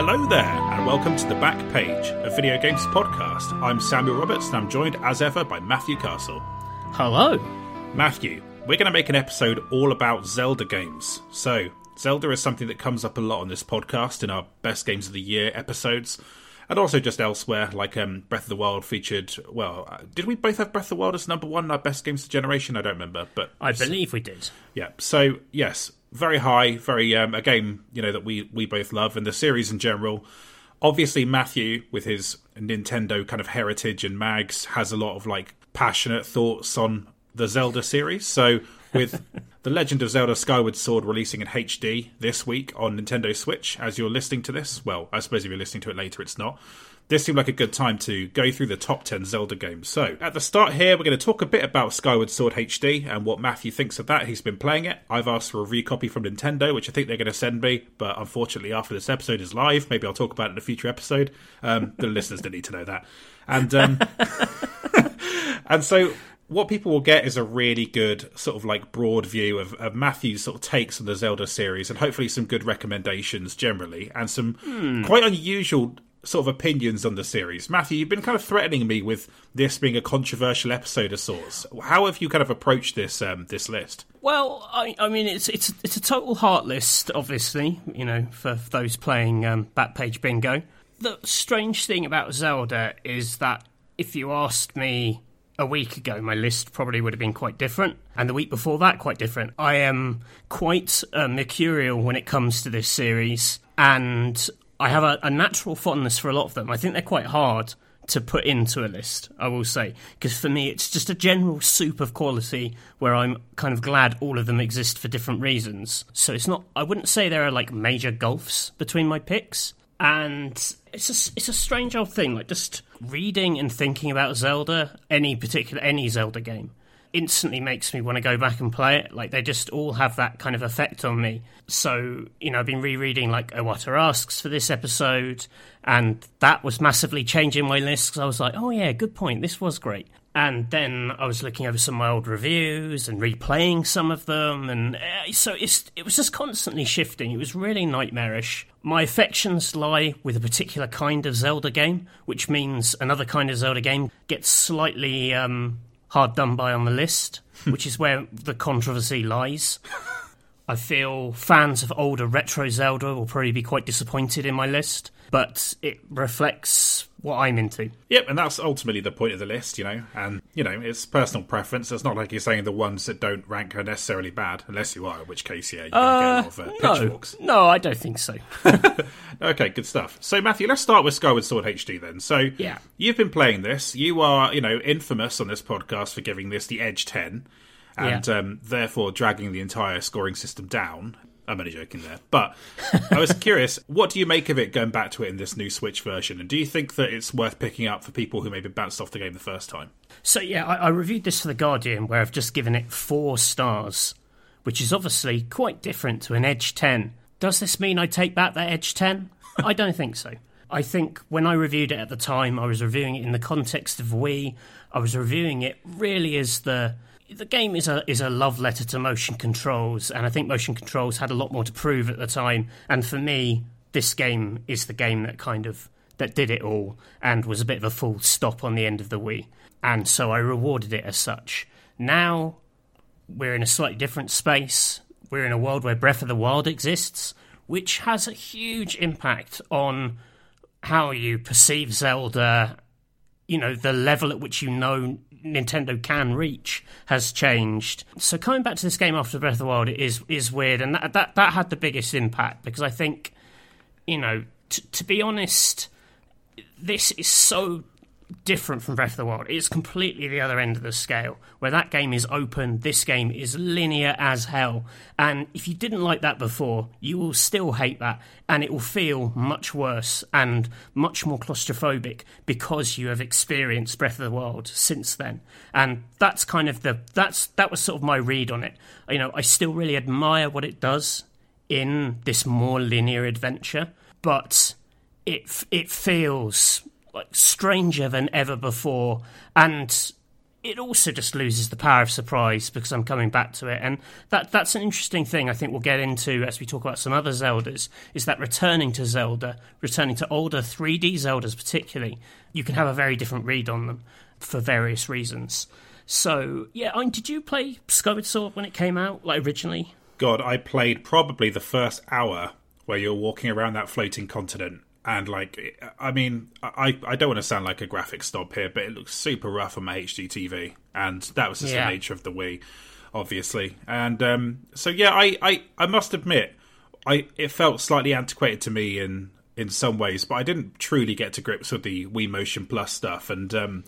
Hello there, and welcome to the back page, a video games podcast. I'm Samuel Roberts, and I'm joined as ever by Matthew Castle. Hello. Matthew, we're going to make an episode all about Zelda games. So, Zelda is something that comes up a lot on this podcast in our best games of the year episodes, and also just elsewhere, like um, Breath of the Wild featured. Well, uh, did we both have Breath of the Wild as number one in our best games of the generation? I don't remember, but I believe we did. yeah. So yes, very high, very um, a game you know that we we both love, and the series in general. Obviously, Matthew with his Nintendo kind of heritage and mags has a lot of like passionate thoughts on the Zelda series. So with The Legend of Zelda Skyward Sword releasing in HD this week on Nintendo Switch as you're listening to this. Well, I suppose if you're listening to it later, it's not. This seemed like a good time to go through the top 10 Zelda games. So, at the start here, we're going to talk a bit about Skyward Sword HD and what Matthew thinks of that. He's been playing it. I've asked for a recopy from Nintendo, which I think they're going to send me, but unfortunately, after this episode is live, maybe I'll talk about it in a future episode. Um, the listeners don't need to know that. And, um, and so what people will get is a really good sort of like broad view of, of Matthew's sort of takes on the Zelda series and hopefully some good recommendations generally and some quite unusual sort of opinions on the series. Matthew, you've been kind of threatening me with this being a controversial episode of sorts. How have you kind of approached this um, this list? Well, I, I mean, it's it's it's a total heart list, obviously. You know, for those playing um, Backpage Bingo. The strange thing about Zelda is that if you asked me a week ago, my list probably would have been quite different, and the week before that, quite different. I am quite uh, mercurial when it comes to this series, and I have a, a natural fondness for a lot of them. I think they're quite hard to put into a list, I will say, because for me it's just a general soup of quality where I'm kind of glad all of them exist for different reasons. So it's not, I wouldn't say there are like major gulfs between my picks. And it's a, it's a strange old thing, like just reading and thinking about Zelda, any particular, any Zelda game, instantly makes me want to go back and play it. Like they just all have that kind of effect on me. So, you know, I've been rereading like Iwata Asks for this episode, and that was massively changing my list because I was like, oh yeah, good point, this was great. And then I was looking over some of my old reviews and replaying some of them, and uh, so it was just constantly shifting. It was really nightmarish. My affections lie with a particular kind of Zelda game, which means another kind of Zelda game gets slightly um, hard done by on the list, which is where the controversy lies. I feel fans of older retro Zelda will probably be quite disappointed in my list, but it reflects what I'm into. Yep, and that's ultimately the point of the list, you know. And you know, it's personal preference. It's not like you're saying the ones that don't rank are necessarily bad, unless you are, in which case, yeah, you're going to get a lot of uh, no, pitchforks. no, I don't think so. Okay, good stuff. So, Matthew, let's start with Skyward Sword HD then. So, Yeah. you've been playing this. You are, you know, infamous on this podcast for giving this the Edge 10 and Yeah. um, therefore dragging the entire scoring system down. I'm only joking there. But I was curious, what do you make of it going back to it in this new Switch version? And do you think that it's worth picking up for people who maybe bounced off the game the first time? So yeah, I, I reviewed this for the Guardian, where I've just given it four stars, which is obviously quite different to an Edge ten. Does this mean I take back that Edge ten? I don't think so. I think when I reviewed it at the time, I was reviewing it in the context of Wii. I was reviewing it really as the the game is a is a love letter to motion controls, and I think motion controls had a lot more to prove at the time. And for me, this game is the game that kind of that did it all and was a bit of a full stop on the end of the Wii. And so I rewarded it as such. Now we're in a slightly different space. We're in a world where Breath of the Wild exists, which has a huge impact on how you perceive Zelda. You know, the level at which you know Nintendo can reach has changed. So coming back to this game after Breath of the Wild is is weird, and that that, that had the biggest impact because I think, you know, t- to be honest, this is so different from Breath of the Wild. It's completely the other end of the scale, where that game is open, this game is linear as hell. And if you didn't like that before, you will still hate that, and it will feel much worse and much more claustrophobic because you have experienced Breath of the Wild since then. And that's kind of the that's that was sort of my read on it. You know, I still really admire what it does in this more linear adventure, but it it feels like stranger than ever before and it also just loses the power of surprise because I'm coming back to it, and that that's an interesting thing. I think we'll get into as we talk about some other Zeldas. Is that returning to Zelda, returning to older 3D Zeldas, particularly, you can have a very different read on them for various reasons. So yeah, I mean, did you play Skyward Sword when it came out, like originally? God, I played probably the first hour where you're walking around that floating continent and like i mean i i don't want to sound like a graphic snob here but it looks super rough on my hd tv and that was just yeah. the nature of the wii obviously. And um, so yeah I, I i must admit i it felt slightly antiquated to me in in some ways but i didn't truly get to grips with the wii motion plus stuff. And um,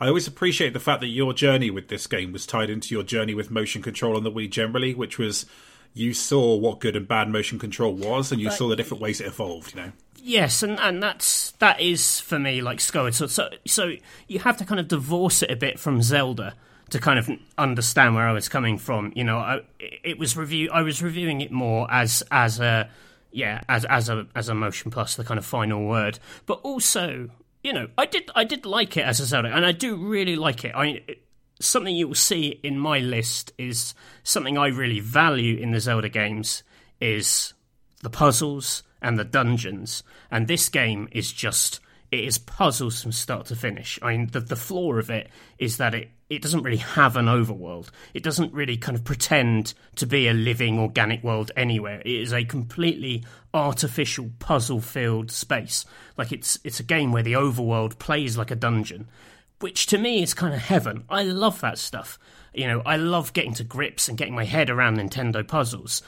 I always appreciate the fact that your journey with this game was tied into your journey with motion control on the Wii generally, which was you saw what good and bad motion control was, and you saw the different ways it evolved. You know. Yes, and, and that's that is for me like Skyward So, so so you have to kind of divorce it a bit from Zelda to kind of understand where I was coming from. You know, I, it was review. I was reviewing it more as as a yeah as as a as a motion plus the kind of final word, but also you know I did I did like it as a Zelda, and I do really like it. I something you will see in my list is something I really value in the Zelda games is the puzzles and the dungeons. And this game is just it is puzzles from start to finish. I mean, the, the flaw of it is that it, it doesn't really have an overworld. It doesn't really kind of pretend to be a living organic world anywhere. It is a completely artificial puzzle filled space. Like it's it's a game where the overworld plays like a dungeon which to me is kind of heaven. I love that stuff. You know, I love getting to grips and getting my head around Nintendo puzzles.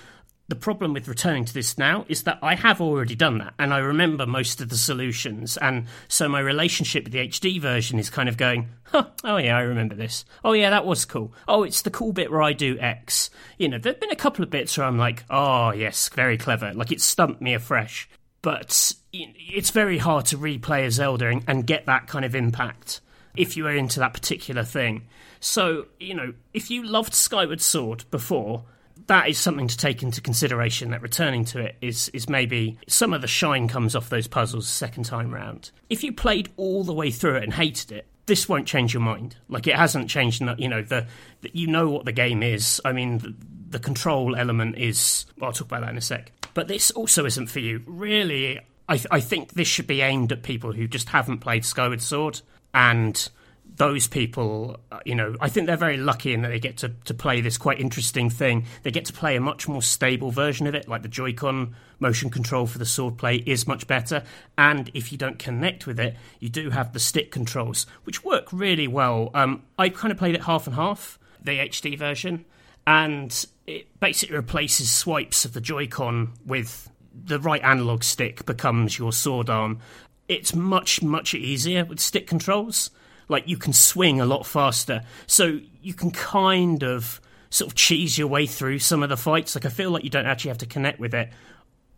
The problem with returning to this now is that I have already done that and I remember most of the solutions. And so my relationship with the HD version is kind of going, huh, oh yeah, I remember this. Oh yeah, that was cool. Oh, it's the cool bit where I do X. You know, there have been a couple of bits where I'm like, oh yes, very clever. Like it stumped me afresh. But it's very hard to replay a Zelda and get that kind of impact if you are into that particular thing. So, you know, if you loved Skyward Sword before, that is something to take into consideration that returning to it is is maybe some of the shine comes off those puzzles second time round. If you played all the way through it and hated it, this won't change your mind. Like it hasn't changed. You know the, the you know what the game is. I mean, the, the control element is. Well, I'll talk about that in a sec. But this also isn't for you. Really, I, I think this should be aimed at people who just haven't played Skyward Sword and those people, uh, you know, I think they're very lucky in that they get to, to play this quite interesting thing. They get to play a much more stable version of it, like the Joy-Con motion control for the sword play is much better. And if you don't connect with it, you do have the stick controls, which work really well. Um, I kind of played it half and half, the HD version, and it basically replaces swipes of the Joy-Con with the right analog stick becomes your sword arm it's much much easier with stick controls. Like you can swing a lot faster, so you can kind of sort of cheese your way through some of the fights. Like I feel like you don't actually have to connect with it,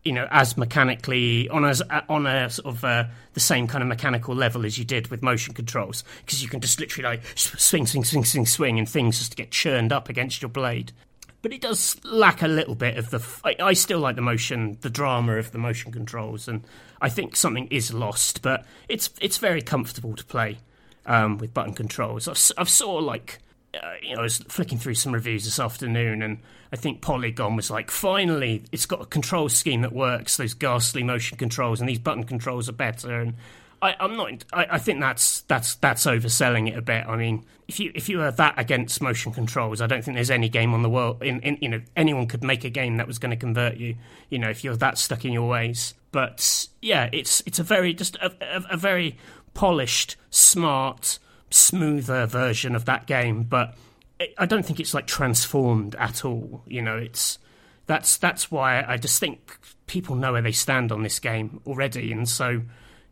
you know, as mechanically on as on a sort of uh, the same kind of mechanical level as you did with motion controls, because you can just literally like swing, swing, swing, swing, swing, and things just get churned up against your blade but it does lack a little bit of the. I, I, still like the motion, the drama of the motion controls, and I think something is lost. But it's it's very comfortable to play um, with button controls. I've, I've saw like uh, you know I was flicking through some reviews this afternoon, and I think Polygon was like, finally, it's got a control scheme that works. Those ghastly motion controls and these button controls are better, and I, am not. I, I, think that's that's that's overselling it a bit. I mean, if you if you are that against motion controls, I don't think there's any game on the world. In, in you know, anyone could make a game that was going to convert you. You know, if you're that stuck in your ways. But yeah, it's it's a very just a, a, a very polished, smart, smoother version of that game. But it, I don't think it's like transformed at all. You know, it's that's that's why I just think people know where they stand on this game already, and so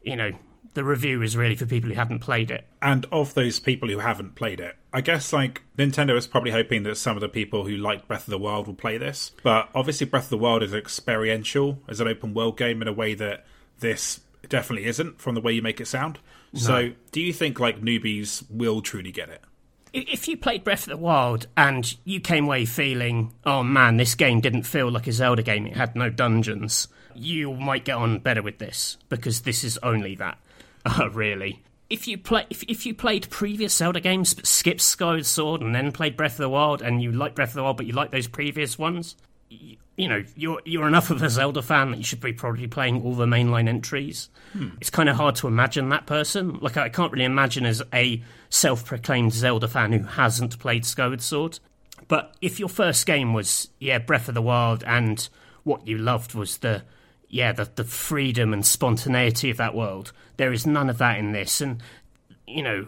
you know the review is really for people who haven't played it. And of those people who haven't played it, I guess like Nintendo is probably hoping that some of the people who liked Breath of the Wild will play this. But obviously, Breath of the Wild is experiential as an open world game in a way that this definitely isn't from the way you make it sound. No. So, do you think like newbies will truly get it? If you played Breath of the Wild and you came away feeling, oh man, this game didn't feel like a Zelda game, it had no dungeons, you might get on better with this because this is only that uh, really. if you play if, if you played previous Zelda games but skipped Skyward Sword and then played Breath of the Wild and you like Breath of the Wild but you like those previous ones, you, you know you're you're enough of a Zelda fan that you should be probably playing all the mainline entries. Hmm. It's kind of hard to imagine that person. Like I can't really imagine as a self-proclaimed Zelda fan who hasn't played Skyward Sword. But if your first game was yeah Breath of the Wild and what you loved was the yeah the the freedom and spontaneity of that world, there is none of that in this. And you know,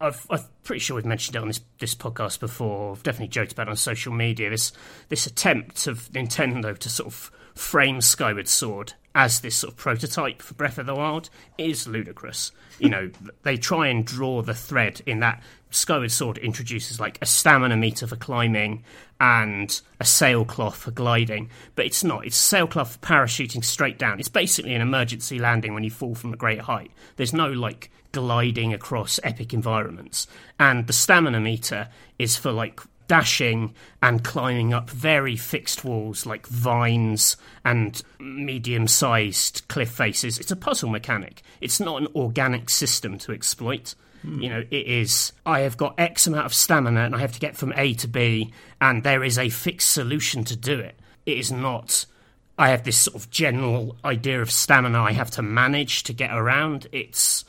I've, I'm pretty sure we've mentioned it on this this podcast before. I've definitely joked about it on social media. This this attempt of Nintendo to sort of frame Skyward Sword as this sort of prototype for Breath of the Wild is ludicrous. You know, they try and draw the thread in that Skyward Sword introduces like a stamina meter for climbing and a sailcloth for gliding, but it's not. It's sailcloth for parachuting straight down. It's basically an emergency landing when you fall from a great height. There's no like gliding across epic environments, and the stamina meter is for like dashing and climbing up very fixed walls like vines and medium sized cliff faces. It's a puzzle mechanic. It's not an organic system to exploit. Hmm. You know, it is, I have got X amount of stamina and I have to get from A to B, and there is a fixed solution to do it. It is not, I have this sort of general idea of stamina I have to manage to get around. It's,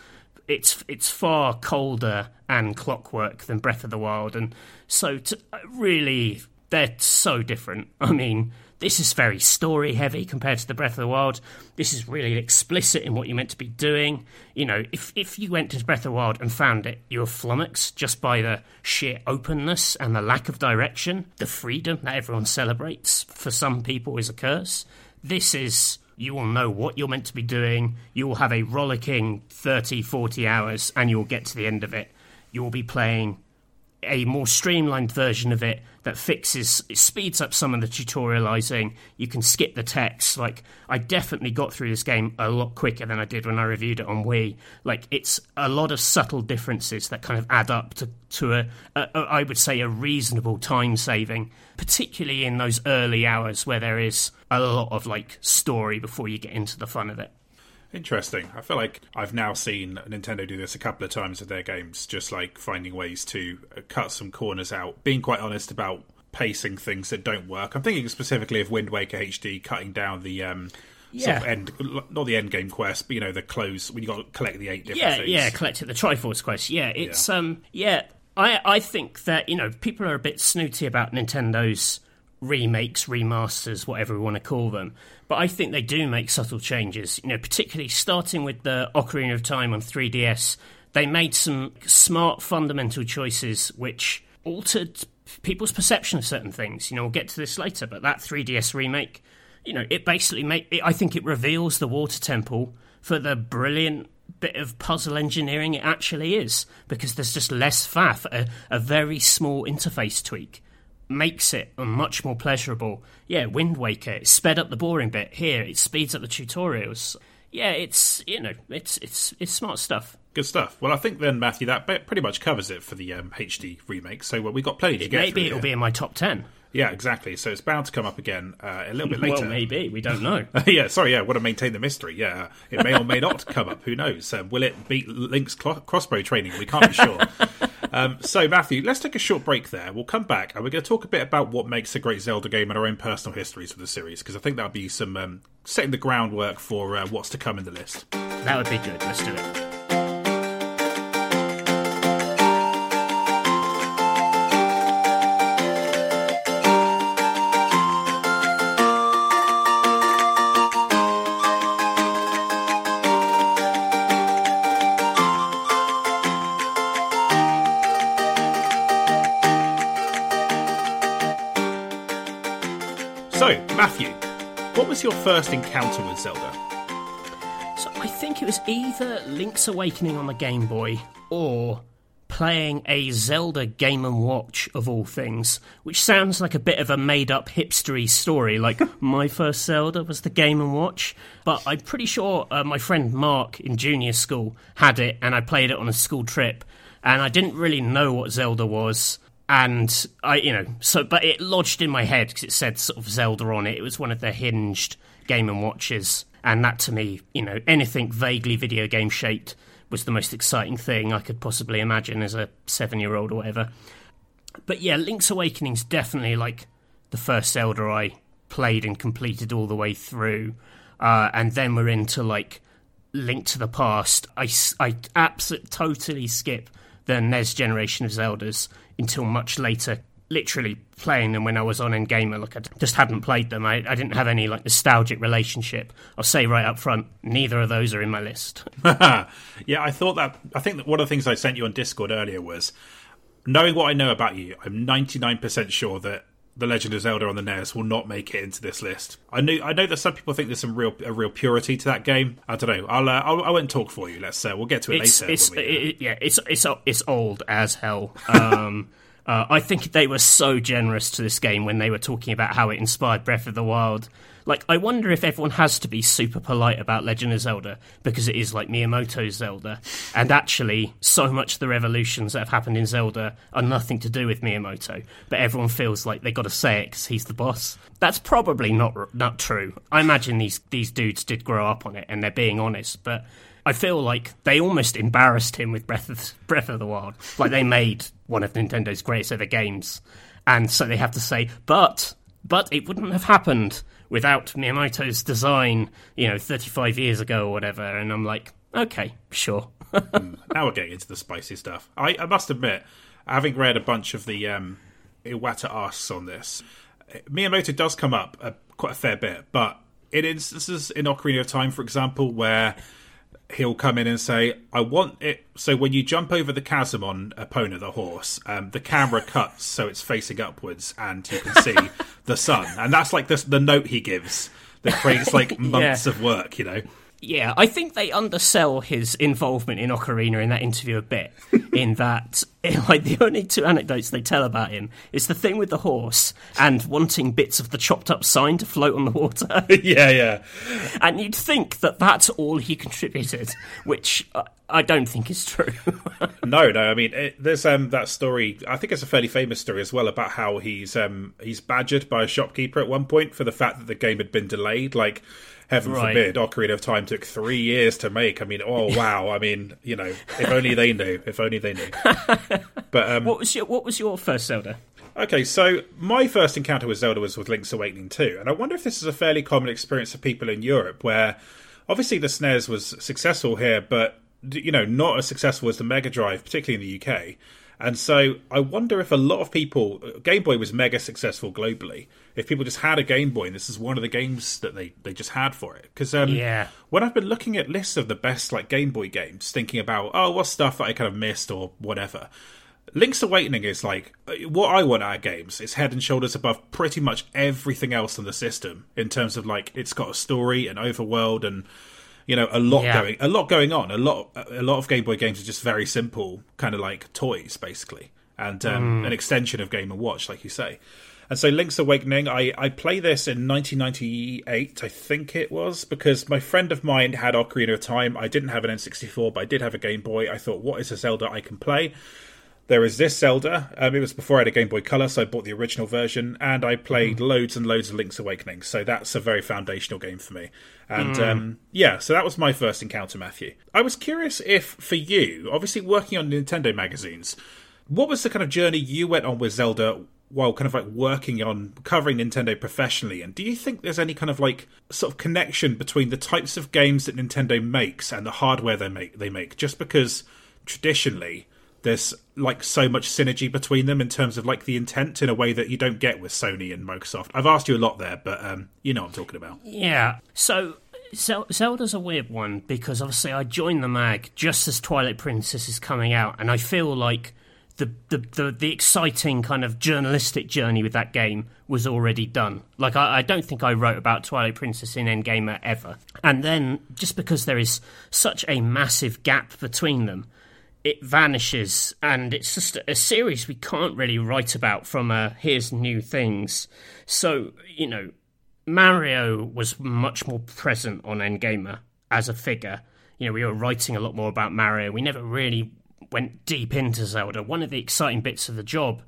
it's it's far colder and clockwork than Breath of the Wild, and so to, really they're so different. I mean, this is very story heavy compared to the Breath of the Wild. This is really explicit in what you're meant to be doing. You know, if if you went to Breath of the Wild and found it, you were flummoxed just by the sheer openness and the lack of direction, the freedom that everyone celebrates. For some people, is a curse. This is you will know what you're meant to be doing. You will have a rollicking 30, 40 hours, and you will get to the end of it. You will be playing a more streamlined version of it that fixes it speeds up some of the tutorializing. You can skip the text. Like i definitely got through this game a lot quicker than i did when i reviewed it on wii. Like it's a lot of subtle differences that kind of add up to, to a, a, a i would say a reasonable time saving particularly in those early hours where there is a lot of like story before you get into the fun of it Interesting. I feel like I've now seen Nintendo do this a couple of times with their games, just like finding ways to uh, cut some corners out, being quite honest about pacing things that don't work. I'm thinking specifically of Wind Waker HD cutting down the um, yeah. sort of end, not the end game quest, but you know the close when you got to collect the eight different yeah, things. Yeah, collect it, the Triforce quest. Yeah, it's yeah. um, yeah. I I think that you know people are a bit snooty about Nintendo's remakes, remasters, whatever we want to call them. But I think they do make subtle changes. You know, particularly starting with the Ocarina of Time on 3DS, they made some smart fundamental choices which altered people's perception of certain things. You know, we'll get to this later, but that 3DS remake, you know, it basically make it, I think it reveals the Water Temple for the brilliant bit of puzzle engineering it actually is because there's just less faff, a, a very small interface tweak makes it much more pleasurable. Yeah, Wind Waker it sped up the boring bit. Here, it speeds up the tutorials. Yeah, it's you know, it's it's it's smart stuff. Good stuff. Well, I think then Matthew, that pretty much covers it for the um, HD remake. So well, we got plenty to get. Maybe it'll here. be in my top ten. Yeah, exactly. So it's bound to come up again uh, a little bit later. well, maybe we don't know. yeah, sorry. Yeah, want to maintain the mystery. Yeah, it may or may not come up. Who knows? Um, will it beat Link's cl- crossbow training? We can't be sure. Um, so, Matthew, let's take a short break there. We'll come back and we're going to talk a bit about what makes a great Zelda game and our own personal histories of the series, because I think that'll be some um, setting the groundwork for uh, what's to come in the list. That would be good. Let's do it. Your first encounter with Zelda? So I think it was either Link's Awakening on the Game Boy or playing a Zelda Game and Watch of all things, which sounds like a bit of a made-up hipstery story. Like my first Zelda was the Game and Watch, but I'm pretty sure uh, my friend Mark in junior school had it, and I played it on a school trip, and I didn't really know what Zelda was and I, you know, so but it lodged in my head because it said sort of Zelda on it. It was one of the hinged Game and Watches, and that to me, you know, anything vaguely video game shaped was the most exciting thing I could possibly imagine as a seven year old or whatever. But yeah, Link's Awakening's definitely like the first Zelda I played and completed all the way through. Uh, and then we're into like Link to the Past. I, I absolutely totally skip the NES generation of Zeldas until much later literally playing them when I was on N-Gamer. Like I just hadn't played them. I, I didn't have any like nostalgic relationship. I'll say right up front, neither of those are in my list. yeah, I thought that. I think that one of the things I sent you on Discord earlier was knowing what I know about you. I'm 99% sure that the Legend of Zelda on the NES will not make it into this list. I know I know that some people think there's some real a real purity to that game. I don't know. I'll uh, I'll, I won't talk for you. Let's uh, we'll get to it it's, later. It's, we, uh... it, yeah, it's it's it's old as hell. Um, Uh, I think they were so generous to this game when they were talking about how it inspired Breath of the Wild. Like, I wonder if everyone has to be super polite about Legend of Zelda because it is like Miyamoto's Zelda. And actually, so much of the revolutions that have happened in Zelda are nothing to do with Miyamoto, but everyone feels like they've got to say it because he's the boss. That's probably not not true. I imagine these these dudes did grow up on it and they're being honest, but I feel like they almost embarrassed him with Breath of Breath of the Wild. Like they made one of Nintendo's greatest ever games, and so they have to say, but but it wouldn't have happened without Miyamoto's design, you know, 35 years ago or whatever. And I'm like, okay, sure. Hmm, now we're getting into the spicy stuff. I, I must admit, having read a bunch of the um, Iwata asks on this, Miyamoto does come up a, quite a fair bit, but in instances in Ocarina of Time, for example, where he'll come in and say, "I want it." So when you jump over the chasm on Epona, the horse, um, the camera cuts so it's facing upwards, and you can see the sun, and that's like the the note he gives that creates like months yeah. of work, you know. Yeah, I think they undersell his involvement in Ocarina in that interview a bit. in that, like, the only two anecdotes they tell about him is the thing with the horse and wanting bits of the chopped up sign to float on the water. yeah, yeah. And you'd think that that's all he contributed, which I don't think is true. no, no. I mean, it, there's um, that story. I think it's a fairly famous story as well about how he's um, he's badgered by a shopkeeper at one point for the fact that the game had been delayed. Like heaven right. forbid, Ocarina of Time took three years to make. I mean, oh wow! I mean, you know, if only they knew. If only they knew. But um, what was your what was your first Zelda? Okay, so my first encounter with Zelda was with Link's Awakening 2, and I wonder if this is a fairly common experience for people in Europe, where obviously the SNES was successful here, but you know, not as successful as the Mega Drive, particularly in the UK. And so I wonder if a lot of people, Game Boy was mega successful globally. If people just had a Game Boy and this is one of the games that they, they just had for it. Because um, yeah. when I've been looking at lists of the best like Game Boy games, thinking about, oh, what stuff that I kind of missed or whatever. Link's Awakening is like what I want out of games. It's head and shoulders above pretty much everything else on the system in terms of like it's got a story, an overworld, and you know a lot yeah. going a lot going on a lot a lot of game boy games are just very simple kind of like toys basically and um, mm. an extension of game and watch like you say and so link's awakening i i play this in 1998 i think it was because my friend of mine had ocarina of time i didn't have an n64 but i did have a game boy i thought what is a zelda i can play there is this Zelda. Um, it was before I had a Game Boy Color, so I bought the original version, and I played mm. loads and loads of Link's Awakening. So that's a very foundational game for me. And mm. um, yeah, so that was my first encounter, Matthew. I was curious if, for you, obviously working on Nintendo magazines, what was the kind of journey you went on with Zelda while kind of like working on covering Nintendo professionally? And do you think there's any kind of like sort of connection between the types of games that Nintendo makes and the hardware they make? They make just because traditionally there's like so much synergy between them in terms of like the intent in a way that you don't get with Sony and Microsoft. I've asked you a lot there, but um, you know what I'm talking about. Yeah. So Zelda's a weird one because obviously I joined the mag just as Twilight Princess is coming out, and I feel like the, the, the, the, exciting kind of journalistic journey with that game was already done. Like, I, I, don't think I wrote about Twilight Princess in N-Gamer ever. And then, just because there is such a massive gap between them, it vanishes, and it's just a series we can't really write about from a here's new things. So, you know, Mario was much more present on N-Gamer as a figure. You know, we were writing a lot more about Mario. We never really went deep into Zelda. One of the exciting bits of the job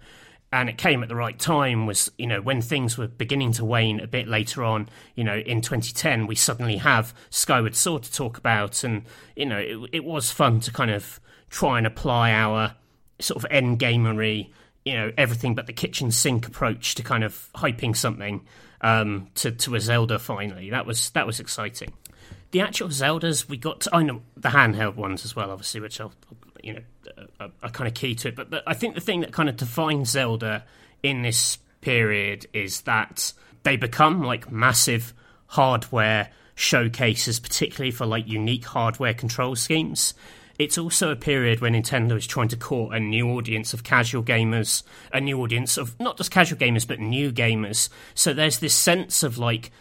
and it came at the right time was you know when things were beginning to wane a bit later on you know in 2010 we suddenly have skyward sword to talk about and you know it, it was fun to kind of try and apply our sort of N-Gamery you know everything but the kitchen sink approach to kind of hyping something um, to to a Zelda finally. That was that was exciting. The actual Zeldas we got, to, I know the handheld ones as well, obviously, which I'll, you know a, are kind of key to it. But the, I think the thing that kind of defines Zelda in this period is that they become like massive hardware showcases, particularly for like unique hardware control schemes. It's also a period when Nintendo is trying to court a new audience of casual gamers, a new audience of not just casual gamers but new gamers. So there's this sense of like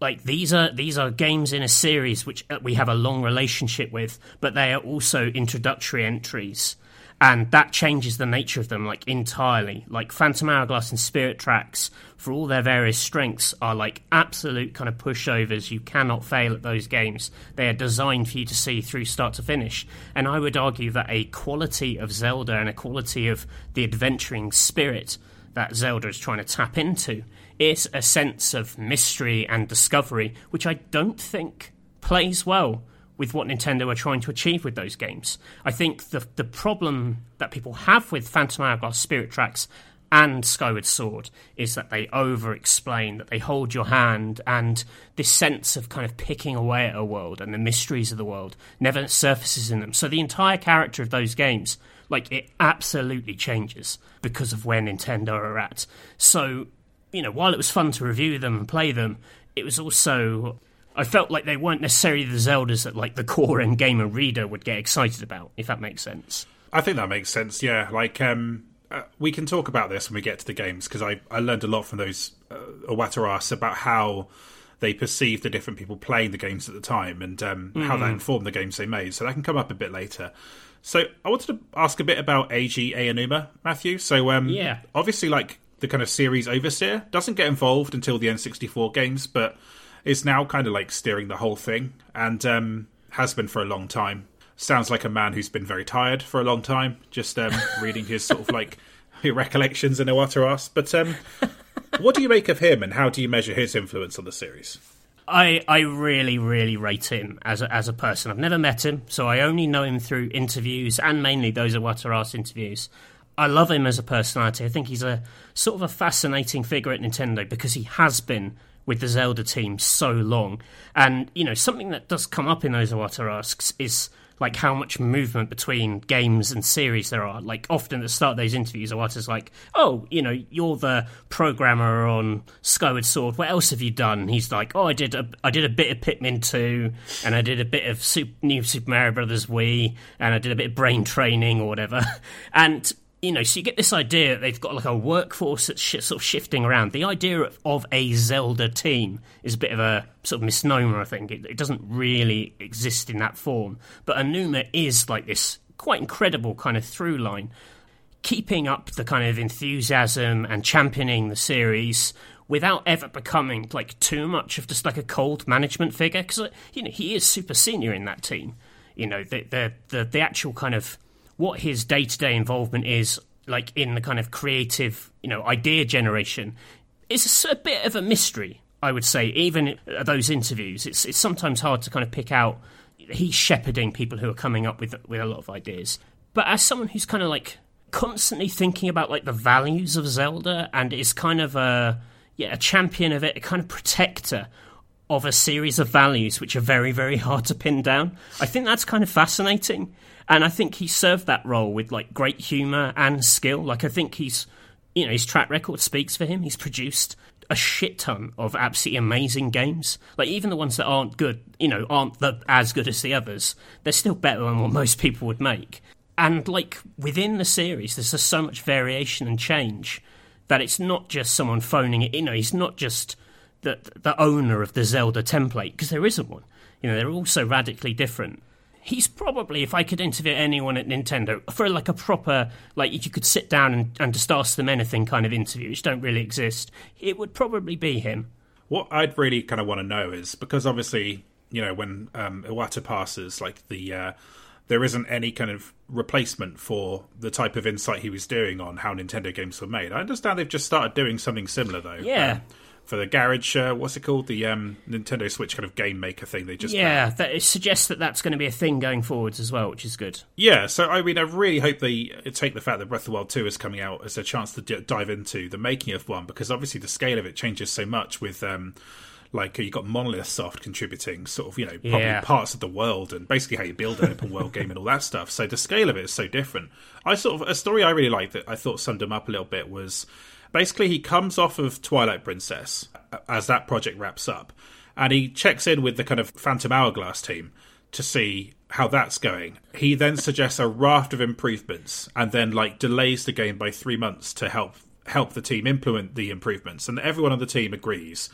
like these are these are games in a series which uh, we have a long relationship with, but they are also introductory entries and that changes the nature of them like entirely. Like Phantom Hourglass and Spirit Tracks, for all their various strengths, are like absolute kind of pushovers. You cannot fail at those games. They are designed for you to see through start to finish. And I would argue that a quality of Zelda and a quality of the adventuring spirit that Zelda is trying to tap into is a sense of mystery and discovery, which I don't think plays well with what Nintendo are trying to achieve with those games. I think the the problem that people have with Phantom Hourglass, Spirit Tracks, and Skyward Sword is that they over explain, that they hold your hand, and this sense of kind of picking away at a world and the mysteries of the world never surfaces in them. So the entire character of those games, like, it absolutely changes because of where Nintendo are at. So, you know, while it was fun to review them and play them, it was also I felt like they weren't necessarily the Zeldas that like the core N-Gamer reader would get excited about, if that makes sense. I think that makes sense. Yeah, like um, uh, we can talk about this when we get to the games because I I learned a lot from those uh, Iwata about how they perceived the different people playing the games at the time and um, mm. how that mm. informed the games they made. So that can come up a bit later. So I wanted to ask a bit about Eiji Aonuma, Matthew. So um, yeah, obviously, like the kind of series overseer doesn't get involved until the N64 games, but is now kind of like steering the whole thing and um, has been for a long time. Sounds like a man who's been very tired for a long time, just um, reading his sort of like recollections in Iwata But um, what do you make of him and how do you measure his influence on the series? I, I really, really rate him as a, as a person. I've never met him, so I only know him through interviews and mainly those Iwata interviews. I love him as a personality. I think he's a sort of a fascinating figure at Nintendo because he has been with the Zelda team so long. And, you know, something that does come up in those Iwata asks is like how much movement between games and series there are. Like often at the start of those interviews, Iwata's like, "Oh, you know, you're the programmer on Skyward Sword. What else have you done?" He's like, "Oh, I did a I did a bit of Pikmin 2, and I did a bit of Super, New Super Mario Brothers Wii, and I did a bit of brain training or whatever." And you know, so you get this idea that they've got like a workforce that's sh- sort of shifting around. The idea of, of, a Zelda team is a bit of a sort of misnomer, I think. It, it, doesn't really exist in that form. But Aonuma is like this quite incredible kind of through line, keeping up the kind of enthusiasm and championing the series without ever becoming like too much of just like a cold management figure. Because, uh, you know, he is super senior in that team. You know, the, the, the, the actual kind of what his day to day involvement is, like in the kind of creative, you know, idea generation, is a bit of a mystery. I would say, even those interviews, it's it's sometimes hard to kind of pick out. He's shepherding people who are coming up with with a lot of ideas, but as someone who's kind of like constantly thinking about like the values of Zelda and is kind of a yeah a champion of it, a kind of protector of a series of values which are very very hard to pin down. I think that's kind of fascinating and I think he served that role with like great humor and skill. Like I think he's, you know, his track record speaks for him. He's produced a shit ton of absolutely amazing games. Like even the ones that aren't good, you know, aren't the, as good as the others. They're still better than what most people would make. And like within the series, there's just so much variation and change that it's not just someone phoning it. You know, he's not just the the owner of the Zelda template because there isn't one. You know, they're all so radically different he's probably if I could interview anyone at Nintendo for like a proper like you could sit down and, and just ask them anything kind of interview, which don't really exist, it would probably be him. What I'd really kind of want to know is because obviously you know when um, Iwata passes, like the uh, there isn't any kind of replacement for the type of insight he was doing on how Nintendo games were made. I understand they've just started doing something similar though. Yeah. Um, for the garage, uh, what's it called? The um, Nintendo Switch kind of game maker thing they just yeah, that it suggests that that's going to be a thing going forwards as well, which is good. Yeah, so I mean, I really hope they take the fact that Breath of the Wild 2 is coming out as a chance to d- dive into the making of one, because obviously the scale of it changes so much with. Um, like you've got Monolith Soft contributing, sort of, you know, probably Yeah. parts of the world and basically how you build an open world game and all that stuff. So the scale of it is so different. I sort of a story I really liked that I thought summed them up a little bit was basically he comes off of Twilight Princess as that project wraps up, and he checks in with the kind of Phantom Hourglass team to see how that's going. He then suggests a raft of improvements and then like delays the game by three months to help help the team implement the improvements, and everyone on the team agrees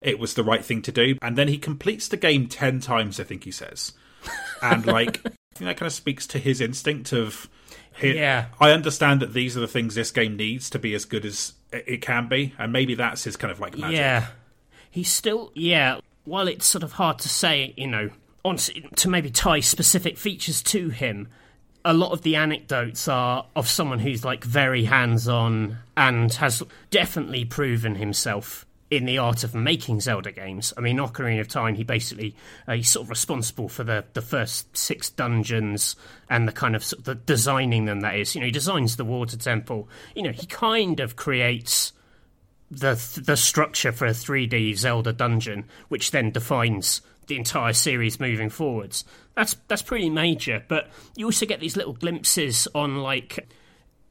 it was the right thing to do. And then he completes the game 10 times, I think he says. And, like, I think that kind of speaks to his instinct of. Yeah. I understand that these are the things this game needs to be as good as it can be. And maybe that's his kind of like magic. Yeah, he's still yeah. While it's sort of hard to say, you know, on to maybe tie specific features to him. A lot of the anecdotes are of someone who's like very hands-on and has definitely proven himself in the art of making Zelda games. I mean, Ocarina of Time, he basically uh, he's sort of responsible for the the first six dungeons and the kind of, sort of the designing them. That is, you know, he designs the water temple. You know, he kind of creates the the structure for a 3D Zelda dungeon, which then defines the entire series moving forwards. That's that's pretty major. But you also get these little glimpses on like,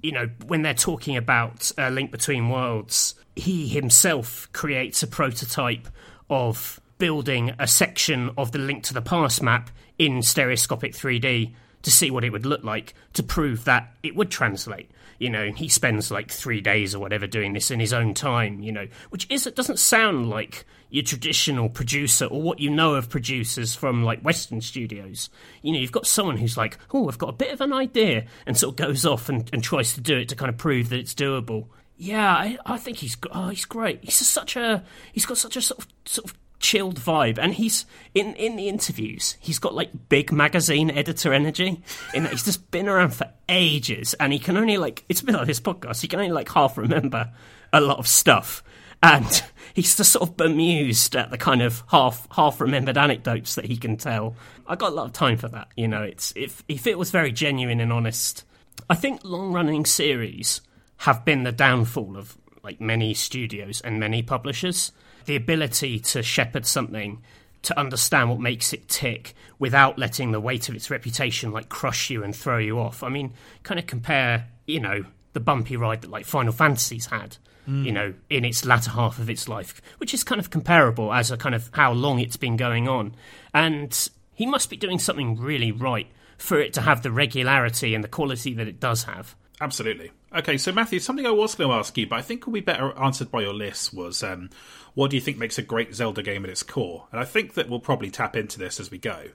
you know, when they're talking about uh, Link Between Worlds, he himself creates a prototype of building a section of the Link to the Past map in stereoscopic 3D to see what it would look like to prove that it would translate. You know, he spends like three days or whatever doing this in his own time. You know, which is it doesn't sound like your traditional producer or what you know of producers from like Western studios. You know, you've got someone who's like, oh, I've got a bit of an idea, and sort of goes off and, and tries to do it to kind of prove that it's doable. Yeah, I, I think he's oh, he's great. He's such a he's got such a sort of sort of chilled vibe. And he's in in the interviews he's got like big magazine editor energy in that he's just been around for ages. And he can only like it's bit like this podcast. He can only like half remember a lot of stuff. And he's just sort of bemused at the kind of half half remembered anecdotes that he can tell. I got a lot of time for that you know. It's if if it was very genuine and honest i think long running series have been the downfall of like many studios and many publishers the ability to shepherd something to understand what makes it tick without letting the weight of its reputation like crush you and throw you off. I mean, kind of compare, you know, the bumpy ride that like Final Fantasy's had, mm. you know, in its latter half of its life, which is kind of comparable as a kind of how long it's been going on. And he must be doing something really right for it to have the regularity and the quality that it does have. Absolutely. Okay, so Matthew, something I was going to ask you, but I think will be better answered by your list was um, what do you think makes a great Zelda game at its core? And I think that we'll probably tap into this as we go.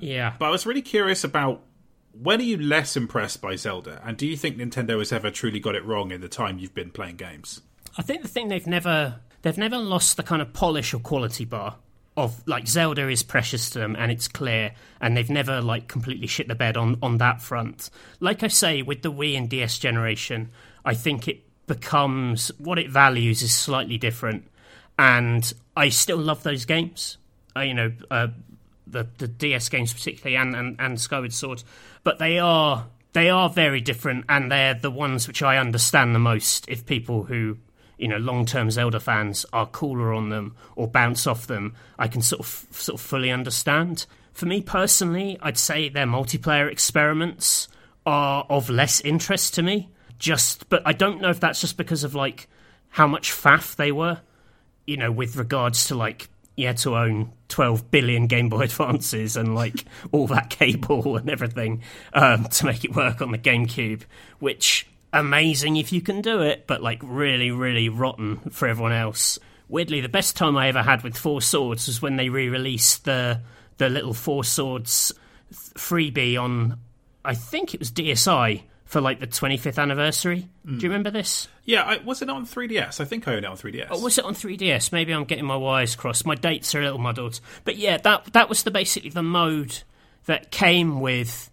Yeah. But I was really curious about when are you less impressed by Zelda, and do you think Nintendo has ever truly got it wrong in the time you've been playing games? I think the thing they've never they've never lost the kind of polish or quality bar of like Zelda is precious to them and it's clear and they've never like completely shit the bed on on that front. Like I say with the Wii and DS generation, I think it becomes what it values is slightly different and I still love those games. Uh, you know, uh, the the DS games particularly and, and, and Skyward Sword, but they are they are very different and they're the ones which I understand the most if people who you know long term Zelda fans are cooler on them or bounce off them, I can sort of sort of fully understand. For me personally, I'd say their multiplayer experiments are of less interest to me. Just, but I don't know if that's just because of like how much faff they were you know, with regards to like had to own 12 billion Game Boy Advances and like all that cable and everything um, to make it work on the GameCube, which amazing if you can do it, but like really, really rotten for everyone else. Weirdly, the best time I ever had with Four Swords was when they re-released the the little Four Swords freebie on, I think it was DSi for like the 25th anniversary. Do you mm. remember this? Yeah, I, was it on 3DS? I think I own it on 3DS. Or was it on 3DS? Maybe I'm getting my wires crossed. My dates are a little muddled. But yeah, that that was the basically the mode that came with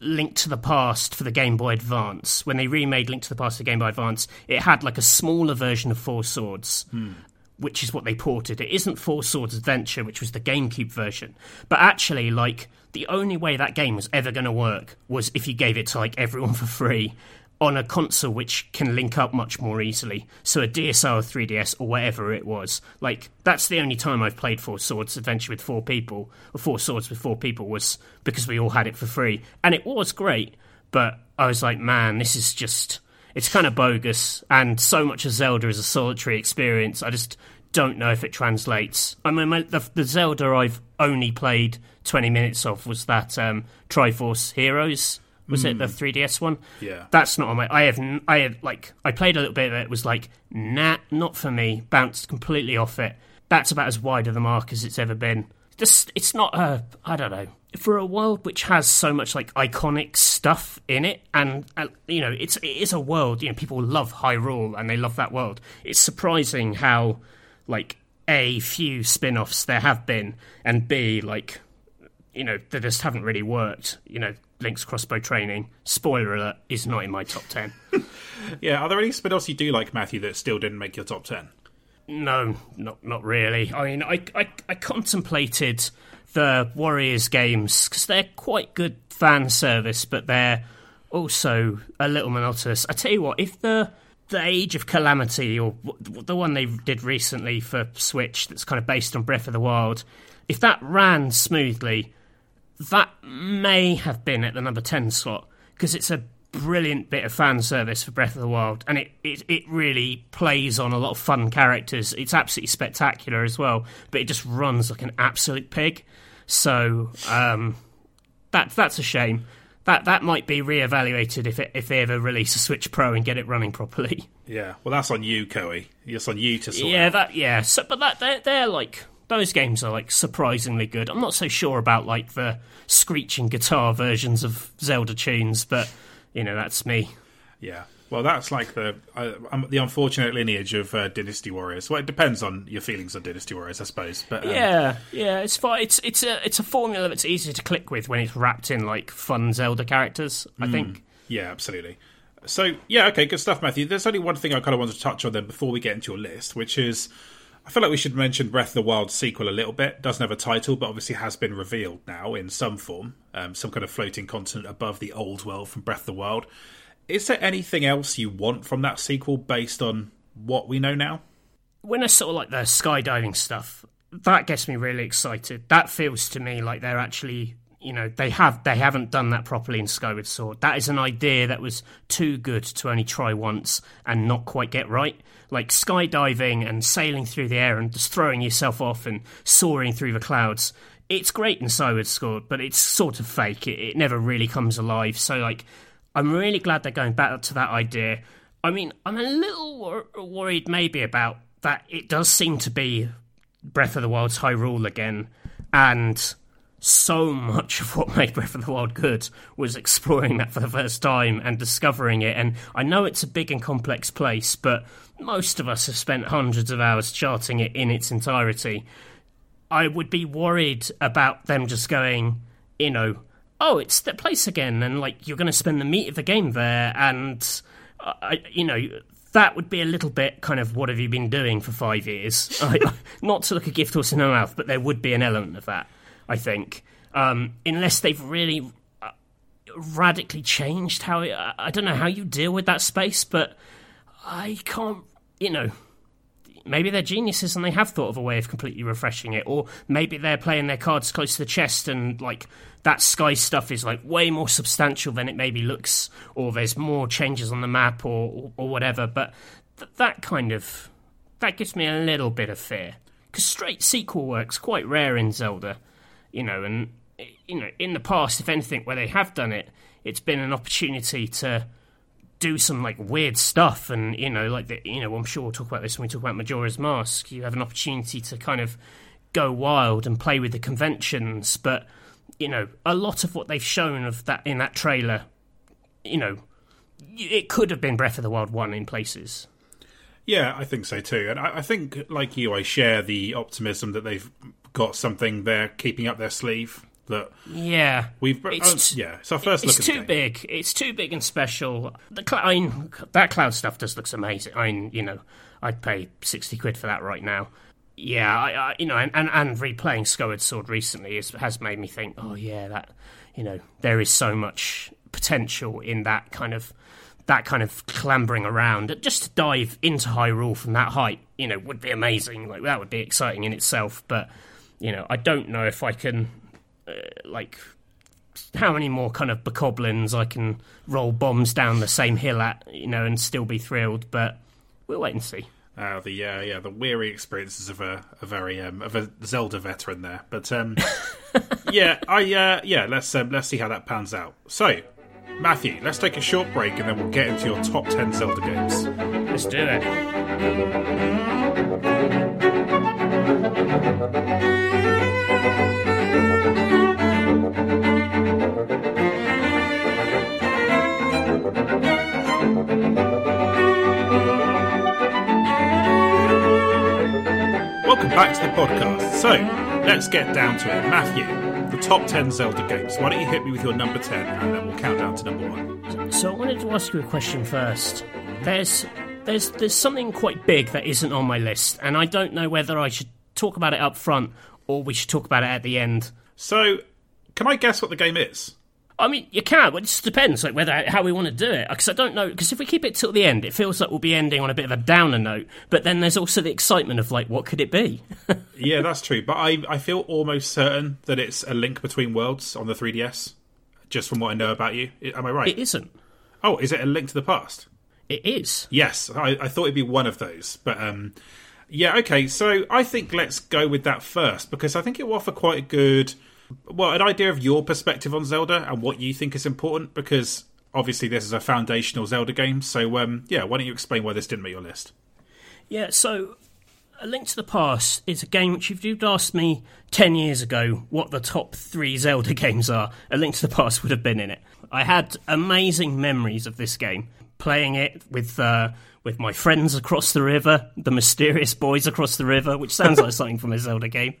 Link to the Past for the Game Boy Advance. When they remade Link to the Past for the Game Boy Advance, it had like a smaller version of Four Swords. Hmm. Which is what they ported. It isn't Four Swords Adventure, which was the GameCube version. But actually, like, the only way that game was ever going to work was if you gave it to, like, everyone for free on a console which can link up much more easily. So a DSL or 3DS or whatever it was. Like that's the only time I've played Four Swords Adventure with four people, or Four Swords with four people was because we all had it for free. And it was great, but I was like, man, this is just it's kind of bogus and so much of Zelda is a solitary experience. I just don't know if it translates. I mean, my, the, the Zelda I've only played 20 minutes of was that um, Triforce Heroes was it the 3DS one? Yeah. That's not on my. I have. I have like. I played a little bit of it. Was like, nah, not for me. Bounced completely off it. That's about as wide of the mark as it's ever been. Just, it's not a. I don't know. For a world which has so much like iconic stuff in it, and uh, you know, it's it is a world. You know, people love Hyrule and they love that world. It's surprising how like a few spin-offs there have been, and b like you know, they just haven't really worked. You know, Link's crossbow training, spoiler alert, is not in my top 10. Yeah, are there any spin offs you do like, Matthew, that still didn't make your top 10? no, not not really. I mean, I, I, I contemplated the Warriors games because they're quite good fan service, but they're also a little monotonous. I tell you what, if the the Age of Calamity or the one they did recently for Switch that's kind of based on Breath of the Wild, if that ran smoothly, that may have been at the number 10 slot because it's a brilliant bit of fan service for Breath of the Wild and it, it, it really plays on a lot of fun characters. It's absolutely spectacular as well, but it just runs like an absolute pig. So um, that that's a shame. That that might be reevaluated if it, if they ever release a Switch Pro and get it running properly. Yeah, well, that's on you, Koei. It's on you to sort Yeah, out. that yeah. So, but that they're, they're like those games are like surprisingly good. I'm not so sure about like the screeching guitar versions of Zelda tunes, but you know that's me. Yeah. Well, that's like the uh, the unfortunate lineage of uh, Dynasty Warriors. Well, it depends on your feelings on Dynasty Warriors, I suppose. But um, Yeah, yeah, it's fine. It's it's a it's a formula that's easy to click with when it's wrapped in like fun Zelda characters. I think. Yeah, absolutely. So, yeah, okay, good stuff, Matthew. There's only one thing I kind of wanted to touch on then before we get into your list, which is I feel like we should mention Breath of the Wild sequel a little bit. Doesn't have a title, but obviously has been revealed now in some form, um, some kind of floating continent above the old world from Breath of the Wild. Is there anything else you want from that sequel based on what we know now? when I sort of like the skydiving stuff, that gets me really excited. That feels to me like they're actually, you know, they have they haven't done that properly in Skyward Sword. That is an idea that was too good to only try once and not quite get right. Like skydiving and sailing through the air and just throwing yourself off and soaring through the clouds. It's great in Skyward Sword, but it's sort of fake. It, it never really comes alive. So like, I'm really glad they're going back to that idea. I mean, I'm a little wor- worried maybe about that. It does seem to be Breath of the Wild's Hyrule again, and so much of what made Breath of the Wild good was exploring that for the first time and discovering it. And I know it's a big and complex place, but most of us have spent hundreds of hours charting it in its entirety. I would be worried about them just going, you know, oh, it's that place again, and like you're going to spend the meat of the game there, and uh, you know, that would be a little bit kind of what have you been doing for five years? I, not to look a gift horse in the mouth, but there would be an element of that, I think, um, unless they've really uh, radically changed how I don't know how you deal with that space, but I can't, you know maybe they're geniuses and they have thought of a way of completely refreshing it or maybe they're playing their cards close to the chest and like that sky stuff is like way more substantial than it maybe looks or there's more changes on the map or or, or whatever but th- that kind of that gives me a little bit of fear. Because straight sequel work's quite rare in zelda you know and you know in the past if anything where they have done it it's been an opportunity to do some like weird stuff. And you know like the, you know i'm sure we'll talk about this when we talk about majora's mask. You have an opportunity to kind of go wild and play with the conventions. But you know a lot of what they've shown of that in that trailer you know it could have been breath of the wild 1 in places. Yeah, I think so too. And I, I think, like you, I share the optimism that they've got something they're keeping up their sleeve that Yeah, we've. It's oh, yeah, it's our first it's look too the game. big. It's too big and special. The cl- I mean, that cloud stuff does looks amazing. I mean, you know, I'd pay sixty quid for that right now. Yeah, I, I you know, and, and, and replaying Skyward Sword recently is, has made me think. Oh yeah, that you know, there is so much potential in that kind of that kind of clambering around. Just to dive into Hyrule from that height, you know, would be amazing. Like that would be exciting in itself. But you know, I don't know if I can uh, like how many more kind of bokoblins I can roll bombs down the same hill at, you know, and still be thrilled. But we'll wait and see. Uh, the uh, yeah, the weary experiences of a, a very um, of a Zelda veteran there, but um, yeah, I uh, yeah, let's um, let's see how that pans out. So, Matthew, let's take a short break and then we'll get into your top ten Zelda games. Let's do it. Back to the podcast. So, let's get down to it. Matthew, the top 10 Zelda games. Why don't you hit me with your number 10 and then we'll count down to number 1. So I wanted to ask you a question first. There's there's there's something quite big that isn't on my list, and I don't know whether I should talk about it up front or we should talk about it at the end. So, can I guess what the game is? I mean, you can, but it just depends, like whether how we want to do it. Because I don't know. Because if we keep it till the end, it feels like we'll be ending on a bit of a downer note. But then there's also the excitement of like, what could it be? Yeah, that's true. But I, I feel almost certain that it's a link between worlds on the 3DS, just from what I know about you. Am I right? it isn't. oh, is it a link to the past? It is. Yes, I, I thought it'd be one of those. But um, yeah, okay. So I think let's go with that first because I think it will offer quite a good, well, an idea of your perspective on Zelda and what you think is important because obviously this is a foundational Zelda game. So um, yeah, why don't you explain why this didn't make your list? Yeah, so A Link to the Past is a game which, if you'd asked me 10 years ago what the top three Zelda games are, A Link to the Past would have been in it. I had amazing memories of this game, playing it with. Uh, with my friends across the river, the mysterious boys across the river, which sounds like something from a Zelda game.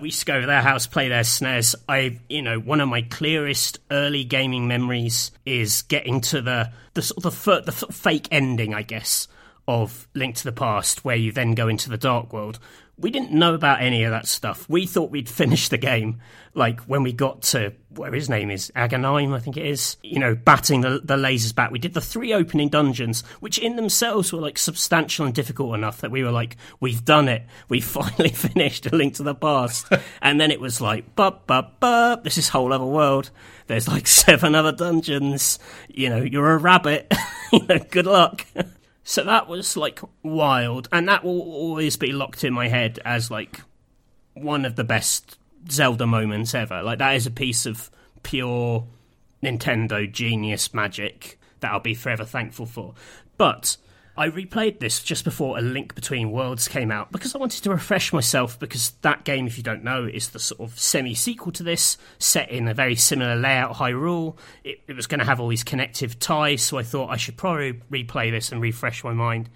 We used to go to their house, play their SNES. I, you know, one of my clearest early gaming memories is getting to the the sort of the, the fake ending, I guess, of Link to the Past, where you then go into the Dark World. We didn't know about any of that stuff. We thought we'd finished the game, like when we got to where his name is Agahnim, I think it is. You know, batting the the lasers back. We did the three opening dungeons, which in themselves were like substantial and difficult enough that we were like, we've done it. We finally finished A Link to the Past. and then it was like, bup bup bup. This is whole other world. There's like seven other dungeons. You know, you're a rabbit. you know, good luck. So that was like wild, and that will always be locked in my head as like one of the best Zelda moments ever. Like that is a piece of pure Nintendo genius magic that I'll be forever thankful for. But I replayed this just before A Link Between Worlds came out because I wanted to refresh myself because that game, if you don't know, is the sort of semi sequel to this, set in a very similar layout, Hyrule. It, it was going to have all these connective ties, so I thought I should probably replay this and refresh my mind.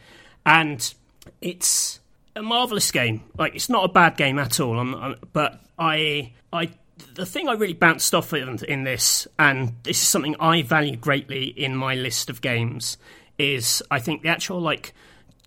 And it's a marvelous game. Like it's not a bad game at all. I'm, I'm, but I, I, the thing I really bounced off in, in this, and this is something I value greatly in my list of games, is I think the actual like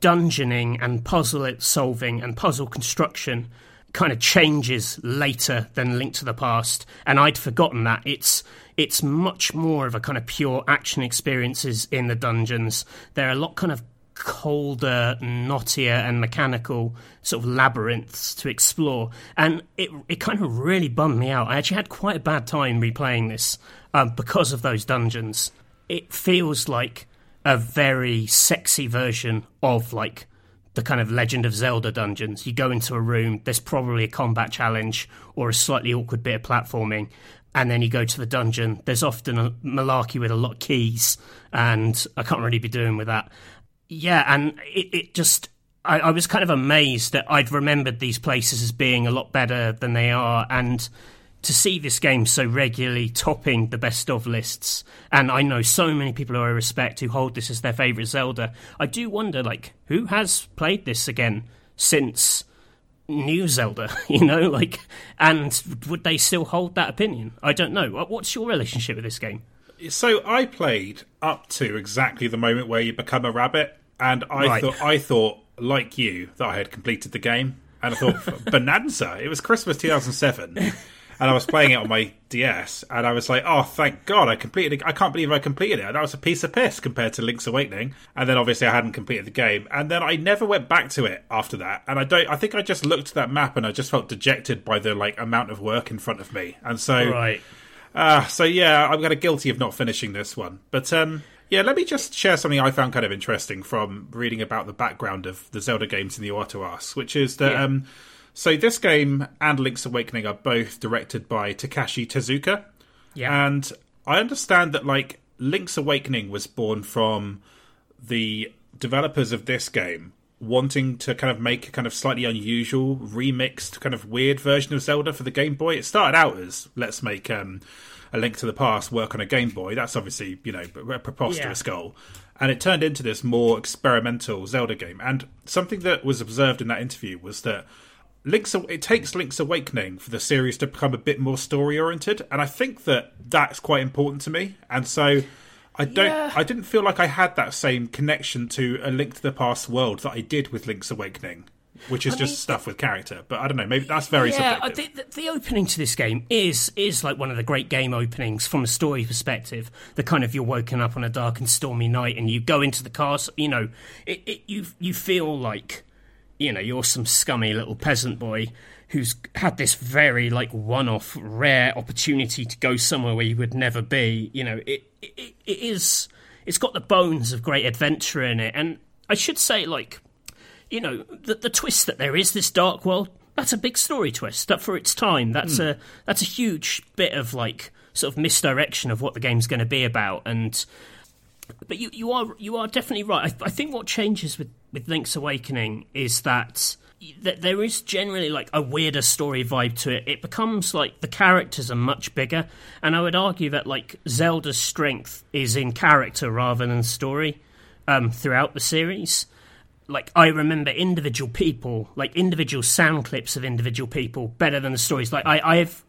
dungeoning and puzzle solving and puzzle construction kind of changes later than Link to the Past, and I'd forgotten that it's it's much more of a kind of pure action experiences in the dungeons. They're a lot kind of colder, knottier, and mechanical sort of labyrinths to explore, and it it kind of really bummed me out. I actually had quite a bad time replaying this um, because of those dungeons. It feels like a very sexy version of like the kind of Legend of Zelda dungeons. You go into a room, there's probably a combat challenge or a slightly awkward bit of platforming, and then you go to the dungeon. There's often a malarkey with a lot of keys, and I can't really be doing with that. Yeah, and it, it just. I, I was kind of amazed that I'd remembered these places as being a lot better than they are, and to see this game so regularly topping the best of lists, and I know so many people who I respect who hold this as their favourite Zelda, I do wonder, like, who has played this again since new Zelda, you know, like, and would they still hold that opinion? I don't know. What's your relationship with this game? So I played up to exactly the moment where you become a rabbit, and I right. thought I thought like you that I had completed the game, and I thought Bonanza. It was Christmas 2007. And I was playing it on my DS, and I was like, "Oh, thank God, I completed it! I can't believe I completed it." That was a piece of piss compared to Link's Awakening. And then obviously I hadn't completed the game, and then I never went back to it after that. And I don't. I think I just looked at that map and I just felt dejected by the like amount of work in front of me. And so, right. Uh, so yeah, I'm kind of guilty of not finishing this one, but um. Yeah, let me just share something I found kind of interesting from reading about the background of the Zelda games in the Iwata which is that yeah. um, so this game and Link's Awakening are both directed by Takashi Tezuka. Yeah. And I understand that like Link's Awakening was born from the developers of this game wanting to kind of make a kind of slightly unusual, remixed, kind of weird version of Zelda for the Game Boy. It started out as let's make um, a Link to the Past work on a Game Boy. That's obviously you know a preposterous yeah. goal, and it turned into this more experimental Zelda game. And something that was observed in that interview was that Link's it takes Link's Awakening for the series to become a bit more story oriented, and I think that that's quite important to me. And so I don't yeah. I didn't feel like I had that same connection to a Link to the Past world that I did with Link's Awakening. Which is I just mean, stuff with character, but I don't know. Maybe that's very yeah. The, the, the, opening to this game is is like one of the great game openings from a story perspective. The kind of you're woken up on a dark and stormy night, and you go into the castle. You know, it, it, you you feel like you know, you're some scummy little peasant boy who's had this very like one-off rare opportunity to go somewhere where you would never be. You know, it, it, it is it's got the bones of great adventure in it, and I should say, like, you know, the, the twist that there is this dark world. That's a big story twist. That for its time, that's mm. a that's a huge bit of like sort of misdirection of what the game's going to be about, and but you, you are you are definitely right. I, I, think what changes with, with Link's Awakening is that that there is generally like a weirder story vibe to it. It becomes like the characters are much bigger, and I would argue that like Zelda's strength is in character rather than story um, throughout the series. Like I remember individual people, like individual sound clips of individual people, better than the stories. Like I, I have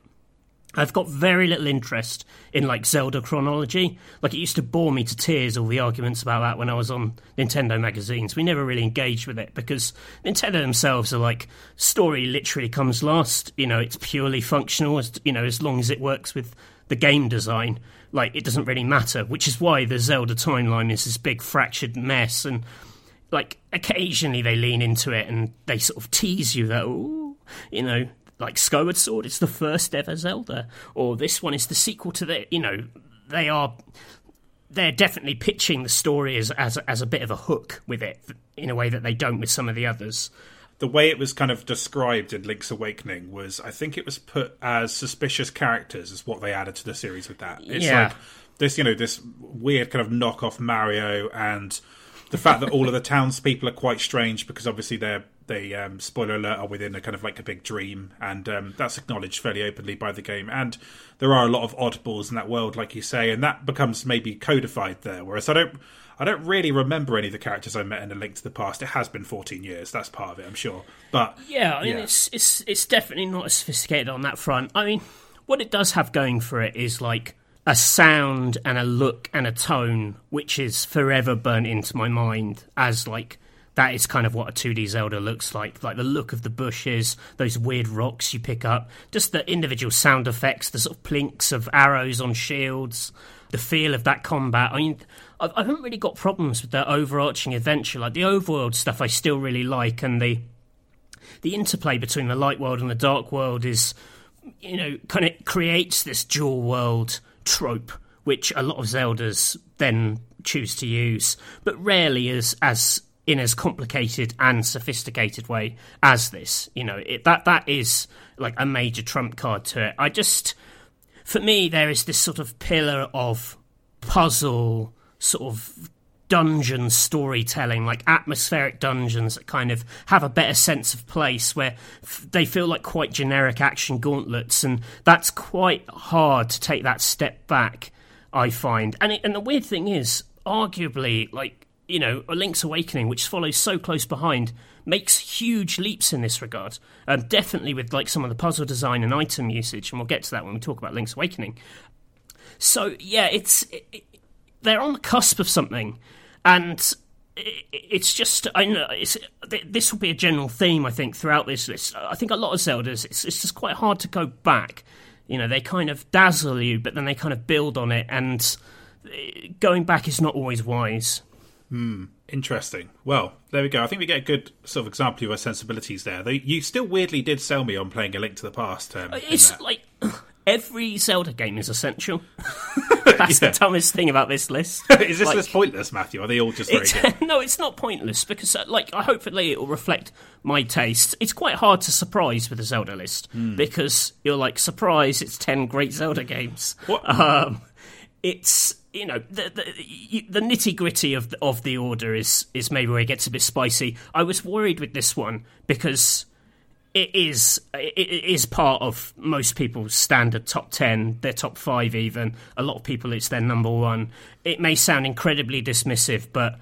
I've got very little interest in like Zelda chronology. Like it used to bore me to tears all the arguments about that when I was on Nintendo magazines. We never really engaged with it because Nintendo themselves are like story literally comes last. You know, it's purely functional as you know as long as it works with the game design. Like it doesn't really matter, which is why the Zelda timeline is this big fractured mess and like occasionally they lean into it and they sort of tease you that you know like Skyward Sword, it's the first ever Zelda, or this one is the sequel to the. You know, they are they're definitely pitching the story as as as a bit of a hook with it in a way that they don't with some of the others. The way it was kind of described in Link's Awakening was, I think it was put as suspicious characters, is what they added to the series with that. It's yeah. like this, you know, this weird kind of knockoff Mario, and the fact that all of the townspeople are quite strange because obviously they're they um, spoiler alert are within a kind of like a big dream, and um, that's acknowledged fairly openly by the game. And there are a lot of oddballs in that world, like you say, and that becomes maybe codified there. Whereas I don't, I don't really remember any of the characters I met in A Link to the Past. It has been 14 years. That's part of it, I'm sure. But yeah, I mean, yeah. it's it's it's definitely not as sophisticated on that front. I mean, what it does have going for it is like a sound and a look and a tone which is forever burnt into my mind as like that is kind of what a 2D Zelda looks like. Like the look of the bushes, those weird rocks you pick up, just the individual sound effects, the sort of plinks of arrows on shields, the feel of that combat. I mean, I, haven't really got problems with the overarching adventure. Like the overworld stuff, I still really like, and the the interplay between the light world and the dark world is, you know, kind of creates this dual world trope, which a lot of Zeldas then choose to use, but rarely as as in as complicated and sophisticated way as this. You know, it, that that is like a major trump card to it. I just, for me, there is this sort of pillar of puzzle, sort of dungeon storytelling, like atmospheric dungeons that kind of have a better sense of place where f- they feel like quite generic action gauntlets, and that's quite hard to take that step back. I find, and it, and the weird thing is, arguably, like you know, A Link's Awakening, which follows so close behind, makes huge leaps in this regard. Um, definitely with like some of the puzzle design and item usage, and we'll get to that when we talk about Link's Awakening. So yeah, it's it, they're on the cusp of something, and it's just I know it's, this will be a general theme I think throughout this list. I think a lot of Zeldas it's, it's just quite hard to go back. You know, they kind of dazzle you, but then they kind of build on it, and eh, going back is not always wise. Hmm. Interesting. Well, there we go. I think we get a good sort of example of our sensibilities there. Though you still weirdly did sell me on playing A Link to the Past. Um, it's like every Zelda game is essential. That's yeah. the dumbest thing about this list. is this like, list pointless, Matthew? Are they all just very good? no, it's not pointless because, uh, like, I hopefully it will reflect my taste. It's quite hard to surprise with a Zelda list mm. because you're like, surprise, it's ten great Zelda games. What? Um, it's you know the the, the nitty gritty of the, of the order is is maybe where it gets a bit spicy. I was worried with this one because it is it is part of most people's standard top 10 their top 5 even a lot of people it's their number 1 it may sound incredibly dismissive but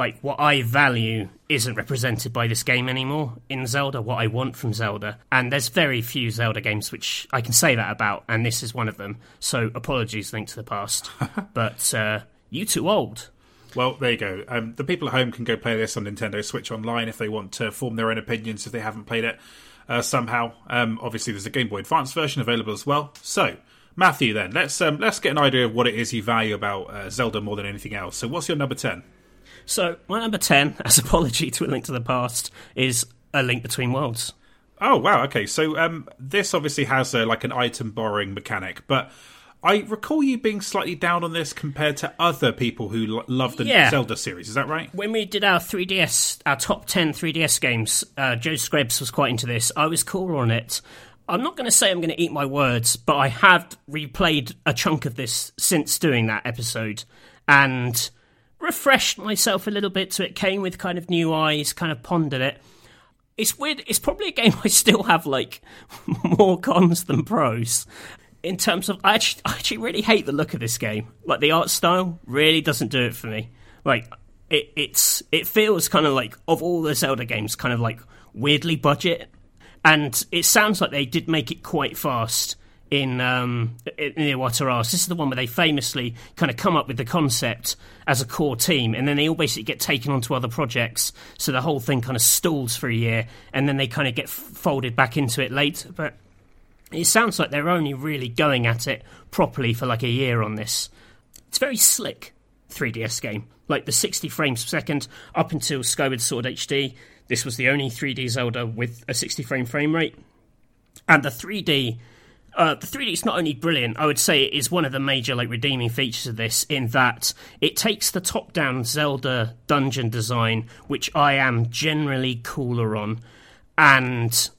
like what I value isn't represented by this game anymore in Zelda what I want from Zelda and there's very few Zelda games which I can say that about and this is one of them so apologies Link to the Past but uh, you too old well, there you go. Um, the people at home can go play this on Nintendo Switch Online if they want to form their own opinions if they haven't played it uh, somehow. Um, obviously, there's a Game Boy Advance version available as well. So, Matthew, then let's um, let's get an idea of what it is you value about uh, Zelda more than anything else. So, what's your number ten? So, my number ten, as apology to a link to the past, is a link between worlds. Oh wow, okay. So um, this obviously has a, like an item borrowing mechanic, but I recall you being slightly down on this compared to other people who l- love the yeah. Zelda series. Is that right? When we did our 3DS, our top 10 3DS games, uh, Joe Screbs was quite into this. I was cool on it. I'm not going to say I'm going to eat my words, but I have replayed a chunk of this since doing that episode and refreshed myself a little bit so it came with kind of new eyes, kind of pondered it. It's weird. It's probably a game I still have like more cons than pros in terms of I actually, I actually really hate the look of this game. Like the art style really doesn't do it for me. Like it it's it feels kind of like of all the Zelda games, kind of like weirdly budget. And it sounds like they did make it quite fast in um, in Iwata This is the one where they famously kind of come up with the concept as a core team, and then they all basically get taken onto other projects. So the whole thing kind of stalls for a year, and then they kind of get folded back into it later. But it sounds like they're only really going at it properly for like a year on this. It's very slick 3DS game. Like the 60 frames per second up until Skyward Sword HD, this was the only 3D Zelda with a 60 frame frame rate. And the 3D uh, the 3D is not only brilliant, I would say it is one of the major like redeeming features of this in that it takes the top-down Zelda dungeon design, which I am generally cooler on, and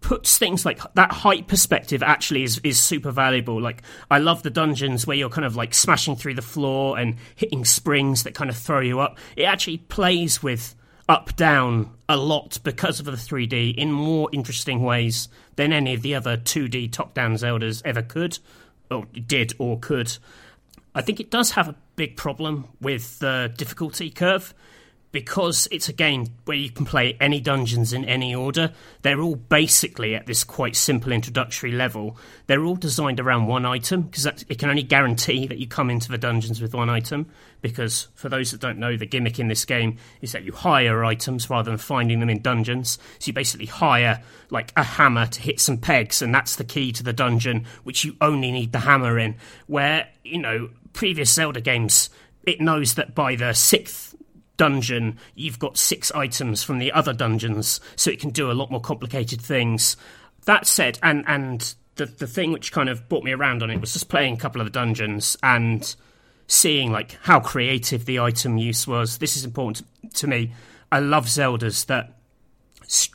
puts things like that height perspective actually is, is super valuable. Like I love the dungeons where you're kind of like smashing through the floor and hitting springs that kind of throw you up. It actually plays with up down a lot because of the 3D in more interesting ways than any of the other 2D top down Zeldas ever could, or did or could. I think it does have a big problem with the difficulty curve because it's a game where you can play any dungeons in any order, they're all basically at this quite simple introductory level. They're all designed around one item because it can only guarantee that you come into the dungeons with one item. Because for those that don't know, the gimmick in this game is that you hire items rather than finding them in dungeons. So you basically hire like a hammer to hit some pegs, and that's the key to the dungeon, which you only need the hammer in. Where, you know, previous Zelda games, it knows that by the sixth dungeon, you've got six items from the other dungeons, so it can do a lot more complicated things. That said, and and the the thing which kind of brought me around on it was just playing a couple of the dungeons and seeing like how creative the item use was. This is important to me. I love Zeldas that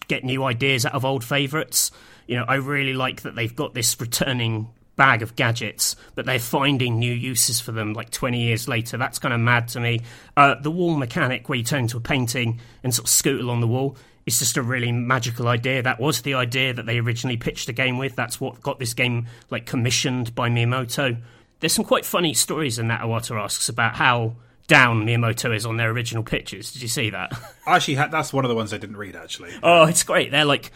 get new ideas out of old favourites. You know, I really like that they've got this returning bag of gadgets, but they're finding new uses for them like 20 years later. That's kind of mad to me. Uh, the wall mechanic, where you turn into a painting and sort of scoot along the wall, is just a really magical idea. That was the idea that they originally pitched the game with. That's what got this game like commissioned by Miyamoto. There's some quite funny stories in that Iwata asks about how down Miyamoto is on their original pictures. Did you see that? Actually, that's one of the ones I didn't read. Actually, oh, it's great. They're like,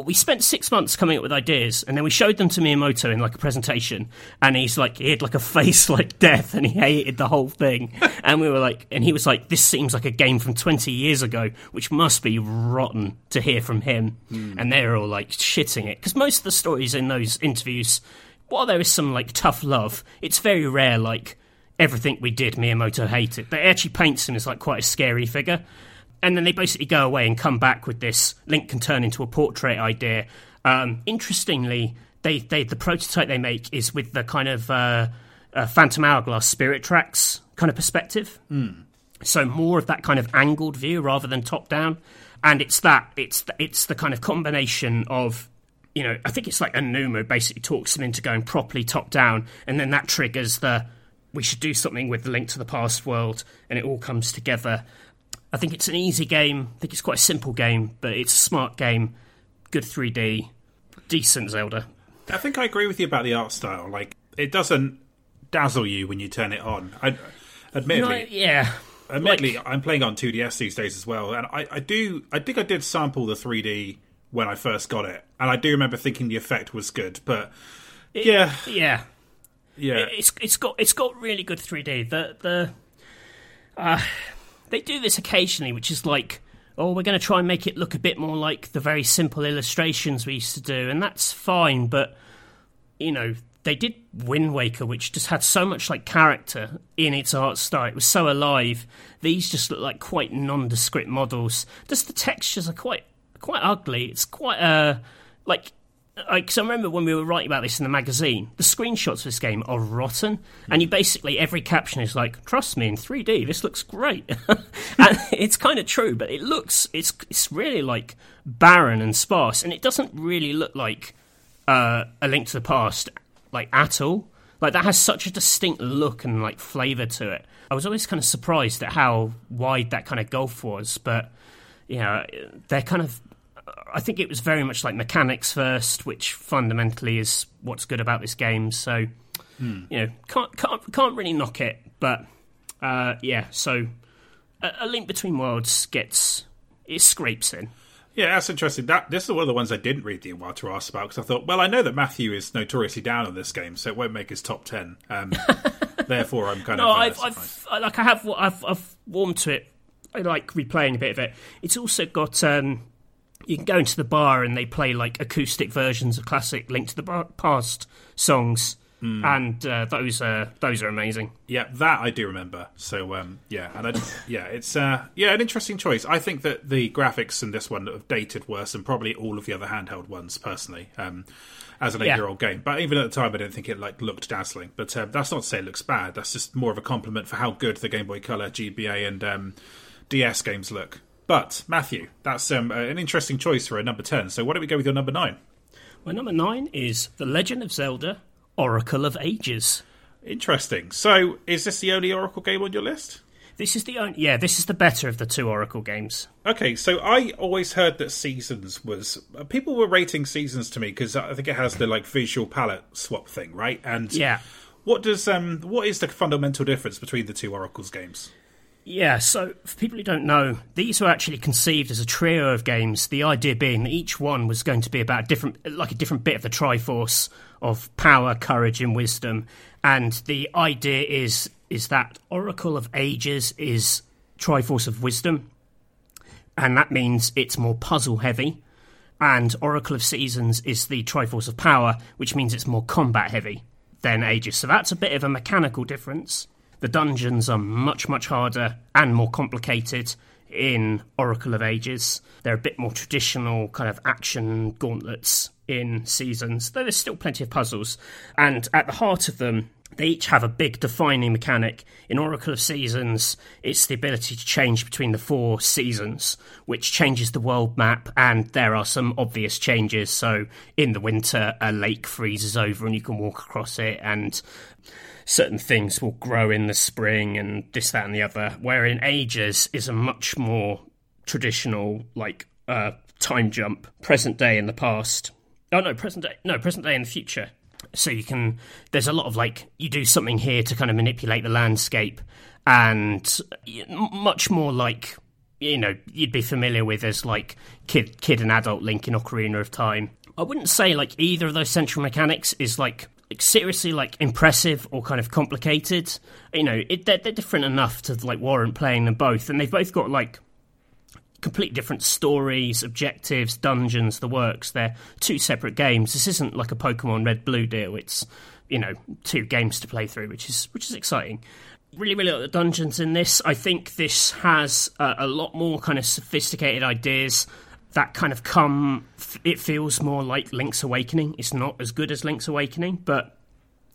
we spent six months coming up with ideas, and then we showed them to Miyamoto in like a presentation, and he's like, he had like a face like death, and he hated the whole thing, and we were like, and he was like, this seems like a game from twenty years ago, which must be rotten to hear from him, mm. and they're all like shitting it because most of the stories in those interviews, while there is some like tough love, it's very rare like everything we did, Miyamoto hated. But it actually paints him as like quite a scary figure. And then they basically go away and come back with this Link can turn into a portrait idea. Um, interestingly, they, they the prototype they make is with the kind of uh, uh, Phantom Hourglass Spirit Tracks kind of perspective. Mm. So more of that kind of angled view rather than top down. And it's that it's the, it's the kind of combination of you know I think it's like Aonuma basically talks them into going properly top down, and then that triggers the we should do something with the Link to the Past world, and it all comes together. I think it's an easy game. I think it's quite a simple game, but it's a smart game. Good 3D, decent Zelda. I think I agree with you about the art style. Like, it doesn't dazzle you when you turn it on. I, admittedly, no, yeah. Admittedly, like, I'm playing on 2DS these days as well, and I, I do. I think I did sample the 3D when I first got it, and I do remember thinking the effect was good, but it, yeah, yeah. Yeah, it's it's got it's got really good 3D. The the uh, they do this occasionally, which is like, oh, we're going to try and make it look a bit more like the very simple illustrations we used to do, and that's fine. But you know, they did Wind Waker, which just had so much like character in its art style. It was so alive. These just look like quite nondescript models. Just the textures are quite quite ugly. It's quite uh like because I remember when we were writing about this in the magazine, the screenshots of this game are rotten, and you basically every caption is like, "Trust me, in 3D, this looks great," and it's kind of true, but it looks it's it's really like barren and sparse, and it doesn't really look like uh, a Link to the Past like at all. Like that has such a distinct look and like flavor to it. I was always kind of surprised at how wide that kind of gulf was, but you know, they're kind of I think it was very much like mechanics first, which fundamentally is what's good about this game. So, hmm. you know, can't can't can't really knock it. But uh, yeah, so a, a, Link Between Worlds gets it scrapes in. Yeah, that's interesting. That this is one of the ones I didn't read the Iwata ask about because I thought, well, I know that Matthew is notoriously down on this game, so it won't make his top ten. Um, therefore, I'm kind no, of no. I've, I've like I have I've I've warmed to it. I like replaying a bit of it. It's also got um, you can go into the bar and they play like acoustic versions of classic Link to the Past songs. Mm. And uh, those are those are amazing. Yeah, that I do remember. So um, yeah, and I, yeah, it's uh, yeah an interesting choice. I think that the graphics in this one have dated worse than probably all of the other handheld ones. Personally, um, as an eight-year-old yeah. game, but even at the time, I didn't think it like looked dazzling. But uh, that's not to say it looks bad. That's just more of a compliment for how good the Game Boy Color, GBA, and um, DS games look. But Matthew, that's um, an interesting choice for a number ten. So why don't we go with your number nine? My number nine is The Legend of Zelda: Oracle of Ages. Interesting. So is this the only Oracle game on your list? This is the only, yeah. This is the better of the two Oracle games. Okay, so I always heard that Seasons was people were rating Seasons to me because I think it has the like visual palette swap thing, right? And yeah, what does um what is the fundamental difference between the two Oracles games? Yeah, so for people who don't know, these were actually conceived as a trio of games. The idea being that each one was going to be about a different, like a different bit of the Triforce of power, courage, and wisdom. And the idea is is that Oracle of Ages is Triforce of Wisdom, and that means it's more puzzle heavy. And Oracle of Seasons is the Triforce of Power, which means it's more combat heavy than Ages. So that's a bit of a mechanical difference. The dungeons are much, much harder and more complicated in Oracle of Ages. They're a bit more traditional kind of action gauntlets in Seasons, though there's still plenty of puzzles. And at the heart of them, they each have a big defining mechanic. In Oracle of Seasons, it's the ability to change between the four seasons, which changes the world map, and there are some obvious changes. So, in the winter, a lake freezes over and you can walk across it, and certain things will grow in the spring and this, that, and the other. Where in Ages is a much more traditional, like, uh, time jump, present day in the past. Oh no, present day, no, present day in the future. So you can, there's a lot of like, you do something here to kind of manipulate the landscape, and much more like, you know, you'd be familiar with as like kid, kid and adult Link in Ocarina of Time. I wouldn't say like either of those central mechanics is like like seriously like impressive or kind of complicated. You know, it, they're, they're different enough to like warrant playing them both, and they've both got like completely different stories, objectives, dungeons, the works. They're two separate games. This isn't like a Pokemon Red Blue deal. It's you know two games to play through, which is which is exciting. Really, really like the dungeons in this. I think this has uh, a lot more kind of sophisticated ideas that kind of come. It feels more like Link's Awakening. It's not as good as Link's Awakening, but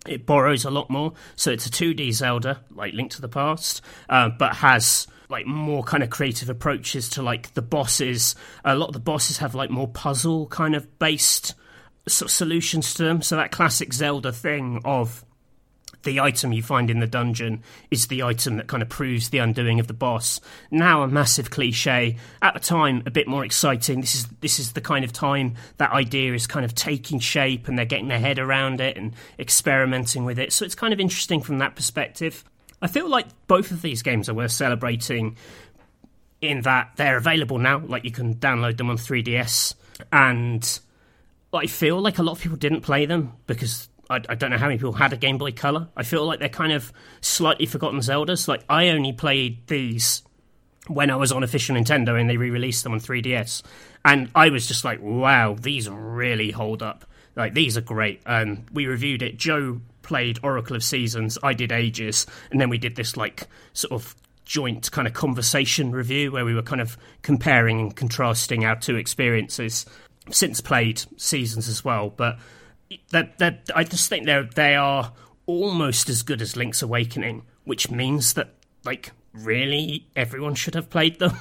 it borrows a lot more. So it's a 2D Zelda, like Link to the Past, uh, but has like more kind of creative approaches to like the bosses. A lot of the bosses have like more puzzle kind of based sort of solutions to them. So that classic Zelda thing of the item you find in the dungeon is the item that kind of proves the undoing of the boss. Now a massive cliche. At the time, a bit more exciting. This is this is the kind of time that idea is kind of taking shape and they're getting their head around it and experimenting with it. So it's kind of interesting from that perspective. I feel like both of these games are worth celebrating in that they're available now. Like you can download them on 3DS, and I feel like a lot of people didn't play them because I, I, don't know how many people had a Game Boy Color. I feel like they're kind of slightly forgotten Zeldas. Like I only played these when I was on official Nintendo and they re-released them on 3DS, and I was just like, wow, these really hold up. Like these are great. Um, we reviewed it. Joe played Oracle of Seasons. I did Ages, and then we did this like sort of joint kind of conversation review where we were kind of comparing and contrasting our two experiences. Since played Seasons as well, but that that I just think they they are almost as good as Link's Awakening, which means that like really everyone should have played them.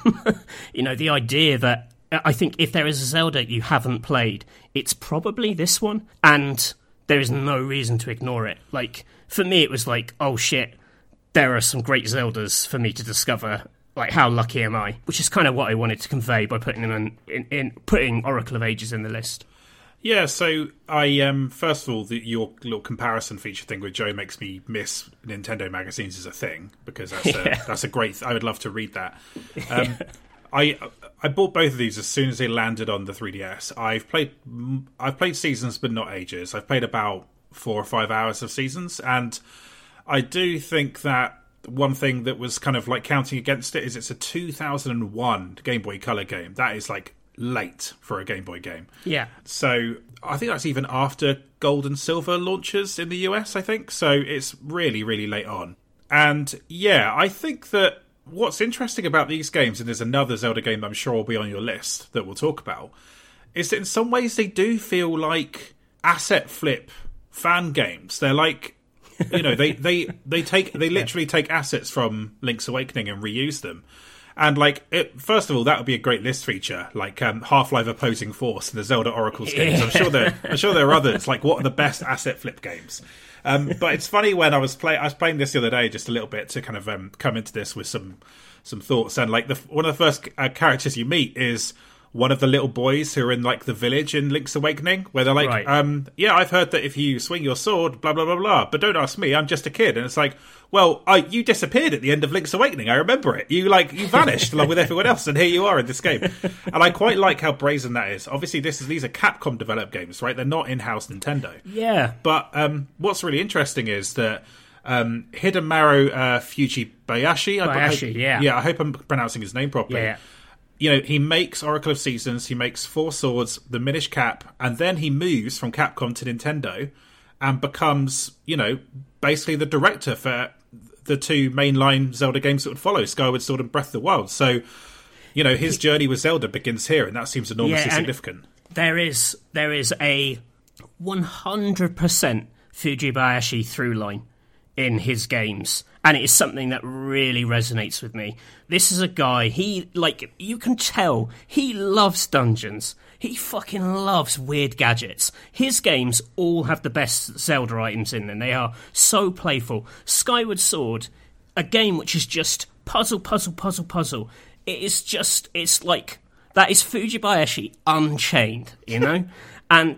you know, the idea that uh, I think if there is a Zelda you haven't played, it's probably this one, and there is no reason to ignore it. Like for me, it was like, oh shit, there are some great Zeldas for me to discover. Like how lucky am I? Which is kind of what I wanted to convey by putting them in, in, in putting Oracle of Ages in the list. Yeah, so I um first of all, the, your little comparison feature thing with Joe makes me miss Nintendo magazines as a thing because that's a, that's a great. I would love to read that. Um, I I bought both of these as soon as they landed on the 3DS. I've played I've played seasons, but not ages. I've played about four or five hours of seasons, and I do think that one thing that was kind of like counting against it is it's a 2001 Game Boy Color game. That is like late for a Game Boy game. Yeah. So I think that's even after Gold and Silver launches in the US. I think so. It's really really late on, and yeah, I think that what's interesting about these games, and there's another Zelda game that I'm sure will be on your list that we'll talk about, is that in some ways they do feel like asset flip fan games. They're like, you know, they they they take they literally take assets from Link's Awakening and reuse them. And like, it, first of all, that would be a great list feature, like um, Half Life Opposing Force and the Zelda Oracles games. I'm sure there, I'm sure there are others. Like, what are the best asset flip games? Um, but it's funny when I was play I was playing this the other day just a little bit to kind of um, come into this with some some thoughts and like the one of the first uh, characters you meet is one of the little boys who are in like the village in Link's Awakening, where they're like, right. um, "Yeah, I've heard that if you swing your sword, blah blah blah blah, but don't ask me, I'm just a kid." And it's like, "Well, I, you disappeared at the end of Link's Awakening. I remember it. You like you vanished along with everyone else, and here you are in this game." And I quite like how brazen that is. Obviously, this is these are Capcom developed games, right? They're not in-house Nintendo. Yeah. But um, what's really interesting is that. Um, Hidemaro uh, Fujibayashi. Bayashi, I, yeah. Yeah, I hope I'm pronouncing his name properly. Yeah you know, he makes Oracle of Seasons, he makes Four Swords, the Minish Cap, and then he moves from Capcom to Nintendo and becomes, you know, basically the director for the two mainline Zelda games that would follow, Skyward Sword and Breath of the Wild. So, you know, his journey with Zelda begins here, and that seems enormously yeah, significant. There is there is a 100% Fujibayashi through line in his games and it is something that really resonates with me. This is a guy, he, like, you can tell he loves dungeons. He fucking loves weird gadgets. His games all have the best Zelda items in them. They are so playful. Skyward Sword, a game which is just puzzle, puzzle, puzzle, puzzle. It is just, it's like, that is Fujibayashi unchained, you know? and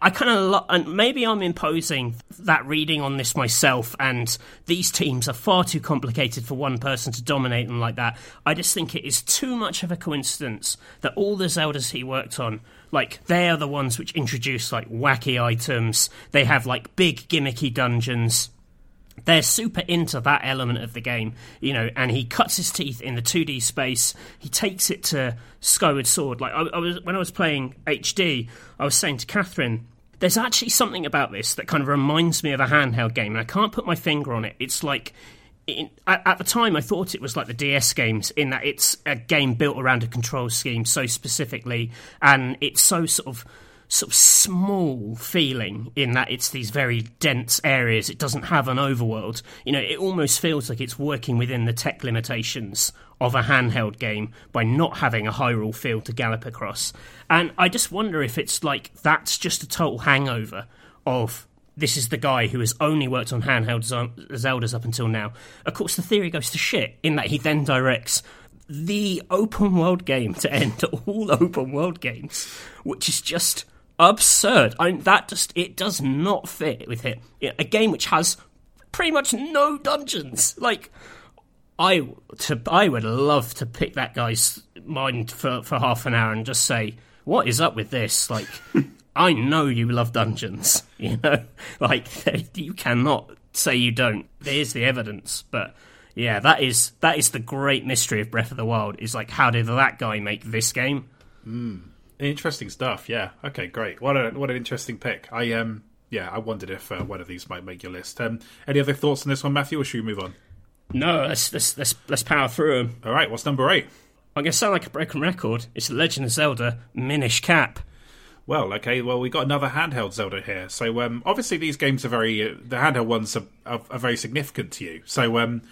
I kind of lo- and maybe I'm imposing that reading on this myself, and these teams are far too complicated for one person to dominate them like that. I just think it is too much of a coincidence that all the Zeldas he worked on, like they are the ones which introduce like wacky items. They have like big gimmicky dungeons they're super into that element of the game, you know, and he cuts his teeth in the 2D space. He takes it to Skyward Sword. Like I, I was when I was playing HD, I was saying to Catherine, there's actually something about this that kind of reminds me of a handheld game, and I can't put my finger on it. It's like in, at, at, the time, I thought it was like the DS games in that it's a game built around a control scheme so specifically, and it's so sort of sort of small feeling in that it's these very dense areas. It doesn't have an overworld. You know, it almost feels like it's working within the tech limitations of a handheld game by not having a Hyrule field to gallop across. And I just wonder if it's like that's just a total hangover of this is the guy who has only worked on handheld Zeldas up until now. Of course, the theory goes to shit in that he then directs the open world game to end all open world games, which is just absurd. I mean, that just it does not fit with it. A game which has pretty much no dungeons. Like, I to I would love to pick that guy's mind for for half an hour and just say, "What is up with this?" Like, I know you love dungeons. You know, like you cannot say you don't. There's the evidence, but. Yeah, that is that is the great mystery of Breath of the Wild. Is like, how did that guy make this game? Mm. Interesting stuff. Yeah. Okay. Great. What a what an interesting pick. I um yeah I wondered if uh, one of these might make your list. Um, any other thoughts on this one, Matthew, or should we move on? No, let's let's let's, let's power through them. All right. What's number eight? I'm gonna sound like a broken record. It's The Legend of Zelda: Minish Cap. Well, okay. Well, we got another handheld Zelda here. So um, obviously these games are very uh, the handheld ones are, are, are very significant to you. So um,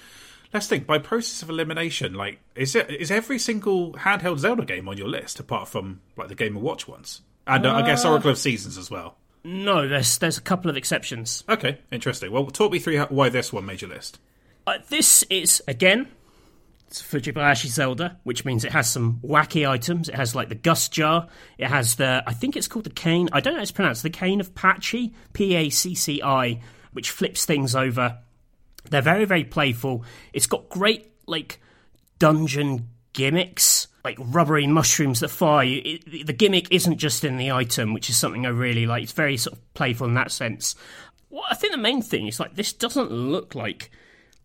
let's think by process of elimination like is it is every single handheld zelda game on your list apart from like the game and watch ones and uh, i guess uh, oracle of seasons as well no there's there's a couple of exceptions okay interesting well talk me through how, why this one made your list uh, this is again it's Fujibayashi Zelda, which means it has some wacky items. It has like the Gust Jar. It has the, I think it's called the Cane. I don't know how it's pronounced. The Cane of Pacci, P A C C I, which flips things over they're very, very playful. It's got great, like, dungeon gimmicks, like rubbery mushrooms that fire you. It, the gimmick isn't just in the item, which is something I really like. It's very sort of playful in that sense. Well, I think the main thing is, like, this doesn't look like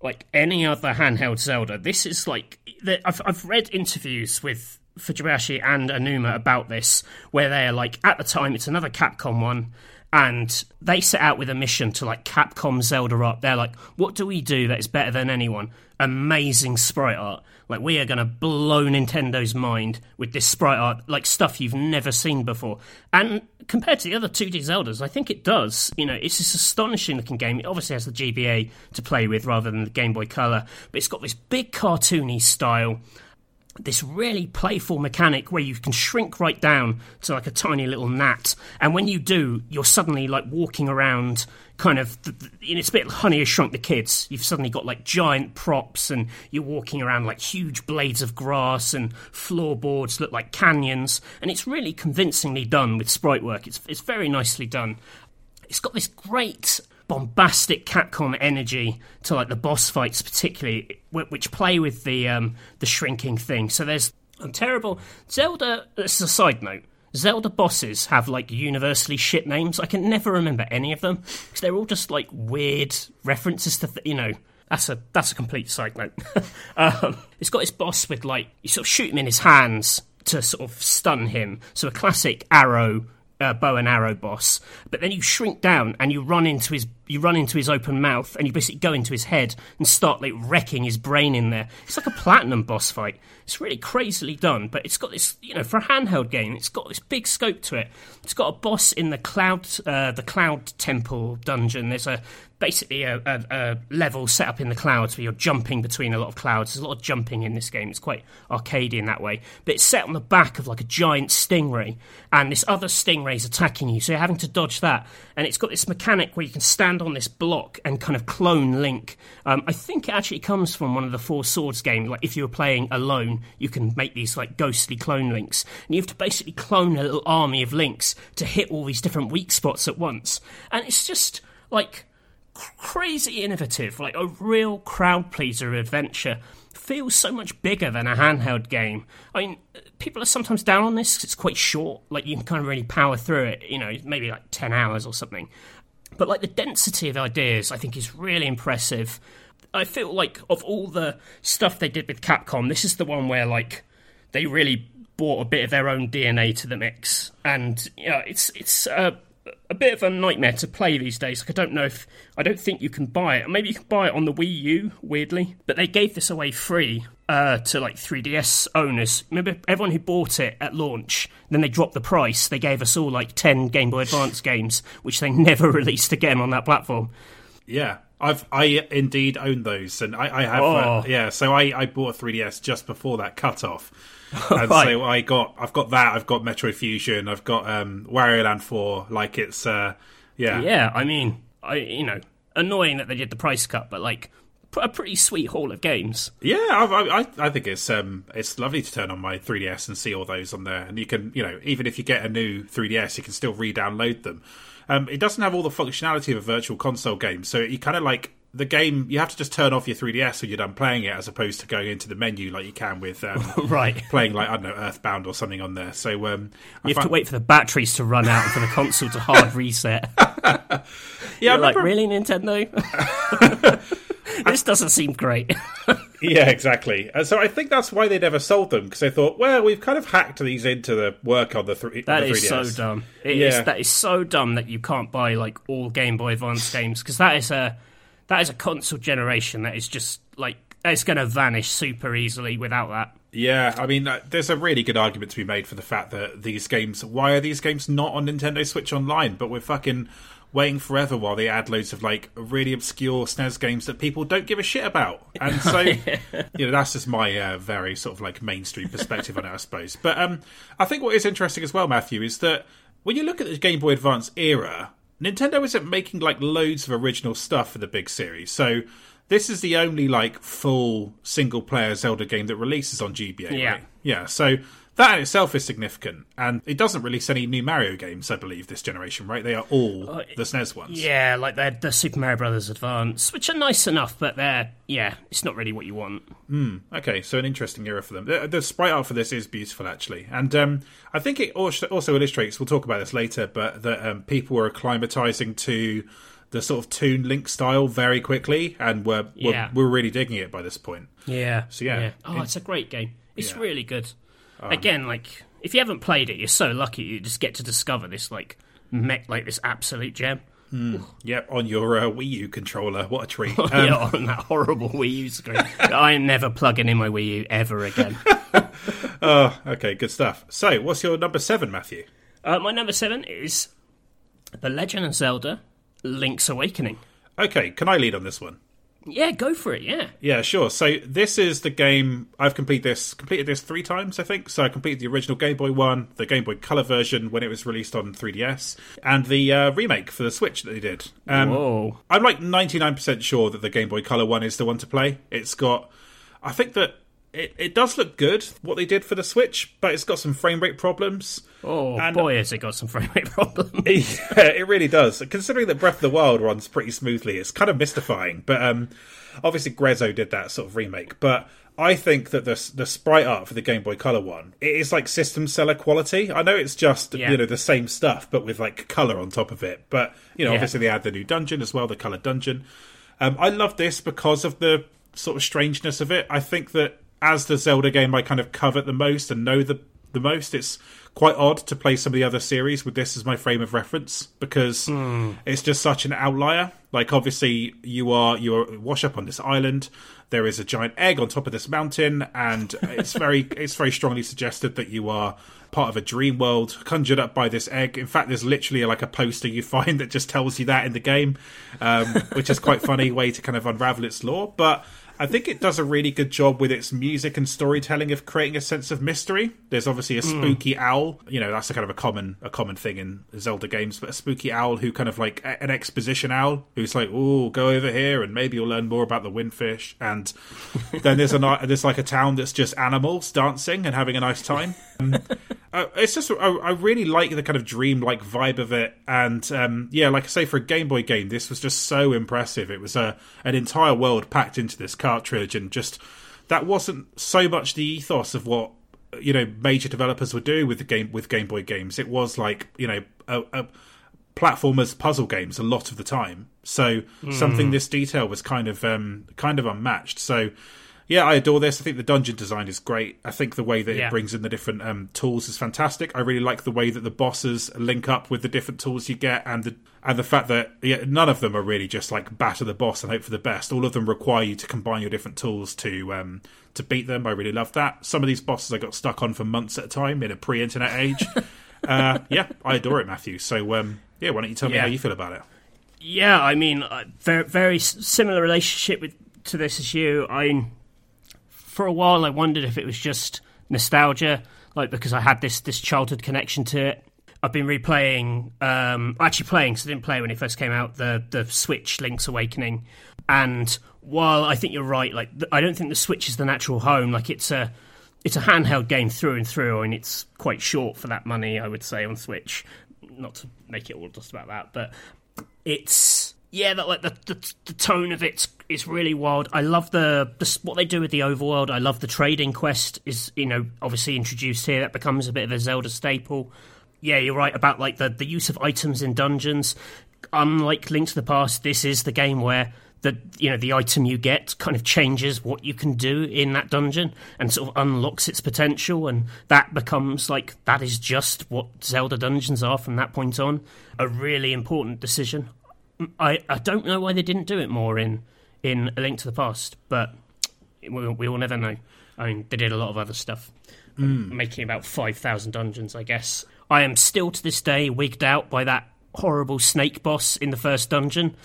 like any other handheld Zelda. This is like I've I've read interviews with Fujibayashi and Aonuma about this, where they're like, at the time, it's another Capcom one, and they set out with a mission to like Capcom Zelda up. They're like, what do we do that is better than anyone? Amazing sprite art. Like we are going to blow Nintendo's mind with this sprite art, like stuff you've never seen before. And compared to the other 2D Zeldas, I think it does. You know, it's this astonishing looking game. It obviously has the GBA to play with rather than the Game Boy Color, but it's got this big cartoony style this really playful mechanic where you can shrink right down to like a tiny little gnat. And when you do you're suddenly like walking around kind of it's a bit honey has shrunk the kids. You've suddenly got like giant props and you're walking around like huge blades of grass and floorboards look like canyons. And it's really convincingly done with sprite work. It's, it's very nicely done. It's got this great bombastic Capcom energy to like the boss fights, particularly, which play with the um, the shrinking thing. So there's I'm terrible Zelda. This is a side note. Zelda bosses have like universally shit names. I can never remember any of them because they're all just like weird references to th- you know. That's a that's a complete side note. um, it's got his boss with like you sort of shoot him in his hands to sort of stun him. So a classic arrow uh, bow and arrow boss, but then you shrink down and you run into his you run into his open mouth and you basically go into his head and start like wrecking his brain in there. It's like a platinum boss fight. It's really crazily done, but it's got this you know for a handheld game, it's got this big scope to it. It's got a boss in the cloud uh, the cloud temple dungeon. There's a basically a, a, a, level set up in the clouds where you're jumping between a lot of clouds. There's a lot of jumping in this game. It's quite arcadey in that way. But it's set on the back of like a giant stingray, and this other stingray is attacking you, so you're having to dodge that. And it's got this mechanic where you can stand stand on this block and kind of clone Link. Um, I think it actually comes from one of the Four Swords games. Like if you were playing alone, you can make these like ghostly clone links, and you have to basically clone a little army of links to hit all these different weak spots at once. And it's just like crazy innovative, like a real crowd pleaser adventure. Feels so much bigger than a handheld game. I mean, people are sometimes down on this. It's quite short. Like you can kind of really power through it. You know, maybe like ten hours or something. But like the density of ideas, I think is really impressive. I feel like of all the stuff they did with Capcom, this is the one where like they really brought a bit of their own DNA to the mix, and yeah, it's it's. Uh, a bit of a nightmare to play these days. Like I don't know if I don't think you can buy it. Maybe you can buy it on the Wii U, weirdly. But they gave this away free uh, to like 3DS owners. Remember everyone who bought it at launch. Then they dropped the price. They gave us all like 10 Game Boy Advance games, which they never released again on that platform. Yeah, I've I indeed own those, and I, I have. Uh, oh. Uh, yeah, so I I bought a 3DS just before that cut off. and right. so I got I've got that I've got Metroid Fusion I've got um Wario Land 4 like it's uh yeah. Yeah I mean I you know annoying that they did the price cut but like a pretty sweet haul of games. Yeah I, I, I think it's um it's lovely to turn on my 3ds and see all those on there. And you can you know even if you get a new 3ds you can still re-download them. Um it doesn't have all the functionality of a virtual console game so you kind of like the game you have to just turn off your 3ds when you're done playing it as opposed to going into the menu like you can with um, right. playing like i don't know earthbound or something on there. So um, you have to wait for the batteries to run out and for the console to hard reset. Yeah you're like really nintendo? This doesn't seem great. Yeah exactly. And so i think that's why they never sold them because they thought well we've kind of hacked these into the work on the, th- that the 3ds is so dumb. It yeah. is, that is so dumb that you can't buy like all game boy advance games because that is a that is a console generation that is just like it's going to vanish super easily without that. Yeah, I mean, uh, there's a really good argument to be made for the fact that these games. Why are these games not on Nintendo Switch Online? But we're fucking waiting forever while they add loads of like really obscure SNES games that people don't give a shit about. And so, you know, that's just my uh, very sort of like mainstream perspective on it, I suppose. But um, I think what is interesting as well, Matthew, is that when you look at the Game Boy Advance era, Nintendo isn't making like loads of original stuff for the big series. So this is the only like full single player Zelda game that releases on GBA. Yeah. Right? Yeah. So that in itself is significant, and it doesn't release any new Mario games, I believe, this generation, right? They are all uh, the SNES ones. Yeah, like they're the Super Mario Brothers Advance, which are nice enough, but they're yeah, it's not really what you want. Mm, okay, so an interesting era for them. The, the, sprite art for this is beautiful, actually, and um, I think it also illustrates. We'll talk about this later, but that um, people were acclimatizing to the sort of Toon Link style very quickly, and we're, yeah. were really digging it by this point. Yeah. So yeah. yeah. Oh, it's a great game. It's yeah. really good. Um, Again, like if you haven't played it, you're so lucky you just get to discover this like me- like this absolute gem. Mm, yep, on your uh, Wii U controller. What a treat! Um, yeah, on that horrible Wii U screen. I am never plugging in my Wii U ever again. oh, okay, good stuff. So, what's your number seven, Matthew? Uh, my number seven is The Legend of Zelda: Link's Awakening. Okay, can I lead on this one? Yeah, go for it. Yeah. Yeah, sure. So this is the game I've completed this completed this three times, I think. So I completed the original Game Boy one, the Game Boy Color version when it was released on 3DS, and the uh, remake for the Switch that they did. Um, Whoa! I'm like 99% sure that the Game Boy Color one is the one to play. It's got, I think that it, it does look good what they did for the Switch, but it's got some frame rate problems. Oh and boy, has it got some frame rate problems! yeah, it really does. Considering that Breath of the Wild runs pretty smoothly, it's kind of mystifying. But um, obviously, Grezzo did that sort of remake. But I think that the the sprite art for the Game Boy Color one it is like system seller quality. I know it's just yeah. you know the same stuff, but with like color on top of it. But you know, yeah. obviously they add the new dungeon as well, the color dungeon. Um, I love this because of the sort of strangeness of it. I think that as the Zelda game I kind of covet the most and know the the most, it's quite odd to play some of the other series with this as my frame of reference because mm. it's just such an outlier. Like obviously you are you are wash up on this island. There is a giant egg on top of this mountain, and it's very it's very strongly suggested that you are part of a dream world conjured up by this egg. In fact, there's literally like a poster you find that just tells you that in the game, um, which is quite funny way to kind of unravel its lore. But I think it does a really good job with its music and storytelling of creating a sense of mystery. There's obviously a spooky mm. owl. You know, that's a kind of a common a common thing in Zelda games, but a spooky owl who kind of like an exposition owl who's like, "Oh, go over here and maybe you'll learn more about the windfish." And then there's a there's like a town that's just animals dancing and having a nice time. Um, uh, it's just I, I, really like the kind of dream like vibe of it, and um, yeah, like I say, for a Game Boy game, this was just so impressive. It was a an entire world packed into this cartridge, and just that wasn't so much the ethos of what you know major developers were doing with the game with Game Boy games. It was like you know a, a platformers, puzzle games a lot of the time. So mm. something this detail was kind of um, kind of unmatched. So yeah, I adore this. I think the dungeon design is great. I think the way that yeah. it brings in the different um, tools is fantastic. I really like the way that the bosses link up with the different tools you get, and the and the fact that yeah, none of them are really just like batter the boss and hope for the best. All of them require you to combine your different tools to um, to beat them. I really love that. Some of these bosses I got stuck on for months at a time in a pre-internet age. uh, yeah, I adore it, Matthew. So um, yeah, why don't you tell me how you feel about it? Yeah, I mean, uh, very very similar relationship with to this as you. I for a while I wondered if it was just nostalgia, like because I had this this childhood connection to it. I've been replaying, um, actually playing, because I didn't play when it first came out, the the Switch Link's Awakening, and while I think you're right, like I don't think the Switch is the natural home. Like it's a it's a handheld game through and through, and it's quite short for that money, I would say, on Switch. Not to make it all just about that, but it's yeah, that like the, the, the tone of it is really wild. I love the, the what they do with the overworld. I love the trading quest is you know obviously introduced here. That becomes a bit of a Zelda staple. Yeah, you're right about like the the use of items in dungeons. Unlike Link to the Past, this is the game where the you know the item you get kind of changes what you can do in that dungeon and sort of unlocks its potential and that becomes like that is just what Zelda dungeons are from that point on a really important decision I, I don't know why they didn't do it more in in A Link to the Past, but we, we will never know. I mean, they did a lot of other stuff, mm. making about five thousand dungeons, I guess. I am still to this day wigged out by that horrible snake boss in the first dungeon.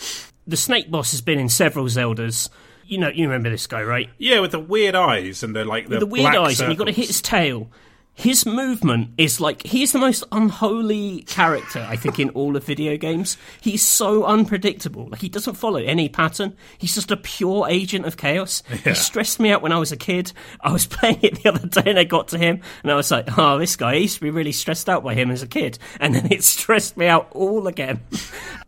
The snake boss has been in several Zeldas. You know, you remember this guy, right? Yeah, with the weird eyes and the like the, the weird eyes, circles. and you got to hit his tail, his movement is like he's the most unholy character I think in all of video games. He's so unpredictable. Like he doesn't follow any pattern. He's just a pure agent of chaos. Yeah. He stressed me out when I was a kid. I was playing it the other day and I got to him and I was like, "Oh, this guy I used to be really stressed out by him as a kid." And then it stressed me out all again.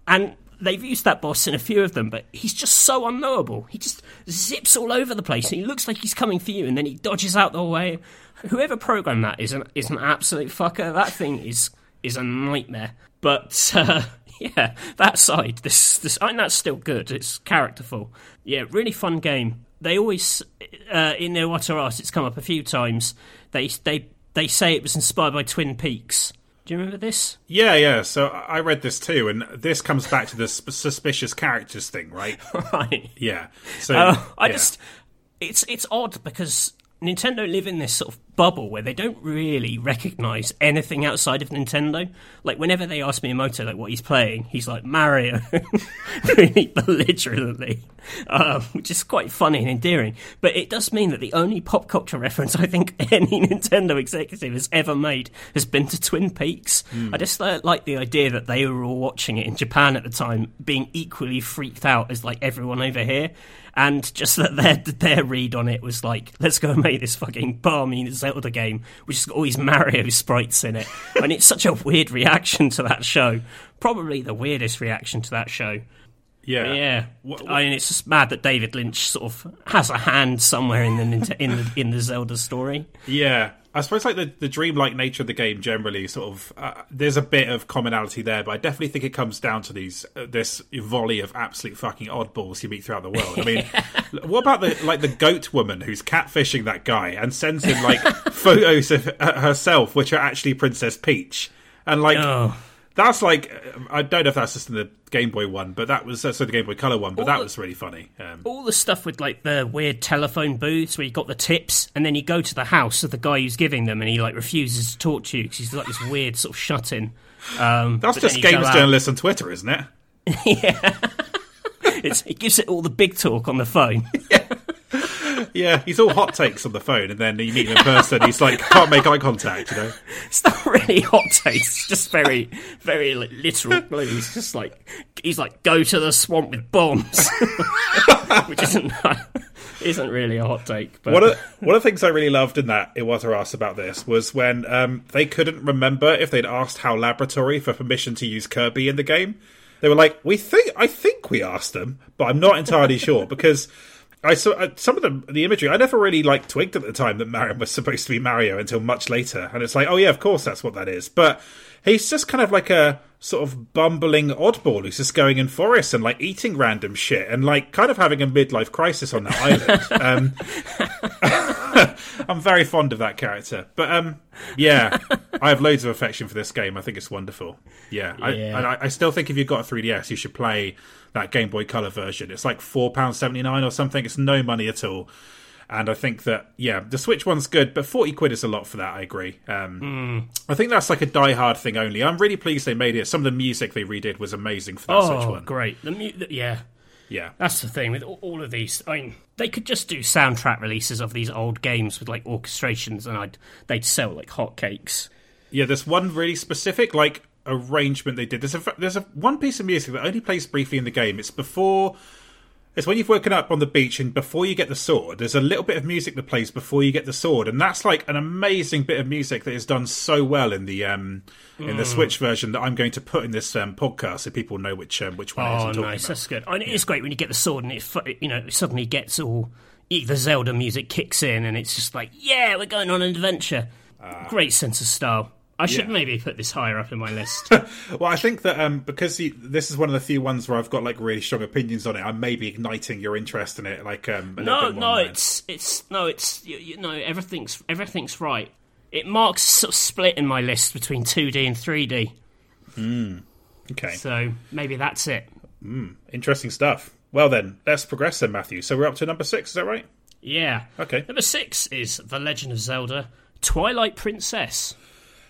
and they've used that boss in a few of them, but he's just so unknowable. He just zips all over the place and he looks like he's coming for you and then he dodges out the way whoever programmed that is an is an absolute fucker. That thing is is a nightmare. But uh, yeah, that side, this this I think that's still good. It's characterful. Yeah, really fun game. They always uh, in their what it's come up a few times. They they they say it was inspired by Twin Peaks. Do you remember this? Yeah, yeah. So I read this too, and this comes back to the suspicious characters thing, right? right. Yeah. So uh, I yeah. just it's it's odd because Nintendo live in this sort of bubble where they don't really recognize anything outside of Nintendo. Like whenever they ask Miyamoto like what he's playing, he's like Mario, really belligerently, um, which is quite funny and endearing. But it does mean that the only pop culture reference I think any Nintendo executive has ever made has been to Twin Peaks. Mm. I just uh, like the idea that they were all watching it in Japan at the time, being equally freaked out as like everyone over here and just that their their read on it was like, let's go and make this fucking balmy Zelda game, which has got all these Mario sprites in it, and it's such a weird reaction to that show. Probably the weirdest reaction to that show. Yeah, yeah. What, what? I mean, it's just mad that David Lynch sort of has a hand somewhere in the in the in the Zelda story. Yeah, I suppose like the, the dreamlike nature of the game generally sort of uh, there's a bit of commonality there, but I definitely think it comes down to these uh, this volley of absolute fucking oddballs you meet throughout the world. I mean, what about the like the goat woman who's catfishing that guy and sends him like photos of uh, herself, which are actually Princess Peach, and like. Oh that's like I don't know if that's just in the Game Boy one, but that was also the Game Boy Color one. But all that the, was really funny. Um, all the stuff with like the weird telephone booths where you got the tips, and then you go to the house of the guy who's giving them, and he like refuses to talk to you because he's like this weird sort of shut in. Um, that's just games journalists on Twitter, isn't it? yeah, it gives it all the big talk on the phone. yeah. Yeah, he's all hot takes on the phone, and then you meet him in person. He's like can't make eye contact. You know, It's not really hot takes. It's just very, very like, literal. He's just like he's like go to the swamp with bombs, which isn't isn't really a hot take. But one of one of the things I really loved in that it was asked about this was when um, they couldn't remember if they'd asked HAL Laboratory for permission to use Kirby in the game. They were like, "We think I think we asked them, but I'm not entirely sure because." I saw uh, some of the the imagery. I never really like twigged at the time that Mario was supposed to be Mario until much later, and it's like, oh yeah, of course that's what that is. But he's just kind of like a sort of bumbling oddball who's just going in forests and like eating random shit and like kind of having a midlife crisis on that island. um, I'm very fond of that character, but um, yeah, I have loads of affection for this game. I think it's wonderful. Yeah, I, Yeah. and I, I still think if you've got a 3DS, you should play that Game Boy Color version. It's like four pounds seventy nine or something. It's no money at all. And I think that yeah, the Switch one's good, but forty quid is a lot for that. I agree. Um, I think that's like a Die Hard thing only. I'm really pleased they made it. Some of the music they redid was amazing for that Switch oh, one. great! The mu- the- yeah, Yeah, That's the thing with all- all of these. I mean, they could just do soundtrack releases of these old games with like orchestrations, and I'd they'd sell like hotcakes. yeah. There's one really specific like arrangement they did. There's a there's a one piece of music that only plays briefly in the game. It's before. It's when you've woken up on the beach and before you get the sword. There's a little bit of music that plays before you get the sword, and that's like an amazing bit of music that is done so well in the um in the Switch version that I'm going to put in this um, podcast so people know which um, which one it is Oh, I'm talking nice! about. That's good. I mean, it's great when you get the sword and it, you know, it suddenly gets all the Zelda music kicks in, and it's just like, yeah, we're going on an adventure. great sense of style. I should yeah. maybe put this higher up in my list. Well, I think that um, because the, this is one of the few ones where I've got like really strong opinions on it, I may be igniting your interest in it. Like, um, no, no, that. it's it's no, it's you, you know, everything's everything's right. It marks a sort of split in my list between 2D and 3D. okay. So maybe that's it. Interesting stuff. Well, then let's progress, then, Matthew. So we're up to number six. Is that right? Yeah. Okay. Number six is The Legend of Zelda Twilight Princess.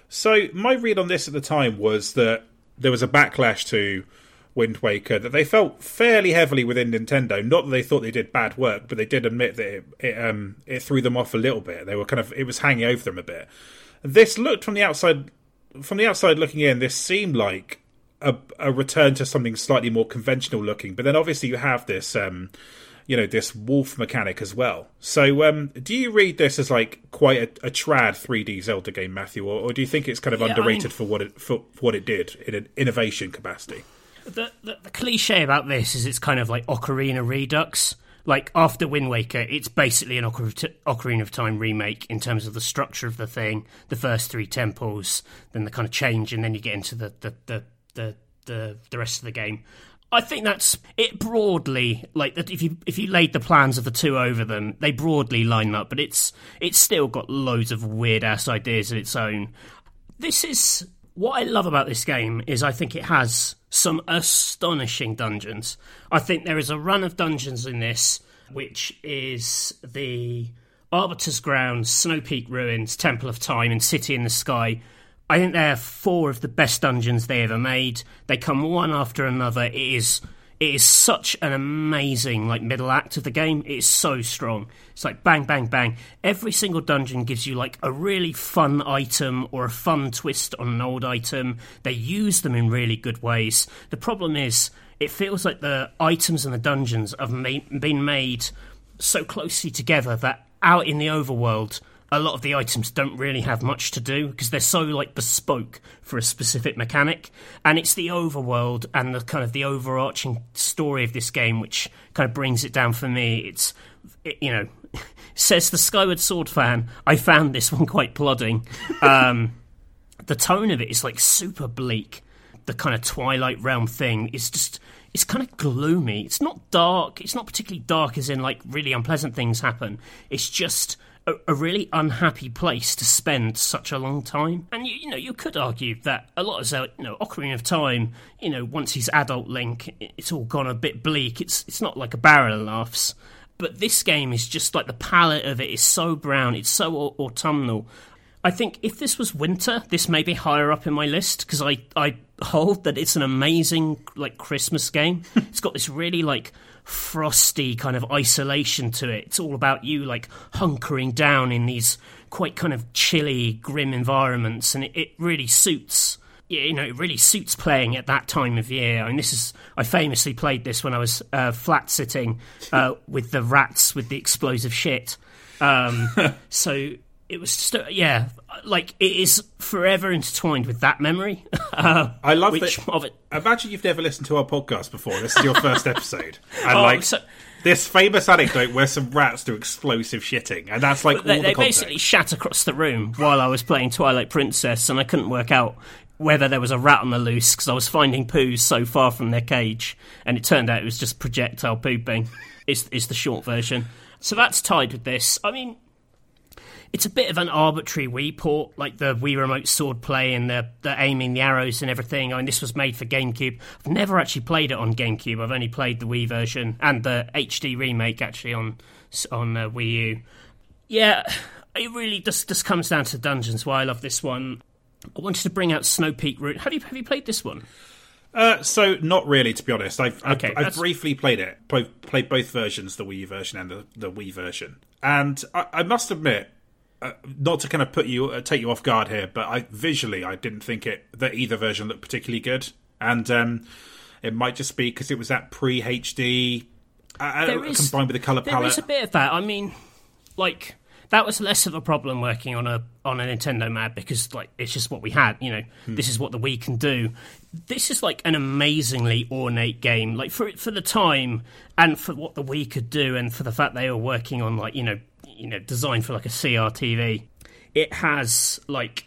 So my read on this at the time was that there was a backlash to Wind Waker that they felt fairly heavily within Nintendo. Not that they thought they did bad work, but they did admit that it, it um it threw them off a little bit. They were kind of it was hanging over them a bit. This looked from the outside from the outside looking in, this seemed like a, a return to something slightly more conventional looking. But then obviously you have this um you know this wolf mechanic as well. So, um, do you read this as like quite a, a trad 3D Zelda game, Matthew, or, or do you think it's kind of Yeah, I underrated mean- for what it for, for what it did in an innovation capacity? The, the, the cliche about this is it's kind of like Ocarina Redux. Like after Wind Waker, it's basically an Ocar- Ocarina of Time remake in terms of the structure of the thing, the first three temples, then the kind of change, and then you get into the the the the, the, the rest of the game. I think that's it broadly. Like that, if you if you laid the plans of the two over them, they broadly line up. But it's it's still got loads of weird ass ideas of its own. This is what I love about this game is I think it has some astonishing dungeons. I think there is a run of dungeons in this which is the Arbiter's Grounds, Snow Peak Ruins, Temple of Time, and City in the Sky. I think they're four of the best dungeons they ever made. They come one after another. It is it is such an amazing like middle act of the game. It is so strong. It's like bang bang bang. Every single dungeon gives you like a really fun item or a fun twist on an old item. They use them in really good ways. The problem is it feels like the items and the dungeons have ma- been made so closely together that out in the overworld a lot of the items don't really have much to do because they're so like bespoke for a specific mechanic and it's the overworld and the kind of the overarching story of this game which kind of brings it down for me it's it, you know says the skyward sword fan i found this one quite plodding um the tone of it is like super bleak. The kind of Twilight Realm thing is just it's kind of gloomy. It's not dark. It's not particularly dark as in like really unpleasant things happen. It's just a, a really unhappy place to spend such a long time. And you, you know, you could argue that a lot of Zelda, you know, Ocarina of Time, you know, once he's adult Link, it's all gone a bit bleak. It's it's not like a barrel of laughs. But this game is just like the palette of it is so brown. It's so au- autumnal. I I think if this was winter, this may be higher up in my list because I, I hold that it's an amazing like Christmas game. it's got this really like frosty kind of isolation to it. It's all about you like hunkering down in these quite kind of chilly, grim environments, and it, it really suits. You know, it really suits playing at that time of year. I mean, this is I famously played this when I was uh, flat sitting uh, with the rats with the explosive shit. Um, so it was just, yeah, like it is forever intertwined with that memory. Uh, I love which that. Of it. Imagine you've never listened to our podcast before. This is your first episode, and Oh, like so- this famous anecdote where some rats do explosive shitting, and that's like all They, the they basically shat across the room while I was playing Twilight Princess, and I couldn't work out whether there was a rat on the loose because I was finding poos so far from their cage, and it turned out it was just projectile pooping. Is is the short version. So that's tied with this. I mean, it's a bit of an arbitrary Wii port, like the Wii Remote sword play and the, the aiming the arrows and everything. I mean, this was made for GameCube. I've never actually played it on GameCube. I've only played the Wii version and the HD remake actually on on uh, Wii U. Yeah, it really just just comes down to dungeons. Why I love this one. I wanted to bring out Snow Peak Ruins. Have you have you played this one? Uh, so not really, to be honest. I've I've, Okay, I've briefly played it, both, played both versions, the Wii U version and the, the Wii version, and I, I must admit, uh, not to kind of put you uh, take you off guard here, but I visually I didn't think it that either version looked particularly good, and um, it might just be because it was that pre HD uh, There is- combined with the color palette. is a bit of that. I mean, like that was less of a problem working on a on a Nintendo Mad because like it's just what we had. You know, this is what the Wii can do. This is like an amazingly ornate game. Like for for the time and for what the Wii could do, and for the fact they were working on like you know you know designed for like a CRTV. It has like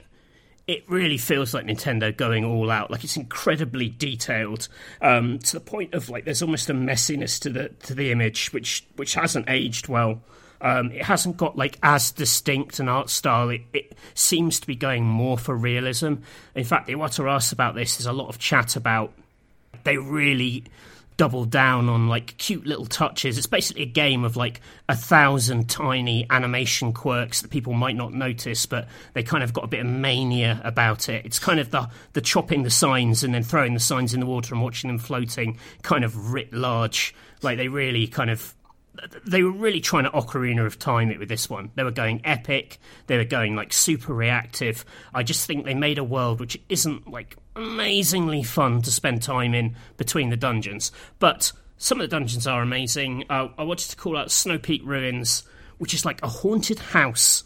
it really feels like Nintendo going all out. Like it's incredibly detailed um, to the point of like there's almost a messiness to the to the image, which which hasn't aged well. Um, it hasn't got like as distinct an art style. It, it seems to be going more for realism. In fact, Iwata asked about this. There's a lot of chat about they really double down on like cute little touches. It's basically a game of like a thousand tiny animation quirks that people might not notice, but they kind of got a bit of mania about it. It's kind of the the chopping the signs and then throwing the signs in the water and watching them floating, kind of writ large. Like they really kind of they were really trying to Ocarina of Time it with this one. They were going epic. They were going like super reactive. I just think they made a world which isn't like amazingly fun to spend time in between the dungeons. But some of the dungeons are amazing. Uh, I wanted to call out Snow Peak Ruins, which is like a haunted house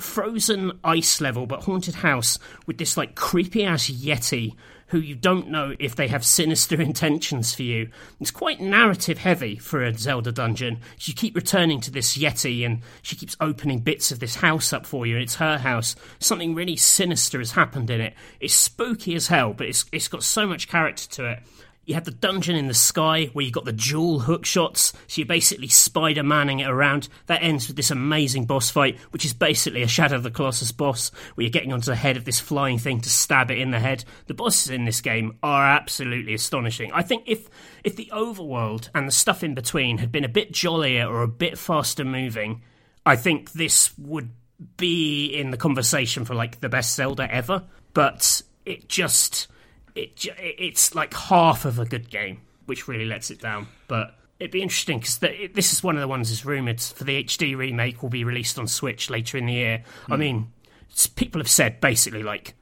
frozen ice level but haunted house with this like creepy ass yeti who you don't know if they have sinister intentions for you. It's quite narrative heavy for a Zelda dungeon. You keep returning to this yeti and she keeps opening bits of this house up for you and it's her house. Something really sinister has happened in it. It's spooky as hell, but it's it's got so much character to it. You have the dungeon in the sky where you've got the dual hook shots, so you're basically Spider Manning it around. That ends with this amazing boss fight, which is basically a Shadow of the Colossus boss, where you're getting onto the head of this flying thing to stab it in the head. The bosses in this game are absolutely astonishing. I think if if the overworld and the stuff in between had been a bit jollier or a bit faster moving, I think this would be in the conversation for like the best Zelda ever. But it just it it's like half of a good game, which really lets it down. But it'd be interesting because this is one of the ones that's rumored for the HD remake will be released on Switch later in the year. I hmm. mean, s- people have said basically like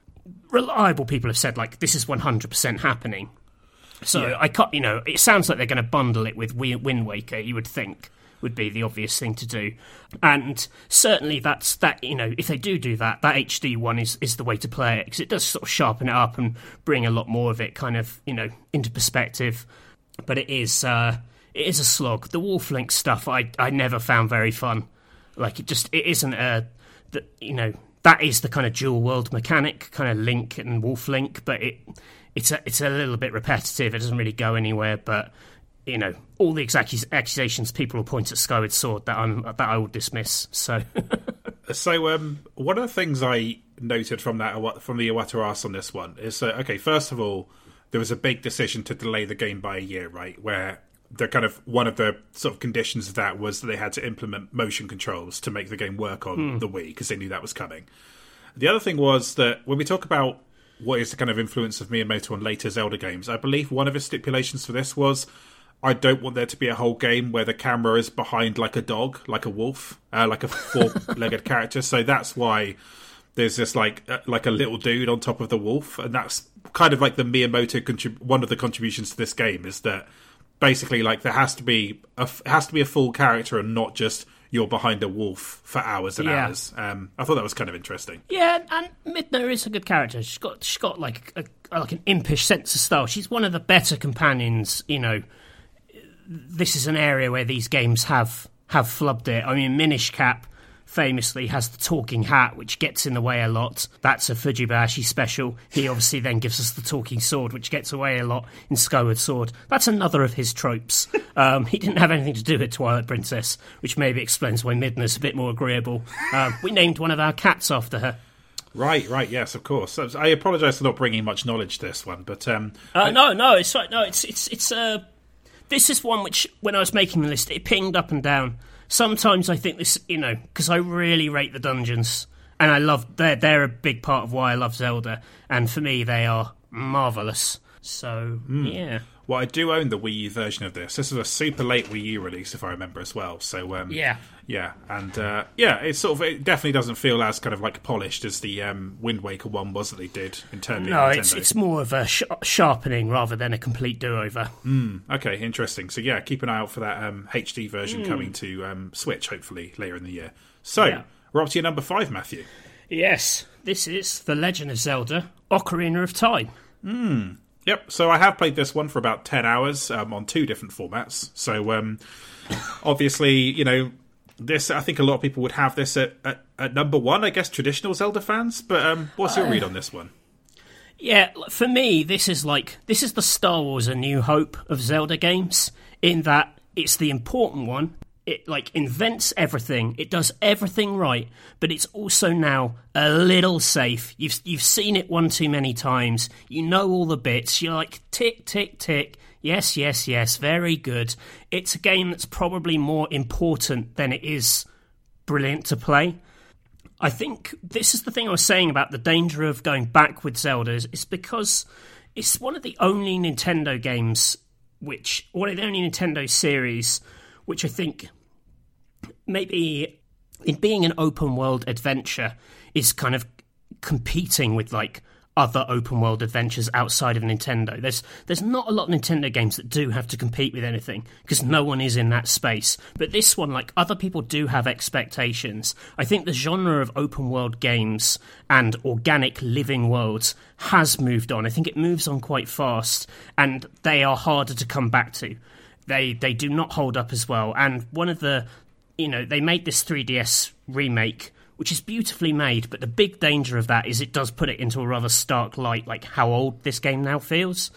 reliable people have said like this is 100% happening. So I can't, you know, it sounds like they're going to bundle it with Wind Waker. You would think would be the obvious thing to do, and certainly that's that. You know, if they do do that, that HD one is is the way to play it because it does sort of sharpen it up and bring a lot more of it kind of you know into perspective. But it is uh, it is a slog. The Wolf Link stuff I I never found very fun. Like it just it isn't a that you know that is the kind of dual world mechanic, kind of Link and Wolf Link, but it it's a it's a little bit repetitive. It doesn't really go anywhere, but you know all the accus- accusations people will point at Skyward Sword that I'm that I will dismiss. So So, um, one of the things I noted from that from the Iwata on this one is uh, okay. First of all, there was a big decision to delay the game by a year, right? Where the kind of one of the sort of conditions of that was that they had to implement motion controls to make the game work on the Wii because they knew that was coming. The other thing was that when we talk about what is the kind of influence of Miyamoto on later Zelda games, I believe one of his stipulations for this was I don't want there to be a whole game where the camera is behind like a dog, like a wolf, uh, like a four-legged character. So that's why there's this like uh, like a little dude on top of the wolf, and that's kind of like the Miyamoto contrib- one of the contributions to this game is that basically like there has to be a f- has to be a full character and not just you're behind a wolf for hours and Yeah. hours. Um, I thought that was kind of interesting. Yeah, and Midna is a good character. She's got she's got like a, like an impish sense of style. She's one of the better companions. You know, this is an area where these games have have flubbed it. I mean, Minish Cap famously has the talking hat, which gets in the way a lot. That's a Fujibayashi special. He obviously then gives us the talking sword, which gets away a lot in Skyward Sword. That's another of his tropes. Um, he didn't have anything to do with Twilight Princess, which maybe explains why Midna's a bit more agreeable. Um, we named one of our cats after her. Right, right, yes, of course. I apologise for not bringing much knowledge to this one, but um, Uh, no, no, it's right. No, it's it's it's Uh, this is one which, when I was making the list, it pinged up and down. Sometimes I think this, you know, because I really rate the dungeons, and I love they're they're a big part of why I love Zelda, and for me they are marvelous. So yeah, well, I do own the Wii U version of this. This is a super late Wii U release, if I remember as well. So um, yeah. Yeah, and uh, yeah, it sort of it definitely doesn't feel as kind of like polished as the um, Wind Waker one was that they did internally. No, it's it's more of a sh- sharpening rather than a complete do over. okay, interesting. So yeah, keep an eye out for that um, HD version coming to um, Switch hopefully later in the year. So Yeah. we're up to your number five, Matthew. Yes, this is the Legend of Zelda: Ocarina of Time. Yep. So I have played this one for about ten hours um, on two different formats. So um, obviously, you know, this I think a lot of people would have this at, at, at number one. I guess traditional Zelda fans. But um, what's your read on this one? Yeah, for me, this is like this is the Star Wars: A New Hope of Zelda games. In that it's the important one. It like invents everything. It does everything right, but it's also now a little safe. You've you've seen it one too many times. You know all the bits. You're like tick tick tick. Yes, yes, yes. Very good. It's a game that's probably more important than it is brilliant to play. I think this is the thing I was saying about the danger of going back with Zelda is, because it's one of the only Nintendo games which, one of the only Nintendo series which I think maybe in being an open world adventure is kind of competing with like other open world adventures outside of Nintendo. There's there's not a lot of Nintendo games that do have to compete with anything because no one is in that space. But this one, like other people do have expectations. I think the genre of open world games and organic living worlds has moved on. I think it moves on quite fast and they are harder to come back to. They they do not hold up as well. And one of the you know, they made this 3DS remake which is beautifully made, but the big danger of that is it does put it into a rather stark light, like how old this game now feels.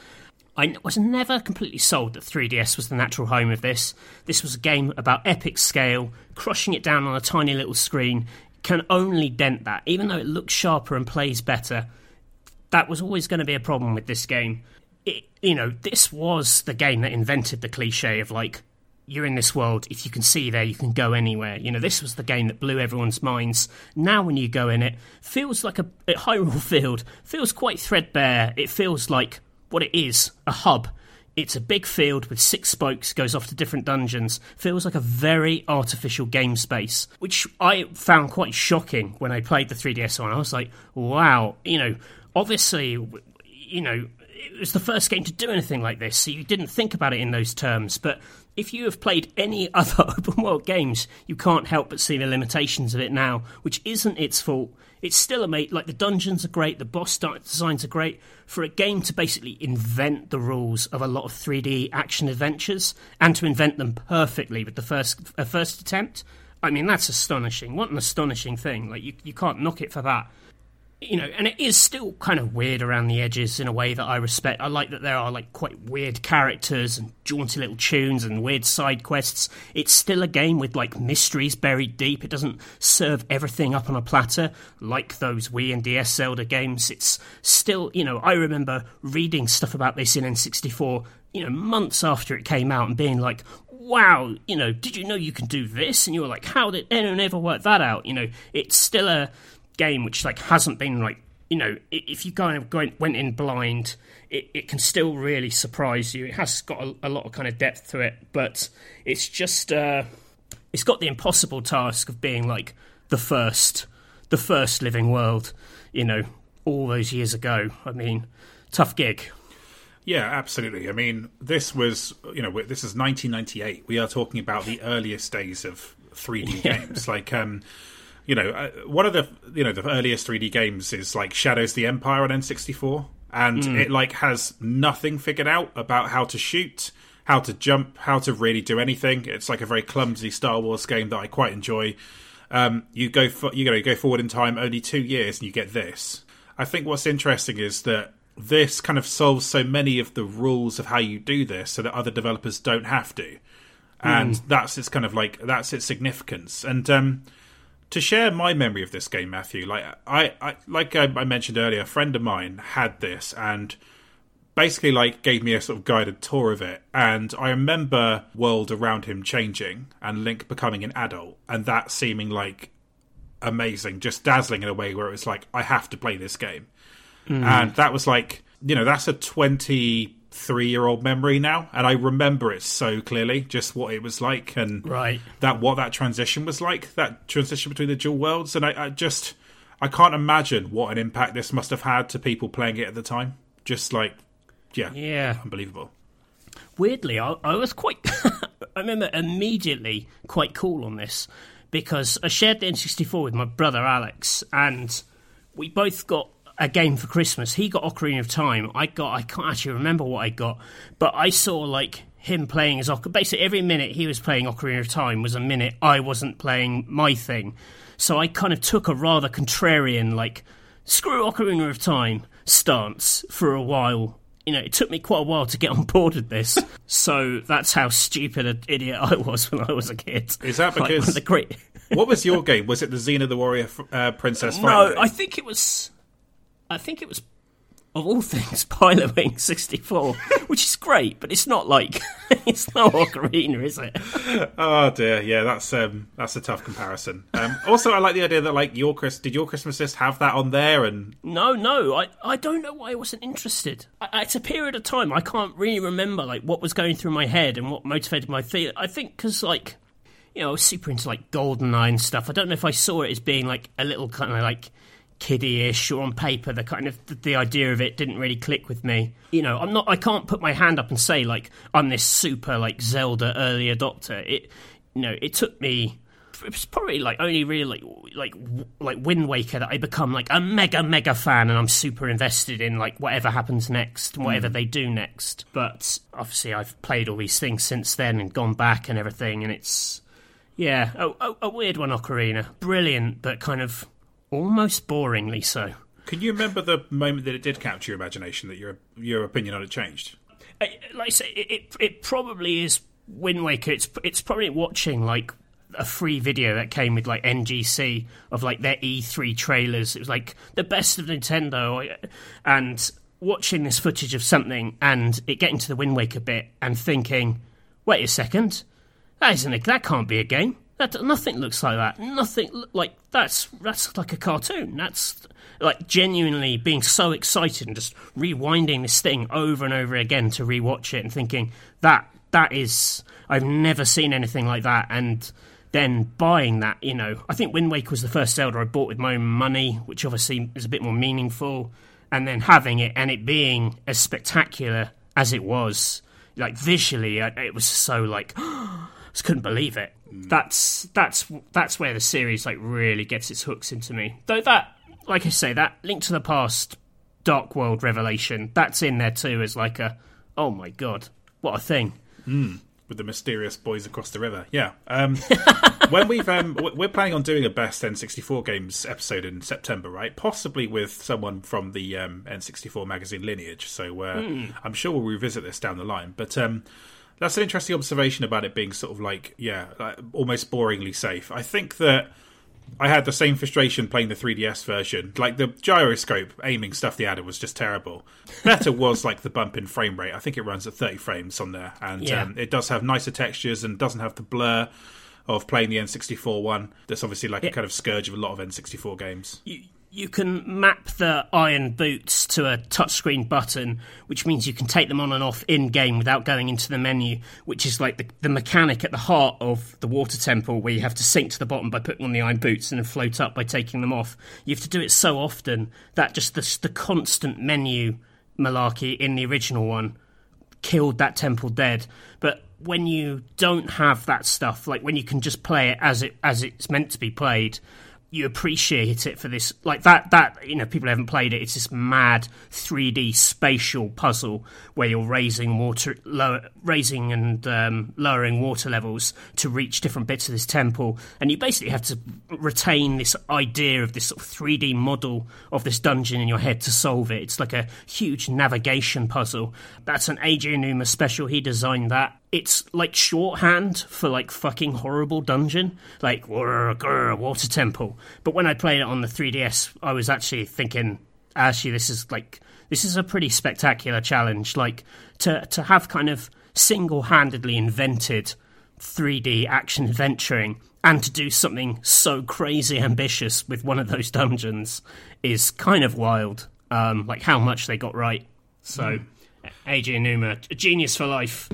I was never completely sold that 3DS was the natural home of this. This was a game about epic scale, crushing it down on a tiny little screen can only dent that. Even though it looks sharper and plays better, that was always going to be a problem with this game. It, you know, this was the game that invented the cliche of like, you're in this world. If you can see there, you can go anywhere. You know, this was the game that blew everyone's minds. Now, when you go in it, feels like a, Hyrule Field feels quite threadbare. It feels like what it is a hub. It's a big field with six spokes, goes off to different dungeons. Feels like a very artificial game space, which I found quite shocking when I played the 3DS one. I was like, wow, you know, obviously, you know, it was the first game to do anything like this, so you didn't think about it in those terms. But if you have played any other open world games, you can't help but see the limitations of it now, which isn't its fault. It's still a mate. Like the dungeons are great, the boss designs are great. For a game to basically invent the rules of a lot of 3D action adventures and to invent them perfectly with the first uh, first attempt, I mean that's astonishing. What an astonishing thing! Like you you can't knock it for that you know, and it is still kind of weird around the edges in a way that I respect. I like that there are like quite weird characters and jaunty little tunes and weird side quests. It's still a game with like mysteries buried deep. It doesn't serve everything up on a platter like those Wii and DS Zelda games. It's still, you know, I remember reading stuff about this in N64, you know, months after it came out and being like, wow, you know, did you know you can do this? And you were like, how did anyone ever work that out? You know, it's still a game which like hasn't been like you know if you kind of went in blind, it, it can still really surprise you. It has got a, a lot of kind of depth to it, but it's just uh, it's got the impossible task of being like the first the first living world. You know, all those years ago. I mean, tough gig. Yeah, absolutely. I mean, this was, you know, this is 1998. We are talking about the earliest days of 3D yeah. games. Like, um, you know, uh, one of the, you know, the earliest 3D games is like Shadows the Empire on N64, and mm. it like has nothing figured out about how to shoot, how to jump, how to really do anything. It's like a very clumsy Star Wars game that I quite enjoy. Um, you go for, you know, you go forward in time only two years, and you get this. I think what's interesting is that this kind of solves so many of the rules of how you do this so that other developers don't have to and mm. that's its kind of like that's its significance and um, to share my memory of this game matthew like i, I like I, I, mentioned earlier a friend of mine had this and basically like gave me a sort of guided tour of it and i remember world around him changing and link becoming an adult and that seeming like amazing just dazzling in a way where it was like i have to play this game Mm. And that was like, you know, that's a 23 year old memory now. And I remember it so clearly, just what it was like and right. that what that transition was like, that transition between the dual worlds. And I, I just, I can't imagine what an impact this must have had to people playing it at the time. Just like, yeah, yeah, unbelievable. Weirdly, I, I was quite, I remember immediately quite cool on this because I shared the N64 with my brother Alex, and we both got a game for Christmas. He got Ocarina of Time. I got I can't actually remember what I got, but I saw like him playing as Ocarina. Basically, every minute he was playing Ocarina of Time was a minute I wasn't playing my thing. So I kind of took a rather contrarian, like screw Ocarina of Time stance for a while. You know, it took me quite a while to get on board with this. so that's how stupid an idiot I was when I was a kid. Is that because like, the great? what was your game? Was it the Xena the Warrior uh, Princess? No, I think it was. I think it was of all things, Pilotwings 64, which is great, but it's not like it's no Ocarina, is it? oh dear, yeah, that's um, that's a tough comparison. Um, also, I like the idea that like your Chris, did your Christmas list have that on there? And no, no, I I don't know why I wasn't interested. I, it's a period of time I can't really remember like what was going through my head and what motivated my feel. I think because like you know, I was super into like GoldenEye and stuff. I don't know if I saw it as being like a little kind of like kiddie-ish or on paper the kind of the idea of it didn't really click with me you know i'm not i can't put my hand up and say like i'm this super like zelda early adopter it you know it took me it was probably like only really like like like Wind Waker that I become like a mega mega fan and I'm super invested in like whatever happens next and whatever mm. they do next. But obviously I've played all these things since then and gone back and everything and it's yeah a, a, a weird one Ocarina, brilliant but kind of almost boringly so. Can you remember the moment that it did capture your imagination that your your opinion on it changed? Uh, like I say, it, it, it probably is Wind Waker. It's it's probably watching like a free video that came with like NGC of like their E3 trailers. It was like the best of Nintendo, and watching this footage of something and it getting to the Wind Waker bit and thinking, wait a second, that isn't a, that can't be a game. That nothing looks like that. Nothing like that's that's like a cartoon. That's like genuinely being so excited and just rewinding this thing over and over again to rewatch it and thinking that that is I've never seen anything like that and then buying that, you know, I think Wind Waker was the first Zelda I bought with my own money, which obviously is a bit more meaningful, and then having it and it being as spectacular as it was, like visually, it was so like, just couldn't believe it that's that's that's where the series like really gets its hooks into me. Though that, like I say, that Link to the Past, Dark World Revelation, that's in there too as like a, oh my god, what a thing. Mm, with the mysterious boys across the river, yeah. Um, when we've um, we're planning on doing a best N64 games episode in September, right? Possibly with someone from the um, N64 magazine lineage. So uh, mm. I'm sure we'll revisit this down the line, but. Um, that's an interesting observation about it being sort of like, yeah, like almost boringly safe. I think that I had the same frustration playing the 3DS version. Like the gyroscope aiming stuff they added was just terrible. Better was like the bump in frame rate. I think it runs at 30 frames on there, and yeah. um, it does have nicer textures and doesn't have the blur. of playing the N64 one. That's obviously like a kind of scourge of a lot of N64 games. You, you can map the iron boots to a touchscreen button, which means you can take them on and off in game without going into the menu, which is like the, the mechanic at the heart of the water temple, where you have to sink to the bottom by putting on the iron boots and then float up by taking them off. You have to do it so often that just the, the constant menu malarkey in the original one killed that temple dead. But when you don't have that stuff, like when you can just play it as it as it's meant to be played, you appreciate it for this like that that you know people haven't played it it's this mad 3d spatial puzzle where you're raising water lower, raising and um, lowering water levels to reach different bits of this temple. And you basically have to retain this idea of this sort of 3d model of this dungeon in your head to solve it. It's like a huge navigation puzzle. That's an Eiji Aonuma special. He designed that it's like shorthand for like fucking horrible dungeon, like water temple. But when I played it on the 3DS, I was actually thinking, actually, this is like this is a pretty spectacular challenge. Like to to have kind of single handedly invented 3D action adventuring and to do something so crazy ambitious with one of those dungeons is kind of wild. Um, like how much they got right. So, mm. Eiji Aonuma, a genius for life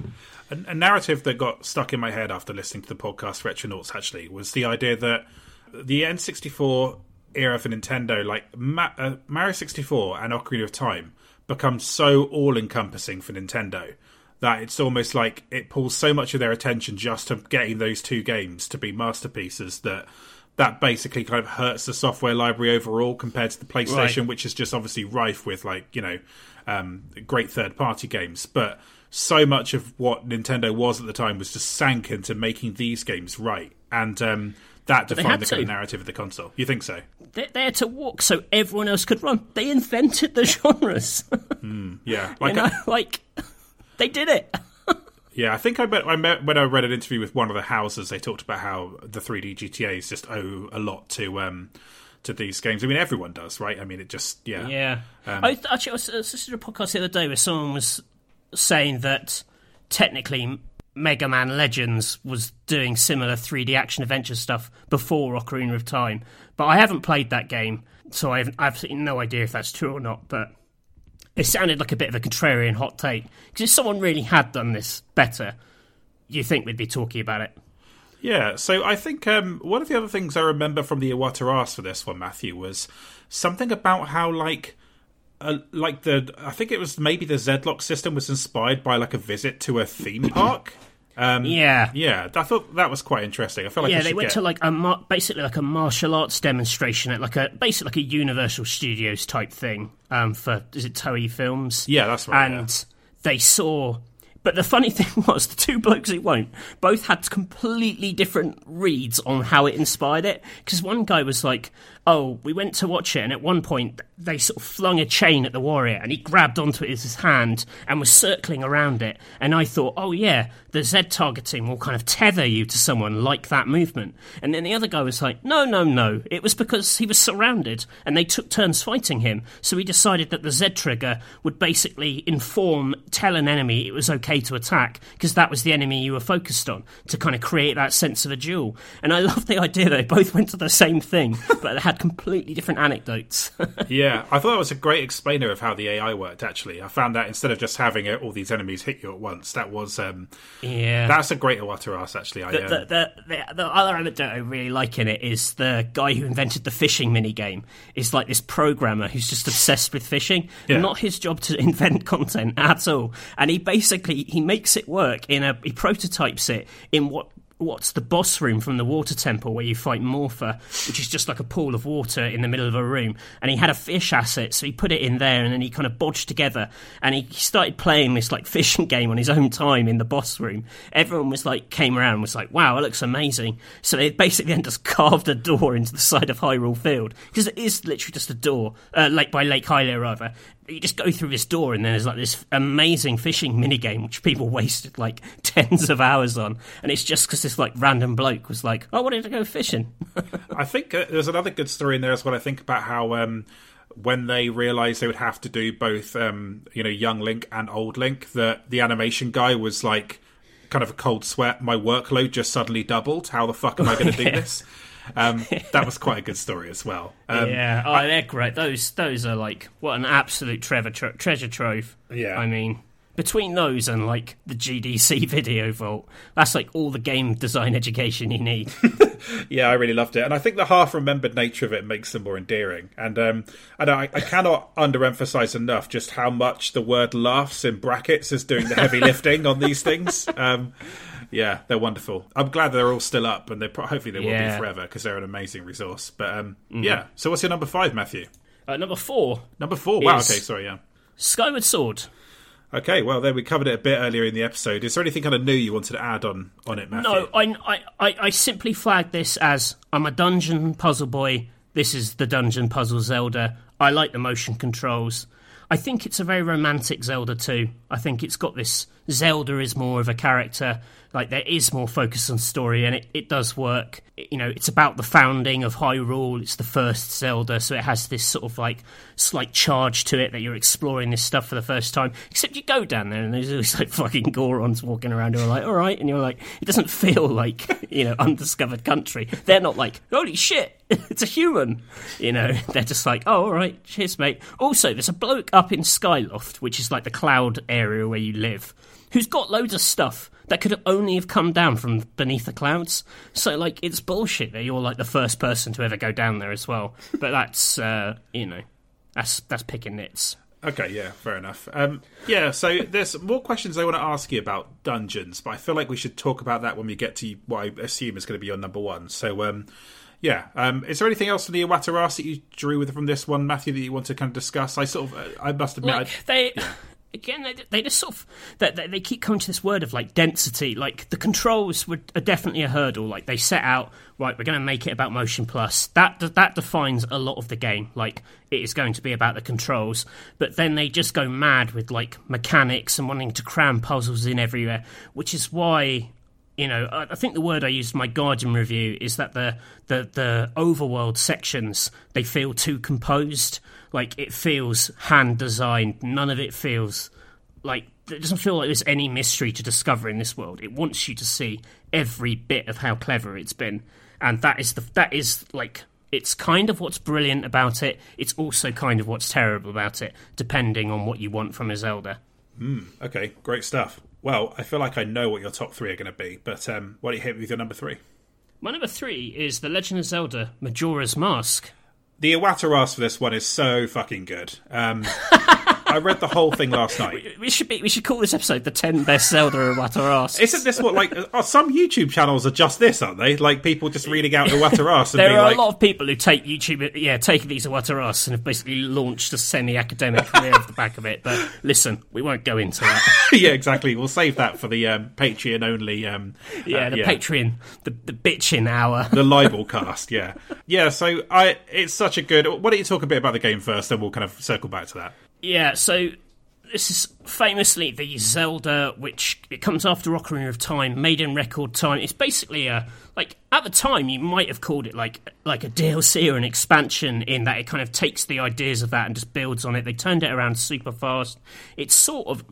a, a, narrative that got stuck in my head after listening to the podcast Retronauts actually was the idea that the N64 era for Nintendo, like Ma- uh, Mario 64 and Ocarina of Time, become so all encompassing for Nintendo that it's almost like it pulls so much of their attention just to getting those two games to be masterpieces that that basically kind of hurts the software library overall compared to the PlayStation, right. which is just obviously rife with like you know um, great third party games, but so much of what Nintendo was at the time was just sank into making these games right, and um, that defined the kind narrative of the console. You think so? They, they, had to walk so everyone else could run. They invented the genres. mm, yeah, like you know, like they did it. yeah, I think I met, I met when I read an interview with one of the houses. They talked about how the 3D GTA's just owe a lot to. Um, to these games. I mean, everyone does, right? I mean, it just yeah. Yeah. Um, I actually I was listening to a podcast the other day where someone was saying that technically Mega Man Legends was doing similar 3D action adventure stuff before Ocarina of Time. But I haven't played that game, so I have absolutely no idea if that's true or not. But it sounded like a bit of a contrarian hot take. Because if someone really had done this better, you think we'd be talking about it. Yeah, so I think um, one of the other things I remember from the Iwata Asks for this one, Matthew, was something about how, like, uh, like the I think it was maybe the Z-Lock system was inspired by like a visit to a theme park. Um, yeah, yeah. I thought that was quite interesting. I feel like yeah, they went get... to like a mar- basically like a martial arts demonstration at like a basically like a Universal Studios type thing um, for is it Toei Films? Yeah, that's right. And yeah. they saw but the funny thing was, the two blokes it won't both had completely different reads on how it inspired it. Because one guy was like, "Oh, we went to watch it, and at one point they sort of flung a chain at the warrior, and he grabbed onto it with his hand and was circling around it." And I thought, "Oh yeah, the Z targeting will kind of tether you to someone like that movement." And then the other guy was like, "No, no, no! It was because he was surrounded, and they took turns fighting him. So he decided that the Z trigger would basically inform, tell an enemy it was okay." to attack because that was the enemy you were focused on to kind of create that sense of a duel. And I love the idea they both went to the same thing, but they had completely different anecdotes. yeah, I thought that was a great explainer of how the AI worked. Actually, I found that instead of just having it, all these enemies hit you at once, that was um, yeah, that's a great Iwata Asks. Actually, I, the, um... the, the, the, the other anecdote I really like in it is the guy who invented the fishing mini game is like this programmer who's just obsessed with fishing. Yeah. Not his job to invent content at all, and he basically he makes it work in a he prototypes it in what what's the boss room from the water temple where you fight Morpha, which is just like a pool of water in the middle of a room. And he had a fish asset, so he put it in there and then he kind of bodged together and he started playing this like fishing game on his own time in the boss room. Everyone was like, came around was like, wow, it looks amazing. So they basically then just carved a door into the side of Hyrule Field because it is literally just a door, uh, by Lake Hylia rather you just go through this door and then there's like this amazing fishing minigame which people wasted like tens of hours on and it's just because this like random bloke was like oh, i wanted to go fishing i think uh, there's another good story in there as well i think about how um, when they realized they would have to do both um, you know young link and old link that the animation guy was like kind of a cold sweat. My workload just suddenly doubled. How the fuck am I going to do this? Um, that was quite a good story as well. Um, yeah, oh, they're great. Those those are like what an absolute treasure tro- treasure trove. Yeah. I mean, between those and like the GDC video vault, that's like all the game design education you need. yeah, I really loved it, and I think the half remembered nature of it makes them more endearing. And um, and I, I cannot underemphasize enough just how much the word "laughs" in brackets is doing the heavy lifting on these things. Um, yeah, they're wonderful. I'm glad they're all still up, and they pro- hopefully they will be forever because they're an amazing resource. But um, yeah, so what's your number five, Matthew? uh, number four, Number four. Wow. Okay, sorry. Yeah. Skyward Sword. Okay. Well, there we covered it a bit earlier in the episode. Is there anything kind of new you wanted to add on on it, Matthew? No, I, I, I, I simply flagged this as I'm a dungeon puzzle boy. This is the dungeon puzzle Zelda. I like the motion controls. I think it's a very romantic Zelda too. I think it's got this Zelda is more of a character. Like there is more focus on story, and it, it does work. You know, it's about the founding of Hyrule. It's the first Zelda, so it has this sort of like slight charge to it that you're exploring this stuff for the first time. Except you go down there and there's always like fucking Gorons walking around who are like, all right, and you're like, it doesn't feel like you know undiscovered country. They're not like, holy shit, it's a human. You know, they're just like, oh, all right, cheers, mate. Also, there's a bloke up in Skyloft, which is like the cloud area where you live, who's got loads of stuff that could only have come down from beneath the clouds. So, like, it's bullshit that you're like the first person to ever go down there as well. But that's, uh, you know, that's that's picking nits. Okay, yeah, fair enough. Um, yeah, so there's more questions I want to ask you about dungeons, but I feel like we should talk about that when we get to what I assume is going to be your number one. So, um, yeah, um, is there anything else from the Iwata Asks that you drew with from this one, Matthew, that you want to kind of discuss? I sort of, uh, I must admit, I- like they again they, they just sort of they, they, keep coming to this word of like density. Like the controls were are definitely a hurdle. Like they set out right we're going to make it about motion plus. That that defines a lot of the game. Like it is going to be about the controls. But then they just go mad with like mechanics and wanting to cram puzzles in everywhere which is why you know, I I think the word I used in my Guardian review is that the, the, the overworld sections they feel too composed. Like it feels hand designed. None of it feels like it doesn't feel like there's any mystery to discover in this world. It wants you to see every bit of how clever it's been, and that is the that is like it's kind of what's brilliant about it. It's also kind of what's terrible about it, depending on what you want from a Zelda. okay, great stuff. Well, I feel like I know what your top three are going to be, but um, why don't you hit me with your number three? My number three is The Legend of Zelda Majora's Mask. The Iwata Asks for this one is so fucking good. Um, I read the whole thing last night. We should be. We should call this episode the ten best Zelda Iwata Asks. Isn't this what like oh, some YouTube channels are just this, aren't they? Like people just reading out Iwata Asks and There are like, a lot of people who take YouTube, yeah, take these Iwata Asks and have basically launched a semi-academic career off the back of it. But listen, we won't go into that. yeah, exactly. We'll save that for the um, Patreon only. Um, Yeah, uh, the Patreon, the the bitching hour. the libel cast. Yeah, yeah. So I, it's such a good. Why don't you talk a bit about the game first, then we'll kind of circle back to that. Yeah, so this is famously the mm-hmm. Zelda, which it comes after Ocarina of Time, made in record time. It's basically a like at the time you might have called it like like a DLC or an expansion in that it kind of takes the ideas of that and just builds on it. They turned it around super fast. It's sort of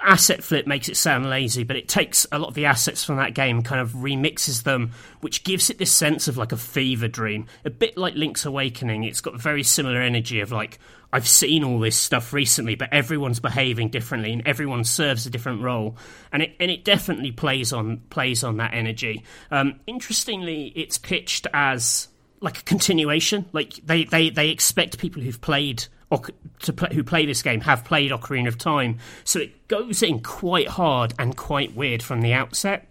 asset flip makes it sound lazy, but it takes a lot of the assets from that game, kind of remixes them, which gives it this sense of like a fever dream, a bit like Link's Awakening. It's got very similar energy of like I've seen all this stuff recently, but everyone's behaving differently and everyone serves a different role, and it and it definitely plays on plays on that energy. Um, interestingly, it's pitched as like a continuation. Like they, they, they expect people who've played play, who play this game have played Ocarina of Time, so it goes in quite hard and quite weird from the outset.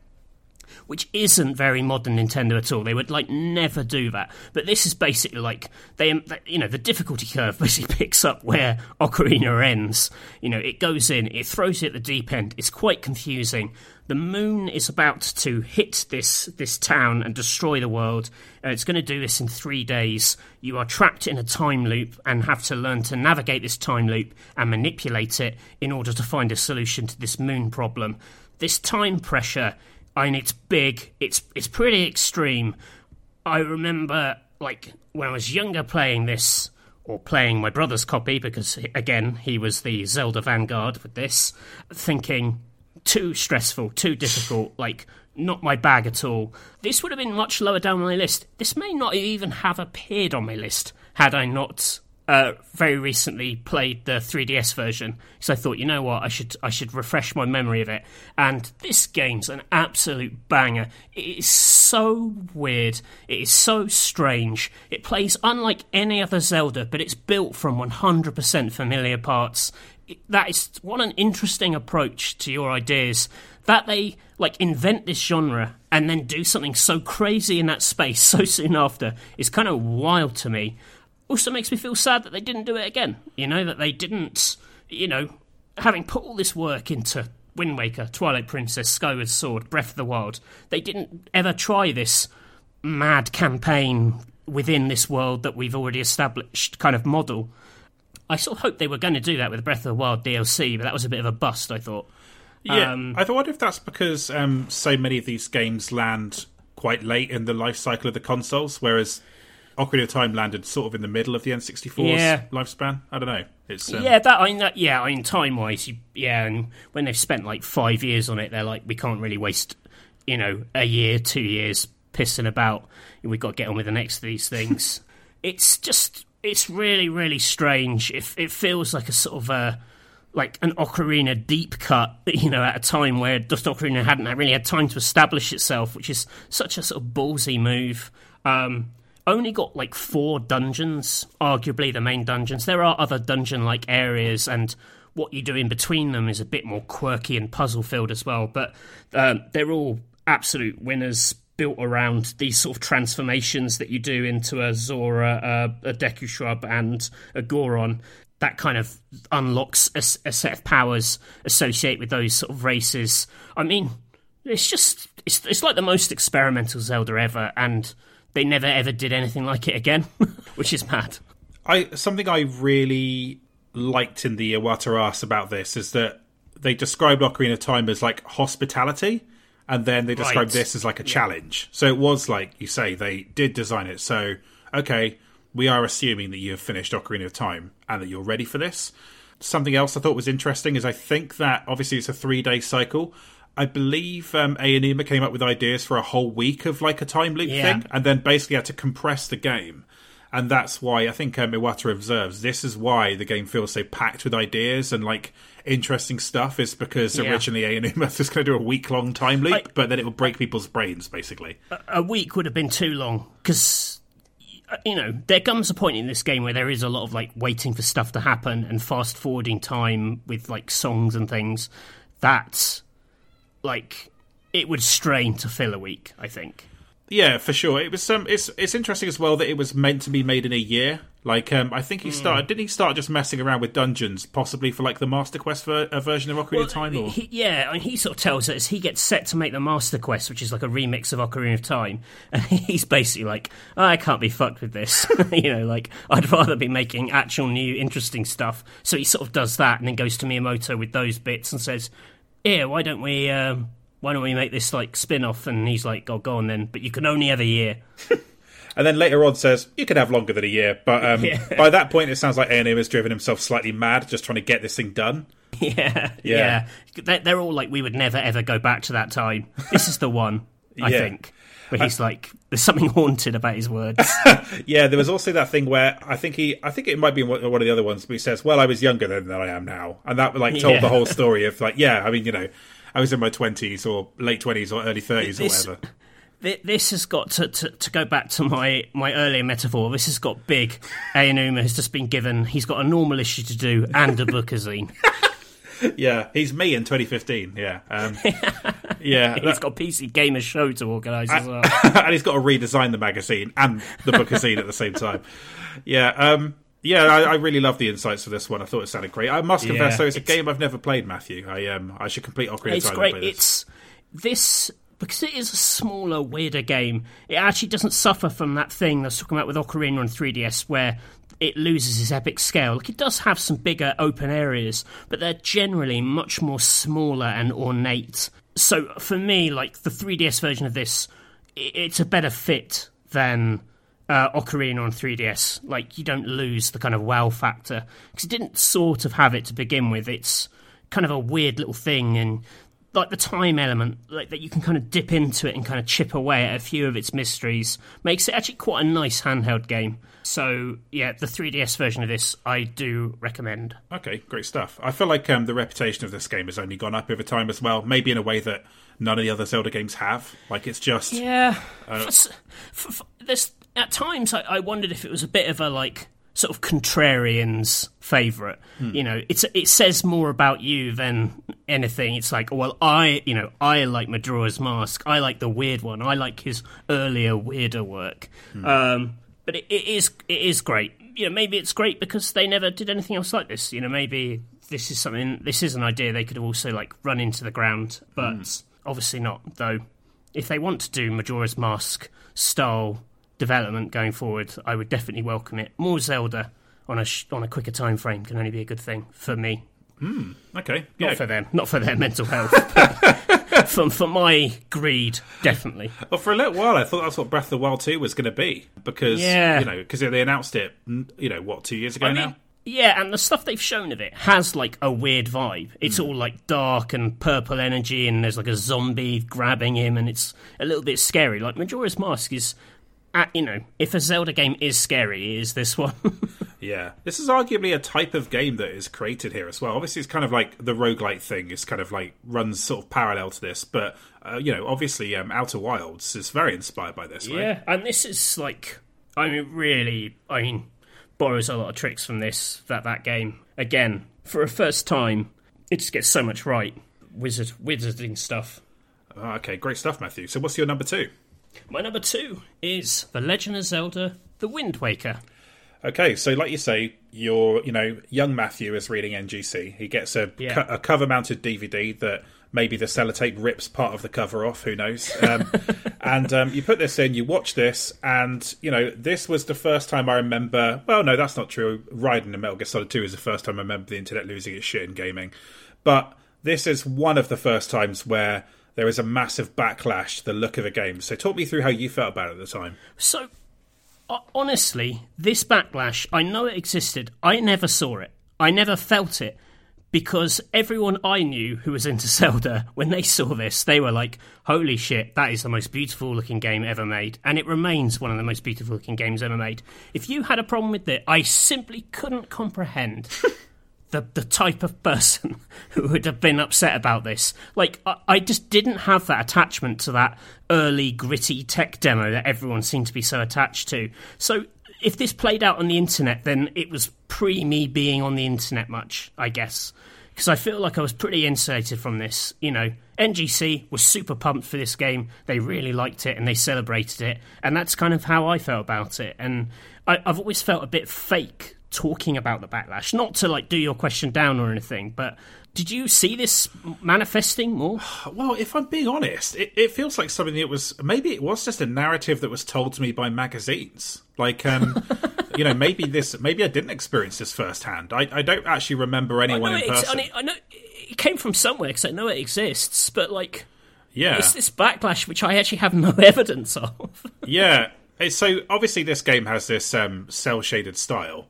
Which isn't very modern Nintendo at all. They would like never do that. But this is basically like they, you know, the difficulty curve basically picks up where Ocarina ends. You know, it goes in, it throws you at the deep end. It's quite confusing. The moon is about to hit this this town and destroy the world. Uh, it's going to do this in three days. You are trapped in a time loop and have to learn to navigate this time loop and manipulate it in order to find a solution to this moon problem. This time pressure, Mean, it's big. It's it's pretty extreme. I remember, like when I was younger, playing this or playing my brother's copy because again he was the Zelda Vanguard with this, thinking too stressful, too difficult, like not my bag at all. This would have been much lower down my list. This may not even have appeared on my list had I not uh, very recently played the 3DS version so I thought, you know what, I should I should refresh my memory of it. And this game's an absolute banger. It is so weird. It is so strange. It plays unlike any other Zelda, but it's built from 100% familiar parts. It, that is what an interesting approach to your ideas that they like invent this genre and then do something so crazy in that space so soon after is kind of wild to me also makes me feel sad that they didn't do it again. You know, that they didn't, you know, having put all this work into Wind Waker, Twilight Princess, Skyward Sword, Breath of the Wild, they didn't ever try this mad campaign within this world that we've already established kind of model. I sort of hoped they were going to do that with Breath of the Wild DLC, but that was a bit of a bust, I thought. Yeah, um, I thought if that's because um, so many of these games land quite late in the life cycle of the consoles, whereas Ocarina of Time landed sort of in the middle of the N64's yeah. lifespan. I don't know. It's um... yeah, that I mean, that, yeah, I mean, time wise, yeah, and when they've spent like five years on it, they're like, we can't really waste, you know, a year, two years pissing about. We've got to get on with the next of these things. it's just, it's really, really strange. It, it feels like a sort of a like an Ocarina deep cut, you know, at a time where Dust Ocarina hadn't really had time to establish itself, which is such a sort of ballsy move. Um, only got like four dungeons, arguably the main dungeons. There are other dungeon like areas, and what you do in between them is a bit more quirky and puzzle filled as well. But um, they're all absolute winners built around these sort of transformations that you do into a Zora, a, a Deku Shrub, and a Goron. That kind of unlocks a, a set of powers associated with those sort of races. I mean, it's just it's, it's like the most experimental Zelda ever, and they never ever did anything like it again, which is mad. I something I really liked in the Iwata about this is that they described Ocarina of Time as like hospitality, and then they described right. this as like a challenge. So it was like you say they did design it. So okay, we are assuming that you have finished Ocarina of Time and that you're ready for this. Something else I thought was interesting is I think that obviously it's a three day cycle, I believe um, Aonuma came up with ideas for a whole week of like a time loop yeah. thing, and then basically had to compress the game. And that's why I think um, Iwata observes this is why the game feels so packed with ideas and like interesting stuff is because yeah. originally Aonuma was just going to do a week long time loop, I, but then it will break people's brains basically. A, a week would have been too long because you know, there comes a point in this game where there is a lot of like waiting for stuff to happen and fast forwarding time with like songs and things. That's like it would strain to fill a week. I think. Yeah, for sure. It was some. it's it's interesting as well that it was meant to be made in a year. Like, um, I think he hmm. started. Mm. Didn't he start just messing around with dungeons, possibly for like the Master Quest ver- version of Ocarina well, of Time? Or he, yeah, I mean, he sort of tells us he gets set to make the Master Quest, which is like a remix of Ocarina of Time, and he's basically like, oh, I can't be fucked with this. you know, like I'd rather be making actual new interesting stuff. So he sort of does that, and then goes to Miyamoto with those bits and says, "Yeah, why don't we?" Um, why don't we make this like spin off? And he's like, oh, go on then, but you can only have a year. and then later on says, you could have longer than a year. But um, yeah. by that point, it sounds like Aonuma has driven himself slightly mad just trying to get this thing done. Yeah, yeah. yeah. They're all like, we would never ever go back to that time. This is the one, I yeah. think. But he's like, there's something haunted about his words. yeah, there was also that thing where I think he, I think it might be one of the other ones, but he says, "Well, I was younger than, than I am now," and that like told yeah. the whole story of like, yeah, I mean, you know, I was in my twenties or late twenties or early thirties or whatever. This has got to, to, to, go back to my, my earlier metaphor. This has got big. Aonuma has just been given. He's got a normal issue to do and a bookazine. yeah, he's me in 2015. Yeah, um, yeah. he's got PC Gamer Show to organise as well, and he's got to redesign the magazine and the book of bookazine at the same time. Yeah, um, yeah, I, I, really love the insights for this one. I thought it sounded great. I must confess, yeah, though, it's, it's, a game I've never played, Matthew. I um, I should complete Ocarina It's great. It's this because it is a smaller, weirder game. It actually doesn't suffer from that thing that's talking about with Ocarina on 3DS, where it loses its epic scale. Like it does have some bigger open areas, but they're generally much more smaller and ornate. So for me, like the 3DS version of this, it's a better fit than uh, Ocarina on 3DS. Like, you don't lose the kind of wow factor because it didn't sort of have it to begin with. It's kind of a weird little thing, and like the time element, like that you can kind of dip into it and kind of chip away at a few of its mysteries, makes it actually quite a nice handheld game. So yeah, the 3DS version of this I do recommend. Okay, great stuff. I feel like um, the reputation of this game has only gone up over time as well. Maybe in a way that none of the other Zelda games have. Like it's just yeah. Uh, for, for, for, there's at times I, I wondered if it was a bit of a like sort of contrarian's favorite. Hmm. You know, it's it says more about you than anything. It's like, well, I, you know, I like Majora's Mask. I like the weird one. I like his earlier weirder work. Hmm. Um, but it, it is it is great. You know, maybe it's great because they never did anything else like this. You know, maybe this is something. This is an idea they could have also like run into the ground, but hmm. obviously not. Though, if they want to do Majora's Mask style development going forward, I would definitely welcome it. More Zelda on a sh- on a quicker time frame can only be a good thing for me. Hmm. okay, not for them, not for their mental health. for, for my greed, definitely. Well, for a little while, I thought that's what Breath of the Wild 2 was going to be because yeah. you know because they announced it, you know, what two years ago I mean, now. Yeah, and the stuff they've shown of it has like a weird vibe. It's mm. all like dark and purple energy, and there's like a zombie grabbing him, and it's a little bit scary. Like Majora's Mask is uh, you know, if a Zelda game is scary, is this one. yeah. This is arguably a type of game that is created here as well. Obviously, it's kind of like the roguelite thing is kind of like runs sort of parallel to this, but, uh, you know, obviously um, Outer Wilds is very inspired by this, right? Yeah, and this is like, I mean, really, I mean, borrows a lot of tricks from this, that, that game. Again, for a first time, it just gets so much right. Wizard, wizarding stuff. Ah, okay, great stuff, Matthew. So, what's your number two? My number two is The Legend of Zelda: The Wind Waker. Okay, so like you say, your you know young Matthew is reading NGC. He gets a, yeah. co- a cover mounted DVD that maybe the sellotape rips part of the cover off. Who knows? Um, and um, you put this in, you watch this, and you know this was the first time I remember. Well, no, that's not true. Riding the Metal Gear Solid Two is the first time I remember the internet losing its shit in gaming, but this is one of the first times where there is a massive backlash to the look of the game. So talk me through how you felt about it at the time. So uh, honestly, this backlash, I know it existed. I never saw it. I never felt it because everyone I knew who was into Zelda, when they saw this, they were like, holy shit, that is the most beautiful looking game ever made. And it remains one of the most beautiful looking games ever made. If you had a problem with it, I simply couldn't comprehend the, the type of person who would have been upset about this. Like, I, I, just didn't have that attachment to that early gritty tech demo that everyone seemed to be so attached to. So, if this played out on the internet, then it was pre me being on the internet much, I guess. Because I feel like I was pretty insulated from this. You know, NGC was super pumped for this game. They really liked it and they celebrated it. And that's kind of how I felt about it. And I, I've always felt a bit fake talking about the backlash. Not to like do your question down or anything, but did you see this manifesting more? Well, if I'm being honest, it, it, feels like something that was maybe it was just a narrative that was told to me by magazines. Like, um, you know, maybe this, maybe I didn't experience this firsthand. I, I don't actually remember anyone in person. I know it came from somewhere because I know it exists, but like, yeah, it's this backlash which I actually have no evidence of. yeah, so obviously this game has this um, cell shaded style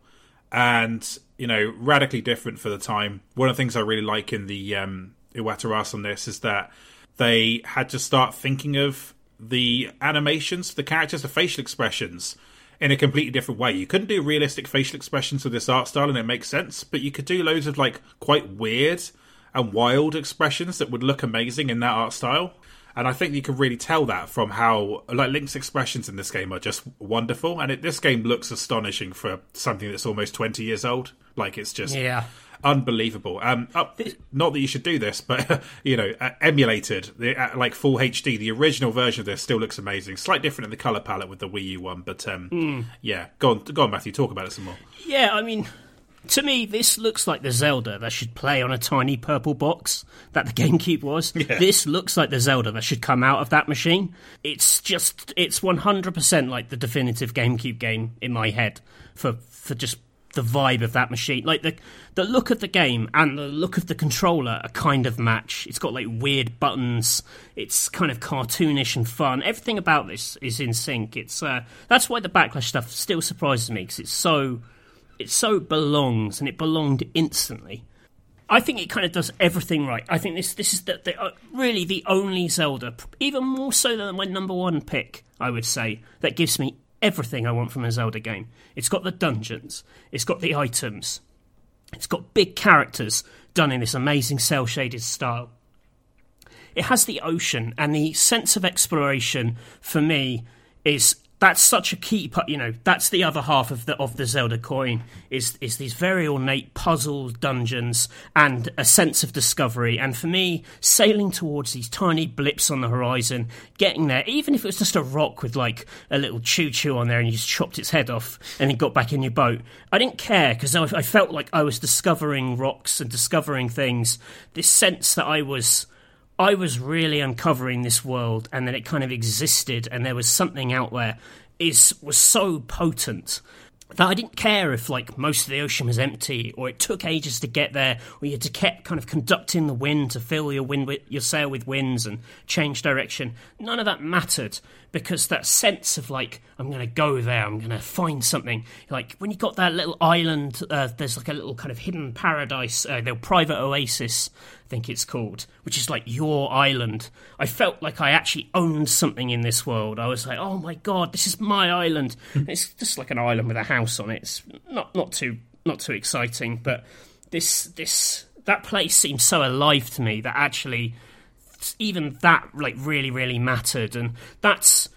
and you know radically different for the time. One of the things I really like in the um, Iwata on this is that they had to start thinking of the animations, the characters, the facial expressions in a completely different way. You couldn't do realistic facial expressions with this art style, and it makes sense. But you could do loads of like quite weird and wild expressions that would look amazing in that art style and I think you can really tell that from how like Link's expressions in this game are just wonderful, and it, this game looks astonishing for something that's almost twenty years old. Like it's just yeah. Unbelievable. Um, not that you should do this, but you know, uh, emulated, the, uh, like full HD. The original version of this still looks amazing. Slight different in the color palette with the Wii U one, but um, mm. yeah. Go on, go on, Matthew. Talk about it some more. Yeah, I mean, to me, this looks like the Zelda that should play on a tiny purple box that the GameCube was. Yeah. This looks like the Zelda that should come out of that machine. It's just, it's 100% like the definitive GameCube game in my head for, for just the vibe of that machine. Like the the look of the game and the look of the controller are kind of match. It's got like weird buttons. It's kind of cartoonish and fun. Everything about this is in sync. It's uh, that's why the backlash stuff still surprises me because it's so it so belongs and it belonged instantly. I think it kind of does everything right. I think this this is the, the, uh, really the only Zelda, even more so than my number one pick. I would say that gives me everything I want from a Zelda game. It's got the dungeons, it's got the items, it's got big characters done in this amazing cel shaded style. It has the ocean and the sense of exploration for me is that's such a key part. You know, that's the other half of the of the Zelda coin is is these very ornate puzzles, dungeons and a sense of discovery. And for me, sailing towards these tiny blips on the horizon, getting there, even if it was just a rock with like a little choo choo on there, and you just chopped its head off and then got back in your boat, I didn't care because I, I felt like I was discovering rocks and discovering things. This sense that I was I was really uncovering this world and that it kind of existed and there was something out there is was so potent that I didn't care if like most of the ocean was empty or it took ages to get there or you had to keep kind of conducting the wind to fill your wind with, your sail with winds and change direction. None of that mattered because that sense of like I'm going to go there, I'm going to find something. Like when you got that little island, uh, there's like a little kind of hidden paradise, uh, the private oasis, I think it's called, which is like your island. I felt like I actually owned something in this world. I was like, oh my god, this is my island. Hmm. it's just like an island with a house on it. It's not not too not too exciting, but this this that place seems so alive to me that actually even that like really really mattered and that's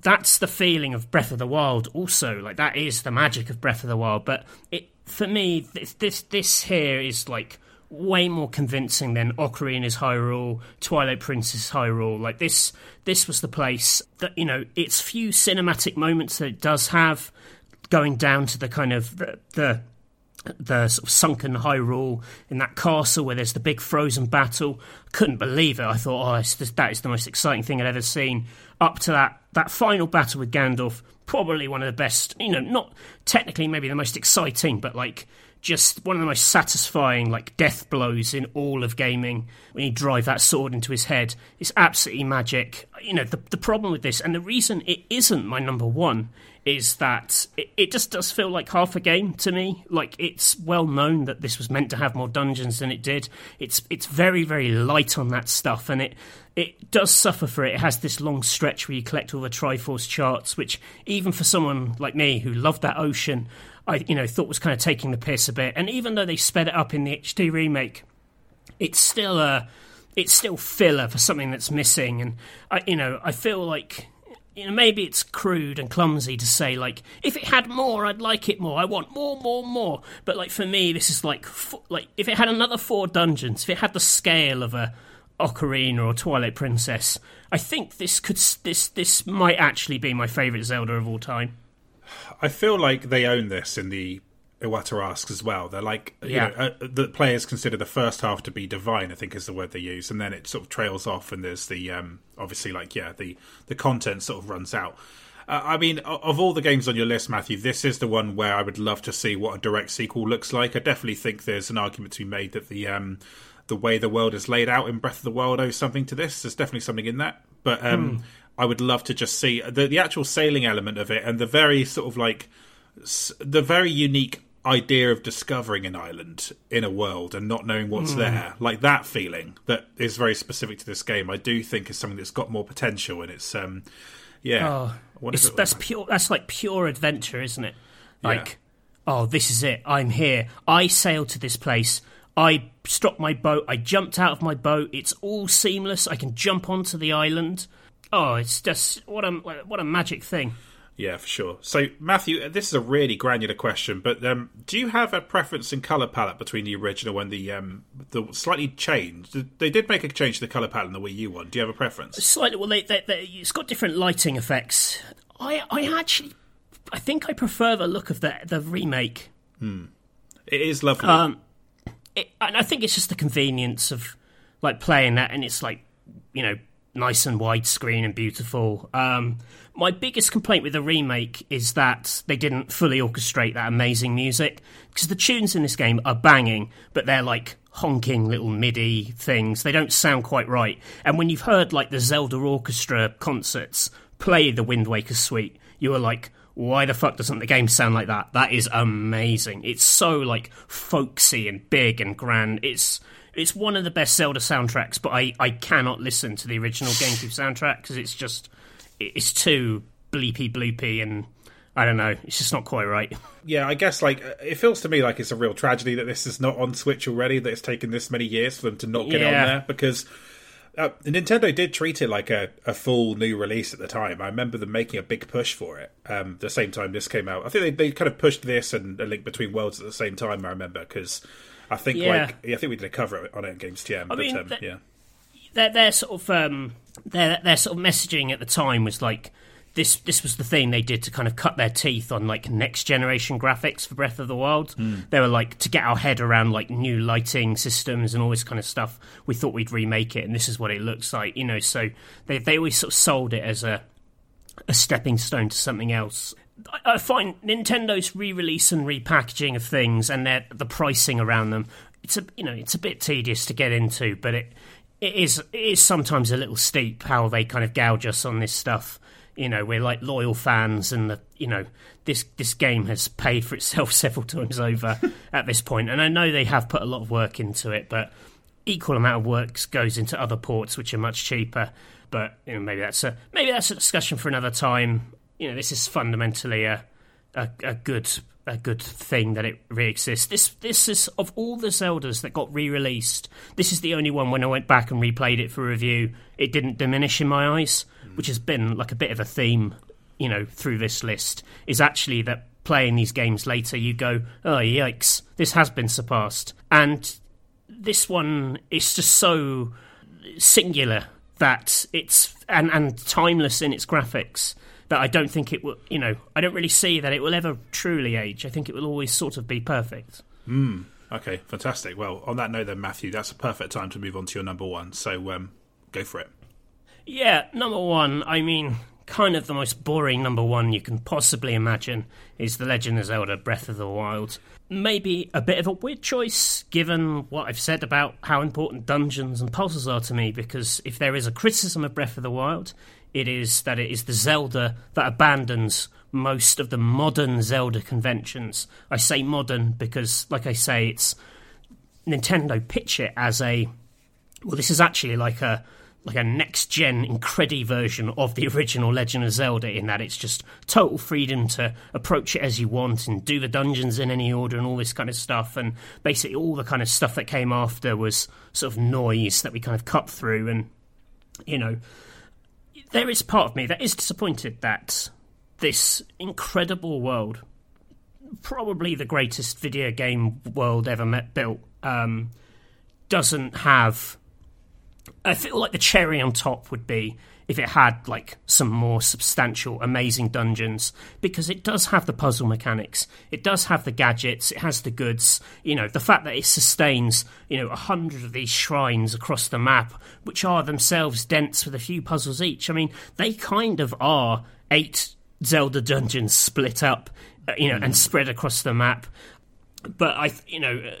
that's the feeling of Breath of the Wild also like that is the magic of Breath of the Wild but it for me this this, this here is like way more convincing than Ocarina's Hyrule, Twilight Princess Hyrule. Like this, this was the place that you know its few cinematic moments that it does have, going down to the kind of the, the the sort of sunken Hyrule in that castle where there's the big frozen battle. Couldn't believe it. I thought, oh, that is the most exciting thing I'd ever seen. Up to that that final battle with Ganondorf, probably one of the best. You know, not technically maybe the most exciting, but like just one of the most satisfying like death blows in all of gaming when you drive that sword into his head. It's absolutely magic. You know, the the problem with this and the reason it isn't my number one is that it, it, just does feel like half a game to me. Like it's well known that this was meant to have more dungeons than it did. It's it's very very light on that stuff, and it it does suffer for it. It has this long stretch where you collect all the Triforce charts, which even for someone like me who loved that ocean, I you know thought was kind of taking the piss a bit. And even though they sped it up in the HD remake, it's still a it's still filler for something that's missing. And I you know I feel like you know, maybe it's crude and clumsy to say like if it had more i'd like it more i want more more more but like for me this is like like if it had another four dungeons if it had the scale of a ocarina or twilight princess i think this could this this might actually be my favorite zelda of all time i feel like they own this in the Iwata asks as well. They're like, yeah. you know, uh, the players consider the first half to be divine. I think is the word they use, and then it sort of trails off, and there's the um, obviously like yeah, the the content sort of runs out. Uh, I mean, of all the games on your list, Matthew, this is the one where I would love to see what a direct sequel looks like. I definitely think there's an argument to be made that the um, the way the world is laid out in Breath of the Wild owes something to this. There's definitely something in that, but um, hmm. I would love to just see the the actual sailing element of it and the very sort of like the very unique idea of discovering an island in a world and not knowing what's mm. there, like that feeling that is very specific to this game, I do think is something that's got more potential. And it's, um, yeah, oh, it's, it that's pure. That's like pure adventure, isn't it? Like, yeah. oh, this is it. I'm here. I sailed to this place. I stopped my boat. I jumped out of my boat. It's all seamless. I can jump onto the island. Oh, it's just what a what a magic thing. Yeah, for sure. So, Matthew, this is a really granular question, but um, do you have a preference in color palette between the original and the um, the slightly changed? They did make a change to the color palette in the Wii U one. Do you have a preference? Slightly. Well, they, they, they, it's got different lighting effects. I I actually I think I prefer the look of the the remake. Hmm. It is lovely. Um, it, and I think it's just the convenience of like playing that, and it's like you know nice and widescreen and beautiful. Um, my biggest complaint with the remake is that they didn't fully orchestrate that amazing music because the tunes in this game are banging, but they're like honking little MIDI things. They don't sound quite right. And when you've heard like the Zelda Orchestra concerts play the Wind Waker suite, you are like, why the fuck doesn't the game sound like that? That is amazing. It's so like folksy and big and grand. It's it's one of the best Zelda soundtracks, but I, I cannot listen to the original GameCube soundtrack because it's just it's too bleepy bloopy and I don't know. It's just not quite right. Yeah, I guess like it feels to me like it's a real tragedy that this is not on Switch already. That it's taken this many years for them to not get yeah. on there because uh, Nintendo did treat it like a, a full new release at the time. I remember them making a big push for it. Um, the same time this came out, I think they, they kind of pushed this and a Link Between Worlds at the same time. I remember because I think yeah. like I think we did a cover on it Games TM. I but, mean, um, yeah, their their sort of um, their their sort of messaging at the time was like this this was the thing they did to kind of cut their teeth on like next generation graphics for Breath of the Wild. Mm. They were like to get our head around like new lighting systems and all this kind of stuff. We thought we'd remake it, and this is what it looks like, you know. So they they always sort of sold it as a a stepping stone to something else. I, find Nintendo's re-release and repackaging of things and their the pricing around them. It's a you know it's a bit tedious to get into, but it it is it is sometimes a little steep how they kind of gouge us on this stuff you know we're like loyal fans and the you know this this game has paid for itself several times over at this point. point and i know they have put a lot of work into it but equal amount of work goes into other ports which are much cheaper but you know maybe that's a maybe that's a discussion for another time you know this is fundamentally a a, a good a good thing that it re-exists. This this is of all the Zeldas that got re-released. This is the only one when I went back and replayed it for review. It didn't diminish in my eyes hmm. which has been like a bit of a theme, you know, through this list, is actually that playing these games later, you go, oh, yikes, this has been surpassed. And this one is just so singular that it's, and, and timeless in its graphics that I don't think it will, you know, I don't really see that it will ever truly age. I think it will always sort of be perfect. Hmm. Okay, fantastic. Well, on that note, then, Matthew, that's a perfect time to move on to your number one. So um, go for it. Yeah, number one, I mean, kind of the most boring number one you can possibly imagine is The Legend of Zelda Breath of the Wild. Maybe a bit of a weird choice given what I've said about how important dungeons and puzzles are to me, because if there is a criticism of Breath of the Wild, it is that it is the Zelda that abandons most of the modern Zelda conventions. I say modern because, like I say, it's Nintendo pitch it as a well, this is actually like a like a next gen Incredi version of the original Legend of Zelda in that it's just total freedom to approach it as you want and do the dungeons in any order and all this kind of stuff. And basically, all the kind of stuff that came after was sort of noise that we kind of cut through. And, you know, there is part of me that is disappointed that this incredible world, probably the greatest video game world ever met, built, um, doesn't have I feel like the cherry on top would be if it had like some more substantial, amazing dungeons because it does have the puzzle mechanics, it does have the gadgets, it has the goods. You know, the fact that it sustains you know a hundred of these shrines across the map, which are themselves dense with a few puzzles each. I mean, they kind of are eight Zelda dungeons split up, uh, you know, mm. and spread across the map. But I, you know, uh,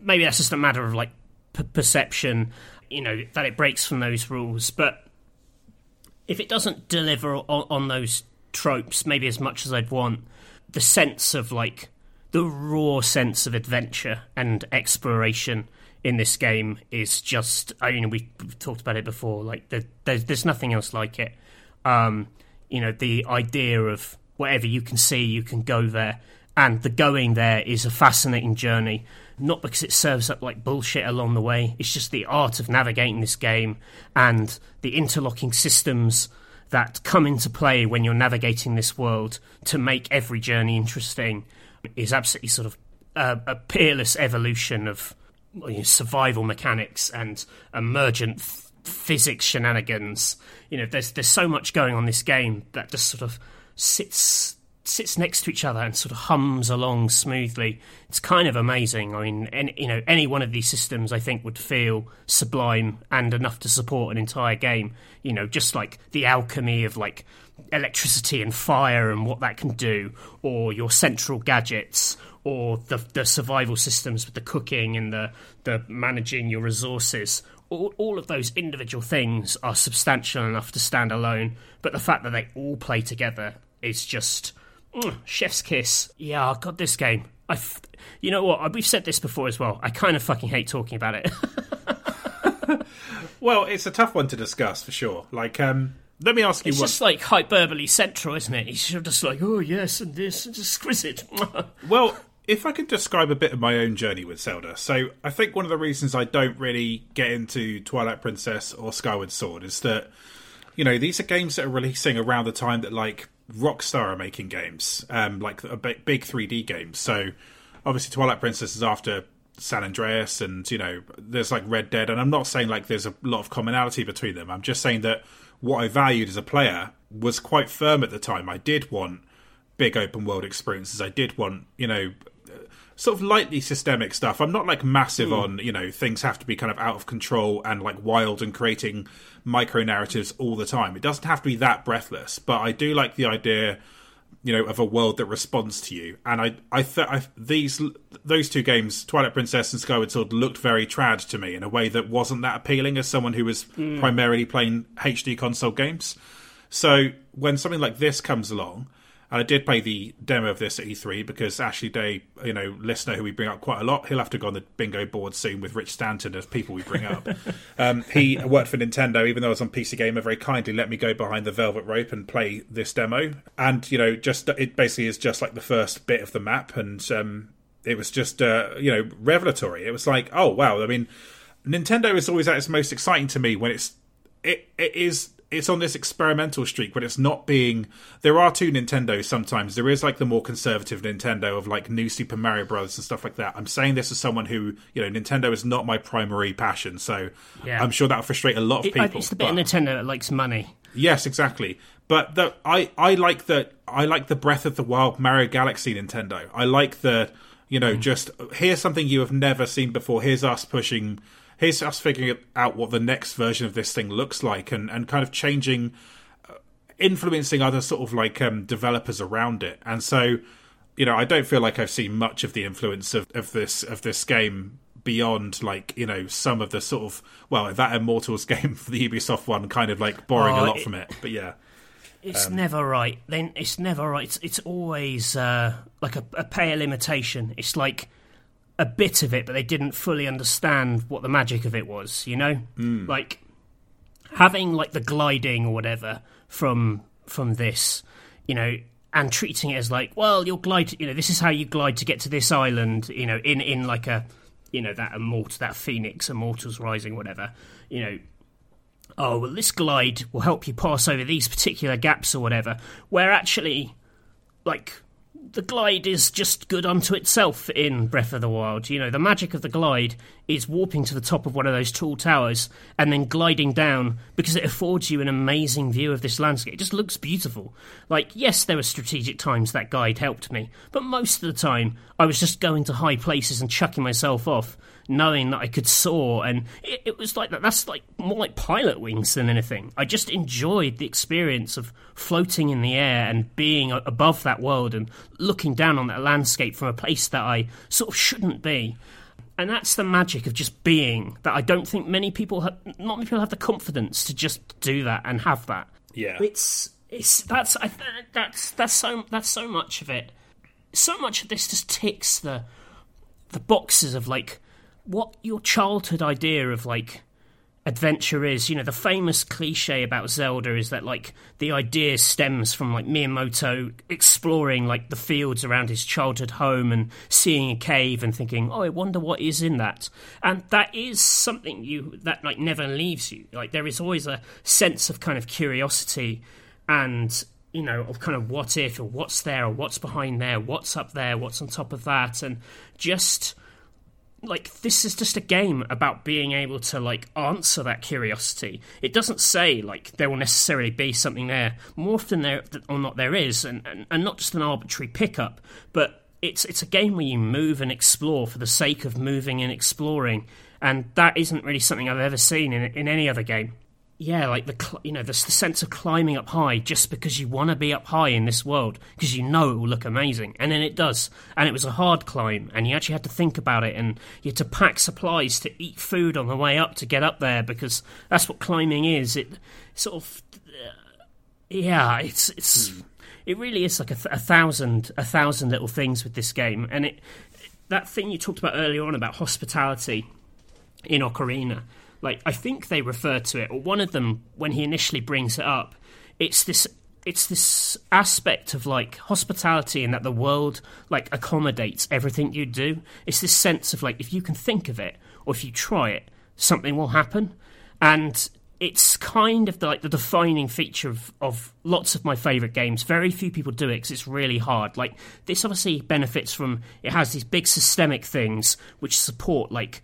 maybe that's just a matter of like p- perception you know that it breaks from those rules. But if it doesn't deliver on, on those tropes, maybe as much as I'd want, the sense of like the raw sense of adventure and exploration in this game is just I mean we have talked about it before like the, there's there's nothing else like it. Um you know the idea of whatever you can see you can go there and the going there is a fascinating journey not because it serves up like bullshit along the way. It's just the art of navigating this game and the interlocking systems that come into play when you're navigating this world to make every journey interesting is absolutely sort of a, peerless evolution of you know, survival mechanics and emergent f- physics shenanigans. You know, there's there's so much going on this game that just sort of sits sits next to each other and sort of hums along smoothly. It's kind of amazing. I mean, any, you know, any one of these systems I think would feel sublime and enough to support an entire game. You know, just like the alchemy of like electricity and fire and what that can do, or your central gadgets, or the the survival systems with the cooking and the the managing your resources. All, all of those individual things are substantial enough to stand alone, but the fact that they all play together is just mm, chef's kiss. Yeah, I got this game. I, f- you know what? We've said this before as well. I kind of fucking hate talking about it. well, it's a tough one to discuss for sure. Like, um, let me ask you it's what. just like hyperbole central, isn't it? He's just like, oh yes, and this, and exquisite. well, if I could describe a bit of my own journey with Zelda, so I think one of the reasons I don't really get into Twilight Princess or Skyward Sword is that you know these are games that are releasing around the time that like Rockstar are making games, um, like a big big 3D games. So obviously Twilight Princess is after San Andreas, and you know there's like Red Dead, and I'm not saying like there's a lot of commonality between them. I'm just saying that what I valued as a player was quite firm at the time. I did want big open world experiences. I did want you know sort of lightly systemic stuff. I'm not like massive mm. on, you know, things have to be kind of out of control and like wild and creating micro narratives all the time. It doesn't have to be that breathless, but I do like the idea, you know, of a world that responds to you. And I, I, th- I these, those two games, Twilight Princess and Skyward Sword, looked very trad to me in a way that wasn't that appealing as someone who was mm. primarily playing HD console games. So when something like this comes along, and I did play the demo of this at E3 because Ashley Day, you know, listener who we bring up quite a lot, he'll have to go on the bingo board soon with Rich Stanton as people we bring up. um, he worked for Nintendo, even though I was on PC Gamer, very kindly let me go behind the velvet rope and play this demo. And, you know, just it basically is just like the first bit of the map. And um, it was just, uh, you know, revelatory. It was like, oh, wow. I mean, Nintendo is always at its most exciting to me when it's it, it is it's on this experimental streak but it's not being there are two nintendos sometimes. There is like the more conservative nintendo of like new super mario brothers and stuff like that. I'm saying this as someone who you know nintendo is not my primary passion so yeah. i'm sure that'll frustrate a lot of people it's the bit but, of nintendo that likes money. Yes exactly. But the, i i like the i like the breath of the wild mario galaxy nintendo. I like the you know mm. just here's something you have never seen before. Here's us pushing here's us figuring out what the next version of this thing looks like and, and kind of changing, uh, influencing other sort of like um, developers around it. And so, you know, I don't feel like I've seen much of the influence of, of this of this game beyond like you know some of the sort of well that Immortals game for the Ubisoft one kind of like borrowing oh, a lot it, from it. But yeah. It's um, never right. Then it's never right. It's, it's always uh, like a, a pale imitation. It's like a bit of it, but they didn't fully understand what the magic of it was. You know, mm. like having like the gliding or whatever from from this, you know, and treating it as like, well, you'll glide. You know, this is how you glide to get to this island. You know, in in like a, you know, that immortal, that Fenyx, immortals rising, whatever. You know, oh well, this glide will help you pass over these particular gaps or whatever. Where actually, like the glide is just good unto itself in Breath of the Wild. You know, the magic of the glide is warping to the top of one of those tall towers and then gliding down because it affords you an amazing view of this landscape. It just looks beautiful. Like, yes, there were strategic times that guide helped me, but most of the time I was just going to high places and chucking myself off knowing that I could soar, and it, it, was like that. That's like more like Pilotwings than anything. I just enjoyed the experience of floating in the air and being above that world and looking down on that landscape from a place that I sort of shouldn't be. And that's the magic of just being. That I don't think many people, have, not many people, have the confidence to just do that and have that. Yeah, it's it's that's I, that's that's so that's so much of it. So much of this just ticks the the boxes of like what your childhood idea of like adventure is. You know, the famous cliche about Zelda is that like the idea stems from like Miyamoto exploring like the fields around his childhood home and seeing a cave and thinking, "Oh, I wonder what is in that." And that is something you that like never leaves you. Like there is always a sense of kind of curiosity and you know, of kind of what if or what's there or what's behind there, what's up there, what's on top of that, and just like this is just a game about being able to like answer that curiosity. It doesn't say like there will necessarily be something there. More often there or not there is, and, and, and not just an arbitrary pickup, but it's it's a game where you move and explore for the sake of moving and exploring, and that isn't really something I've ever seen in in any other game yeah, like the you know the, the, sense of climbing up high just because you want to be up high in this world because you know it will look amazing, and then it does. And it was a hard climb, and you actually had to think about it, and you had to pack supplies to eat food on the way up to get up there because that's what climbing is. It sort of Yeah, it's it's mm. it really is like a, a, thousand a thousand little things with this game, and it that thing you talked about earlier on about hospitality in Ocarina. Like I think they refer to it, or one of them when he initially brings it up. It's this it's this aspect of like hospitality and that the world like accommodates everything you do. It's this sense of like if you can think of it or if you try it, something will happen. And it's kind of the, like the defining feature of, of lots of my favorite games. Very few people do it because it's really hard. Like this obviously benefits from it has these big systemic things which support like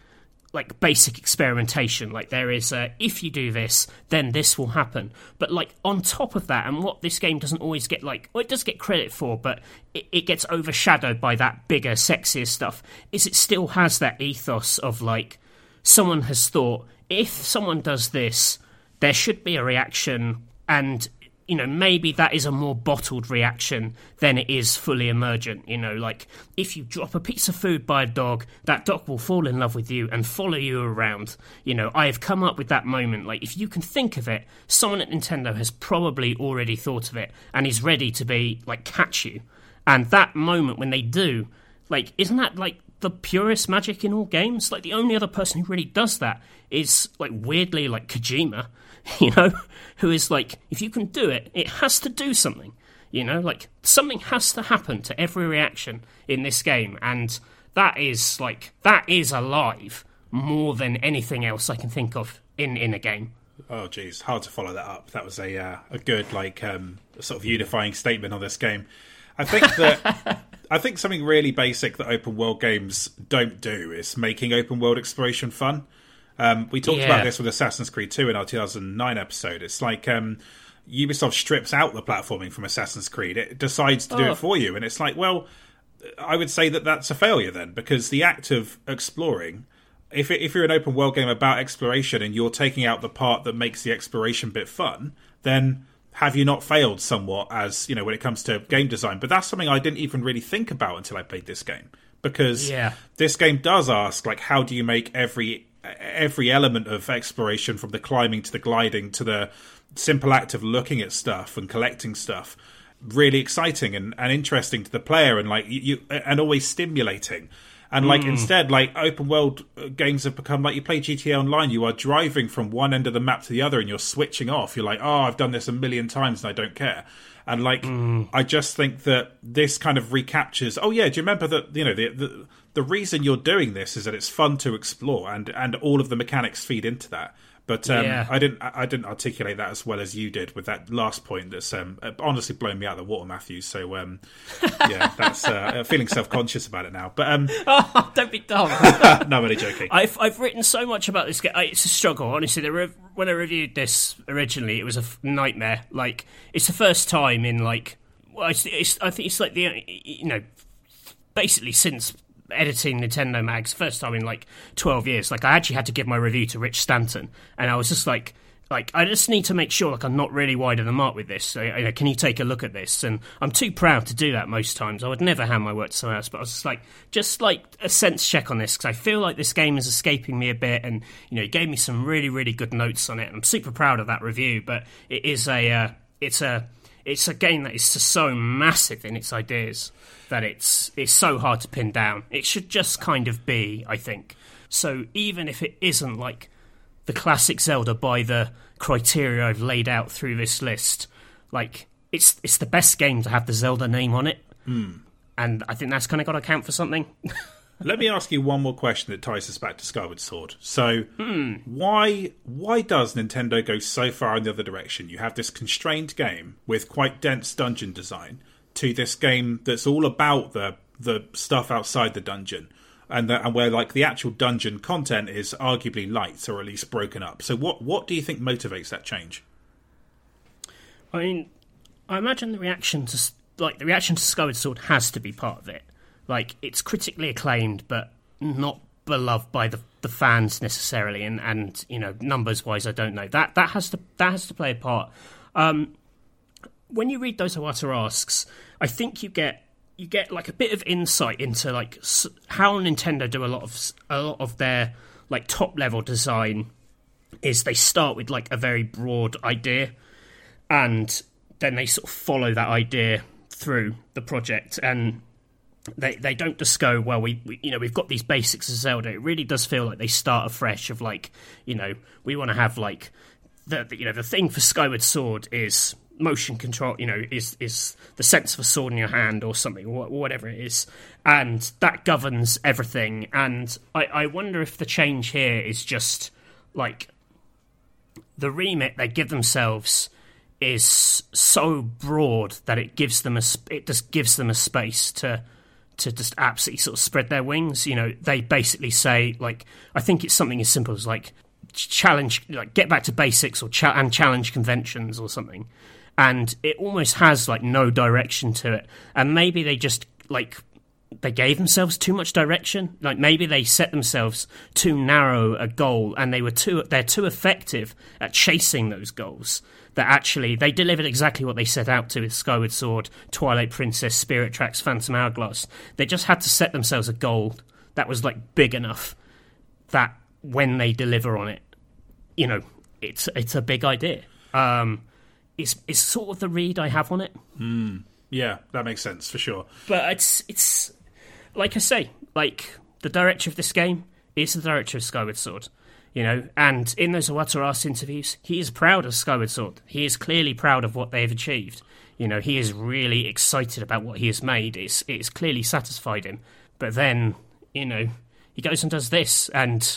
like basic experimentation. Like there is, uh, if you do this, then this will happen. But like on top of that, and what this game doesn't always get like, well, it does get credit for, but it, it gets overshadowed by that bigger, sexier stuff. Is it still has that ethos of like someone has thought if someone does this, there should be a reaction and you know, maybe that is a more bottled reaction than it is fully emergent. You know, like if you drop a piece of food by a dog, that dog will fall in love with you and follow you around. You know, I have come up with that moment. Like, if you can think of it, someone at Nintendo has probably already thought of it and is ready to be, like, catch you. And that moment when they do, like, isn't that, like, the purest magic in all games? Like, the only other person who really does that is, like, weirdly, like, Kojima you know, who is like, if you can do it, it has to do something. You know, like something has to happen to every reaction in this game, and that is like that is alive more than anything else I can think of in in a game. Oh, geez, hard to follow that up. That was a uh, a good like um, sort of unifying statement on this game. I think that I think something really basic that open world games don't do is making open world exploration fun. Um, we talked yeah. about this with Assassin's Creed 2 in our 2009 episode. It's like um, Ubisoft strips out the platforming from Assassin's Creed. It decides to do oh. it for you. And it's like, well, I would say that that's a failure then, because the act of exploring, if, it, if you're an open world game about exploration and you're taking out the part that makes the exploration bit fun, then have you not failed somewhat as you know when it comes to game design but that's something i didn't even really think about until i played this game because yeah. this game does ask like how do you make every every element of exploration from the climbing to the gliding to the simple act of looking at stuff and collecting stuff really exciting and, and interesting to the player and like you and always stimulating and like mm. instead like open world games have become like you play gta online you are driving from one end of the map to the other and you're switching off you're like oh i've done this a million times and i don't care and like mm. i just think that this kind of recaptures oh yeah do you remember that you know the, the the reason you're doing this is that it's fun to explore, and and all of the mechanics feed into that. But um, yeah. I didn't I didn't articulate that as well as you did with that last point. That's um, honestly blown me out of the water, Matthew. So um, yeah, that's uh, feeling self conscious about it now. But um, oh, don't be dumb. no, I'm only joking. I've I've written so much about this game. It's a struggle, honestly. The when I reviewed this originally, it was a nightmare. Like it's the first time in like well, it's, it's, I think it's like the you know basically since editing Nintendo mags first time in like 12 years. Like I actually had to give my review to Rich Stanton and I was just like like I just need to make sure like I'm not really wide of the mark with this. So, you know, can you take a look at this? And I'm too proud to do that most times. I would never hand my work to someone else, but I was just like just like a sense check on this because I feel like this game is escaping me a bit. And you know, he gave me some really really good notes on it. And I'm super proud of that review. But it is a uh, it's a it's a game that is so massive in its ideas that it's it's so hard to pin down. It should just kind of be, I think. So even if it isn't like the classic Zelda by the criteria I've laid out through this list, like it's it's the best game to have the Zelda name on it. Mm. And I think that's kind of got to count for something. Let me ask you one more question that ties us back to Skyward Sword. So, mm. why why does Nintendo go so far in the other direction? You have this constrained game with quite dense dungeon design, to this game that's all about the the stuff outside the dungeon and the, and where like the actual dungeon content is arguably light or at least broken up. So what what do you think motivates that change? I mean, I imagine the reaction to like the reaction to Skyward Sword has to be part of it. Like it's critically acclaimed, but not beloved by the the fans necessarily, and and you know numbers wise, I don't know that that has to that has to play a part. Um, when you read those Iwata asks, I think you get you get like a bit of insight into like how Nintendo do a lot of a lot of their like top level design is they start with like a very broad idea and then they sort of follow that idea through the project and they they don't just go well we, we, you know we've got these basics of Zelda. It really does feel like they start afresh of like you know we want to have like the, the you know the thing for Skyward Sword is motion control you know is is the sense of a sword in your hand or something or whatever it is and that governs everything. And I, I wonder if the change here is just like the remit they give themselves is so broad that it gives them a it just gives them a space to to just absolutely sort of spread their wings. You know, they basically say like I think it's something as simple as like challenge like get back to basics or and challenge conventions or something. And it almost has like no direction to it. And maybe they just like they gave themselves too much direction. Like maybe they set themselves too narrow a goal and they were too they're too effective at chasing those goals that actually they delivered exactly what they set out to with Skyward Sword, Twilight Princess, Spirit Tracks, Phantom Hourglass. They just had to set themselves a goal that was like big enough that when they deliver on it, you know, it's it's a big idea. Um, it's it's sort of the read I have on it. Mm, yeah, that makes sense for sure. But it's it's like I say, like the director of this game is the director of Skyward Sword you know. And in those Iwata interviews, he is proud of Skyward Sword. He is clearly proud of what they've achieved. You know, he is really excited about what he has made. It's it's clearly satisfied him. But then, you know, he goes and does this, and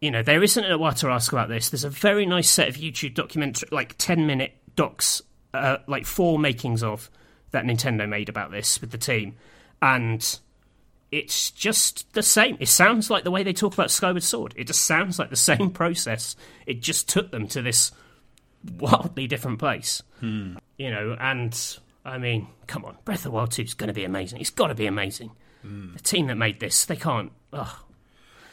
you know, there isn't a Iwata ask about this. There's a very nice set of YouTube documentary, like ten minute docs, uh, like four makings of that Nintendo made about this with the team, and it's just the same. It sounds like the way they talk about Skyward Sword. It just sounds like the same process. It just took them to this wildly different place. Hmm. You know, and I mean, come on, Breath of the Wild 2 is going to be amazing. It's got to be amazing. Hmm. The team that made this, they can't. Oh,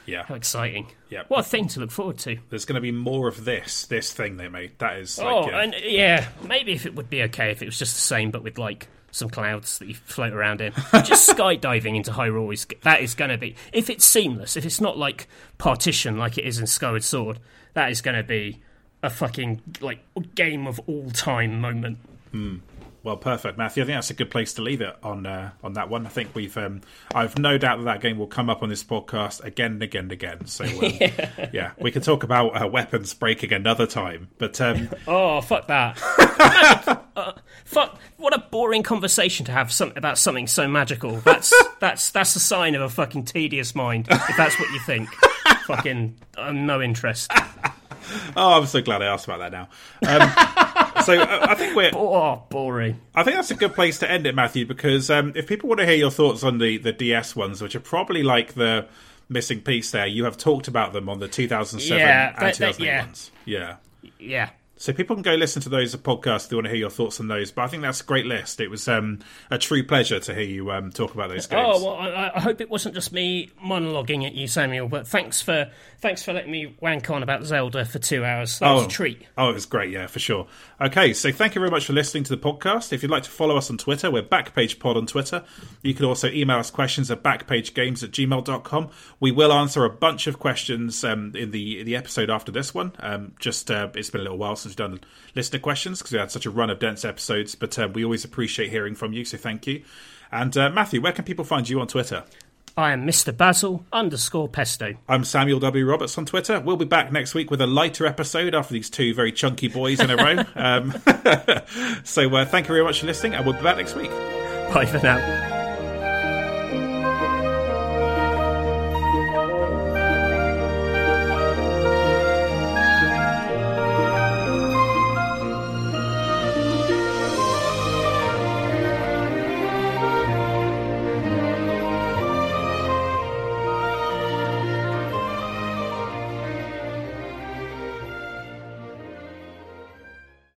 yeah. How exciting. Yeah. What a thing to look forward to. There's going to be more of this, this thing they made. That is. Like, oh, yeah. and yeah, maybe if it would be okay if it was just the same, but with like some clouds that you float around in. Just skydiving into Hyrule is that is going to be if it's seamless, if it's not like partition like it is in Skyward Sword, that is going to be a fucking like game of all time moment. Hmm. Well, perfect, Matthew. I think that's a good place to leave it on uh, on that one. I think we've, um, I've no doubt that that game will come up on this podcast again and again and again. So, um, yeah. yeah. we can talk about uh, weapons breaking another time. But um... oh, fuck that! uh, fuck! What a boring conversation to have some, about something so magical. That's that's that's a sign of a fucking tedious mind. If that's what you think, fucking, I'm no interest. oh, I'm so glad I asked about that now. So uh, I think we're oh, boring. I think that's a good place to end it, Matthew, because um, if people want to hear your thoughts on the, the DS ones, which are probably like the missing piece there, you have talked about them on the 2007 yeah, and 2008 yeah. ones. Yeah. Yeah. So people can go listen to those podcasts if they want to hear your thoughts on those. But I think that's a great list. It was um, a true pleasure to hear you um, talk about those games. Oh well, I, I, hope it wasn't just me monologuing at you, Samuel. But thanks for thanks for letting me wank on about Zelda for two hours. That oh, was a treat. Oh, it was great. Yeah, for sure. Okay, so thank you very much for listening to the podcast. If you'd like to follow us on Twitter, we're BackpagePod on Twitter. You can also email us questions at backpagegames at gmail.com. We will answer a bunch of questions um, in the the episode after this one. Um, just uh, it's been a little while since we've done listener questions because we had such a run of dense episodes, but uh, we always appreciate hearing from you, so thank you. And uh, Matthew, where can people find you on Twitter? I am Mr. Basil underscore Pesto. I'm Samuel W. Roberts on Twitter. We'll be back next week with a lighter episode after these two very chunky boys in a row. Um, so uh, thank you very much for listening, and we'll be back next week. Bye for now.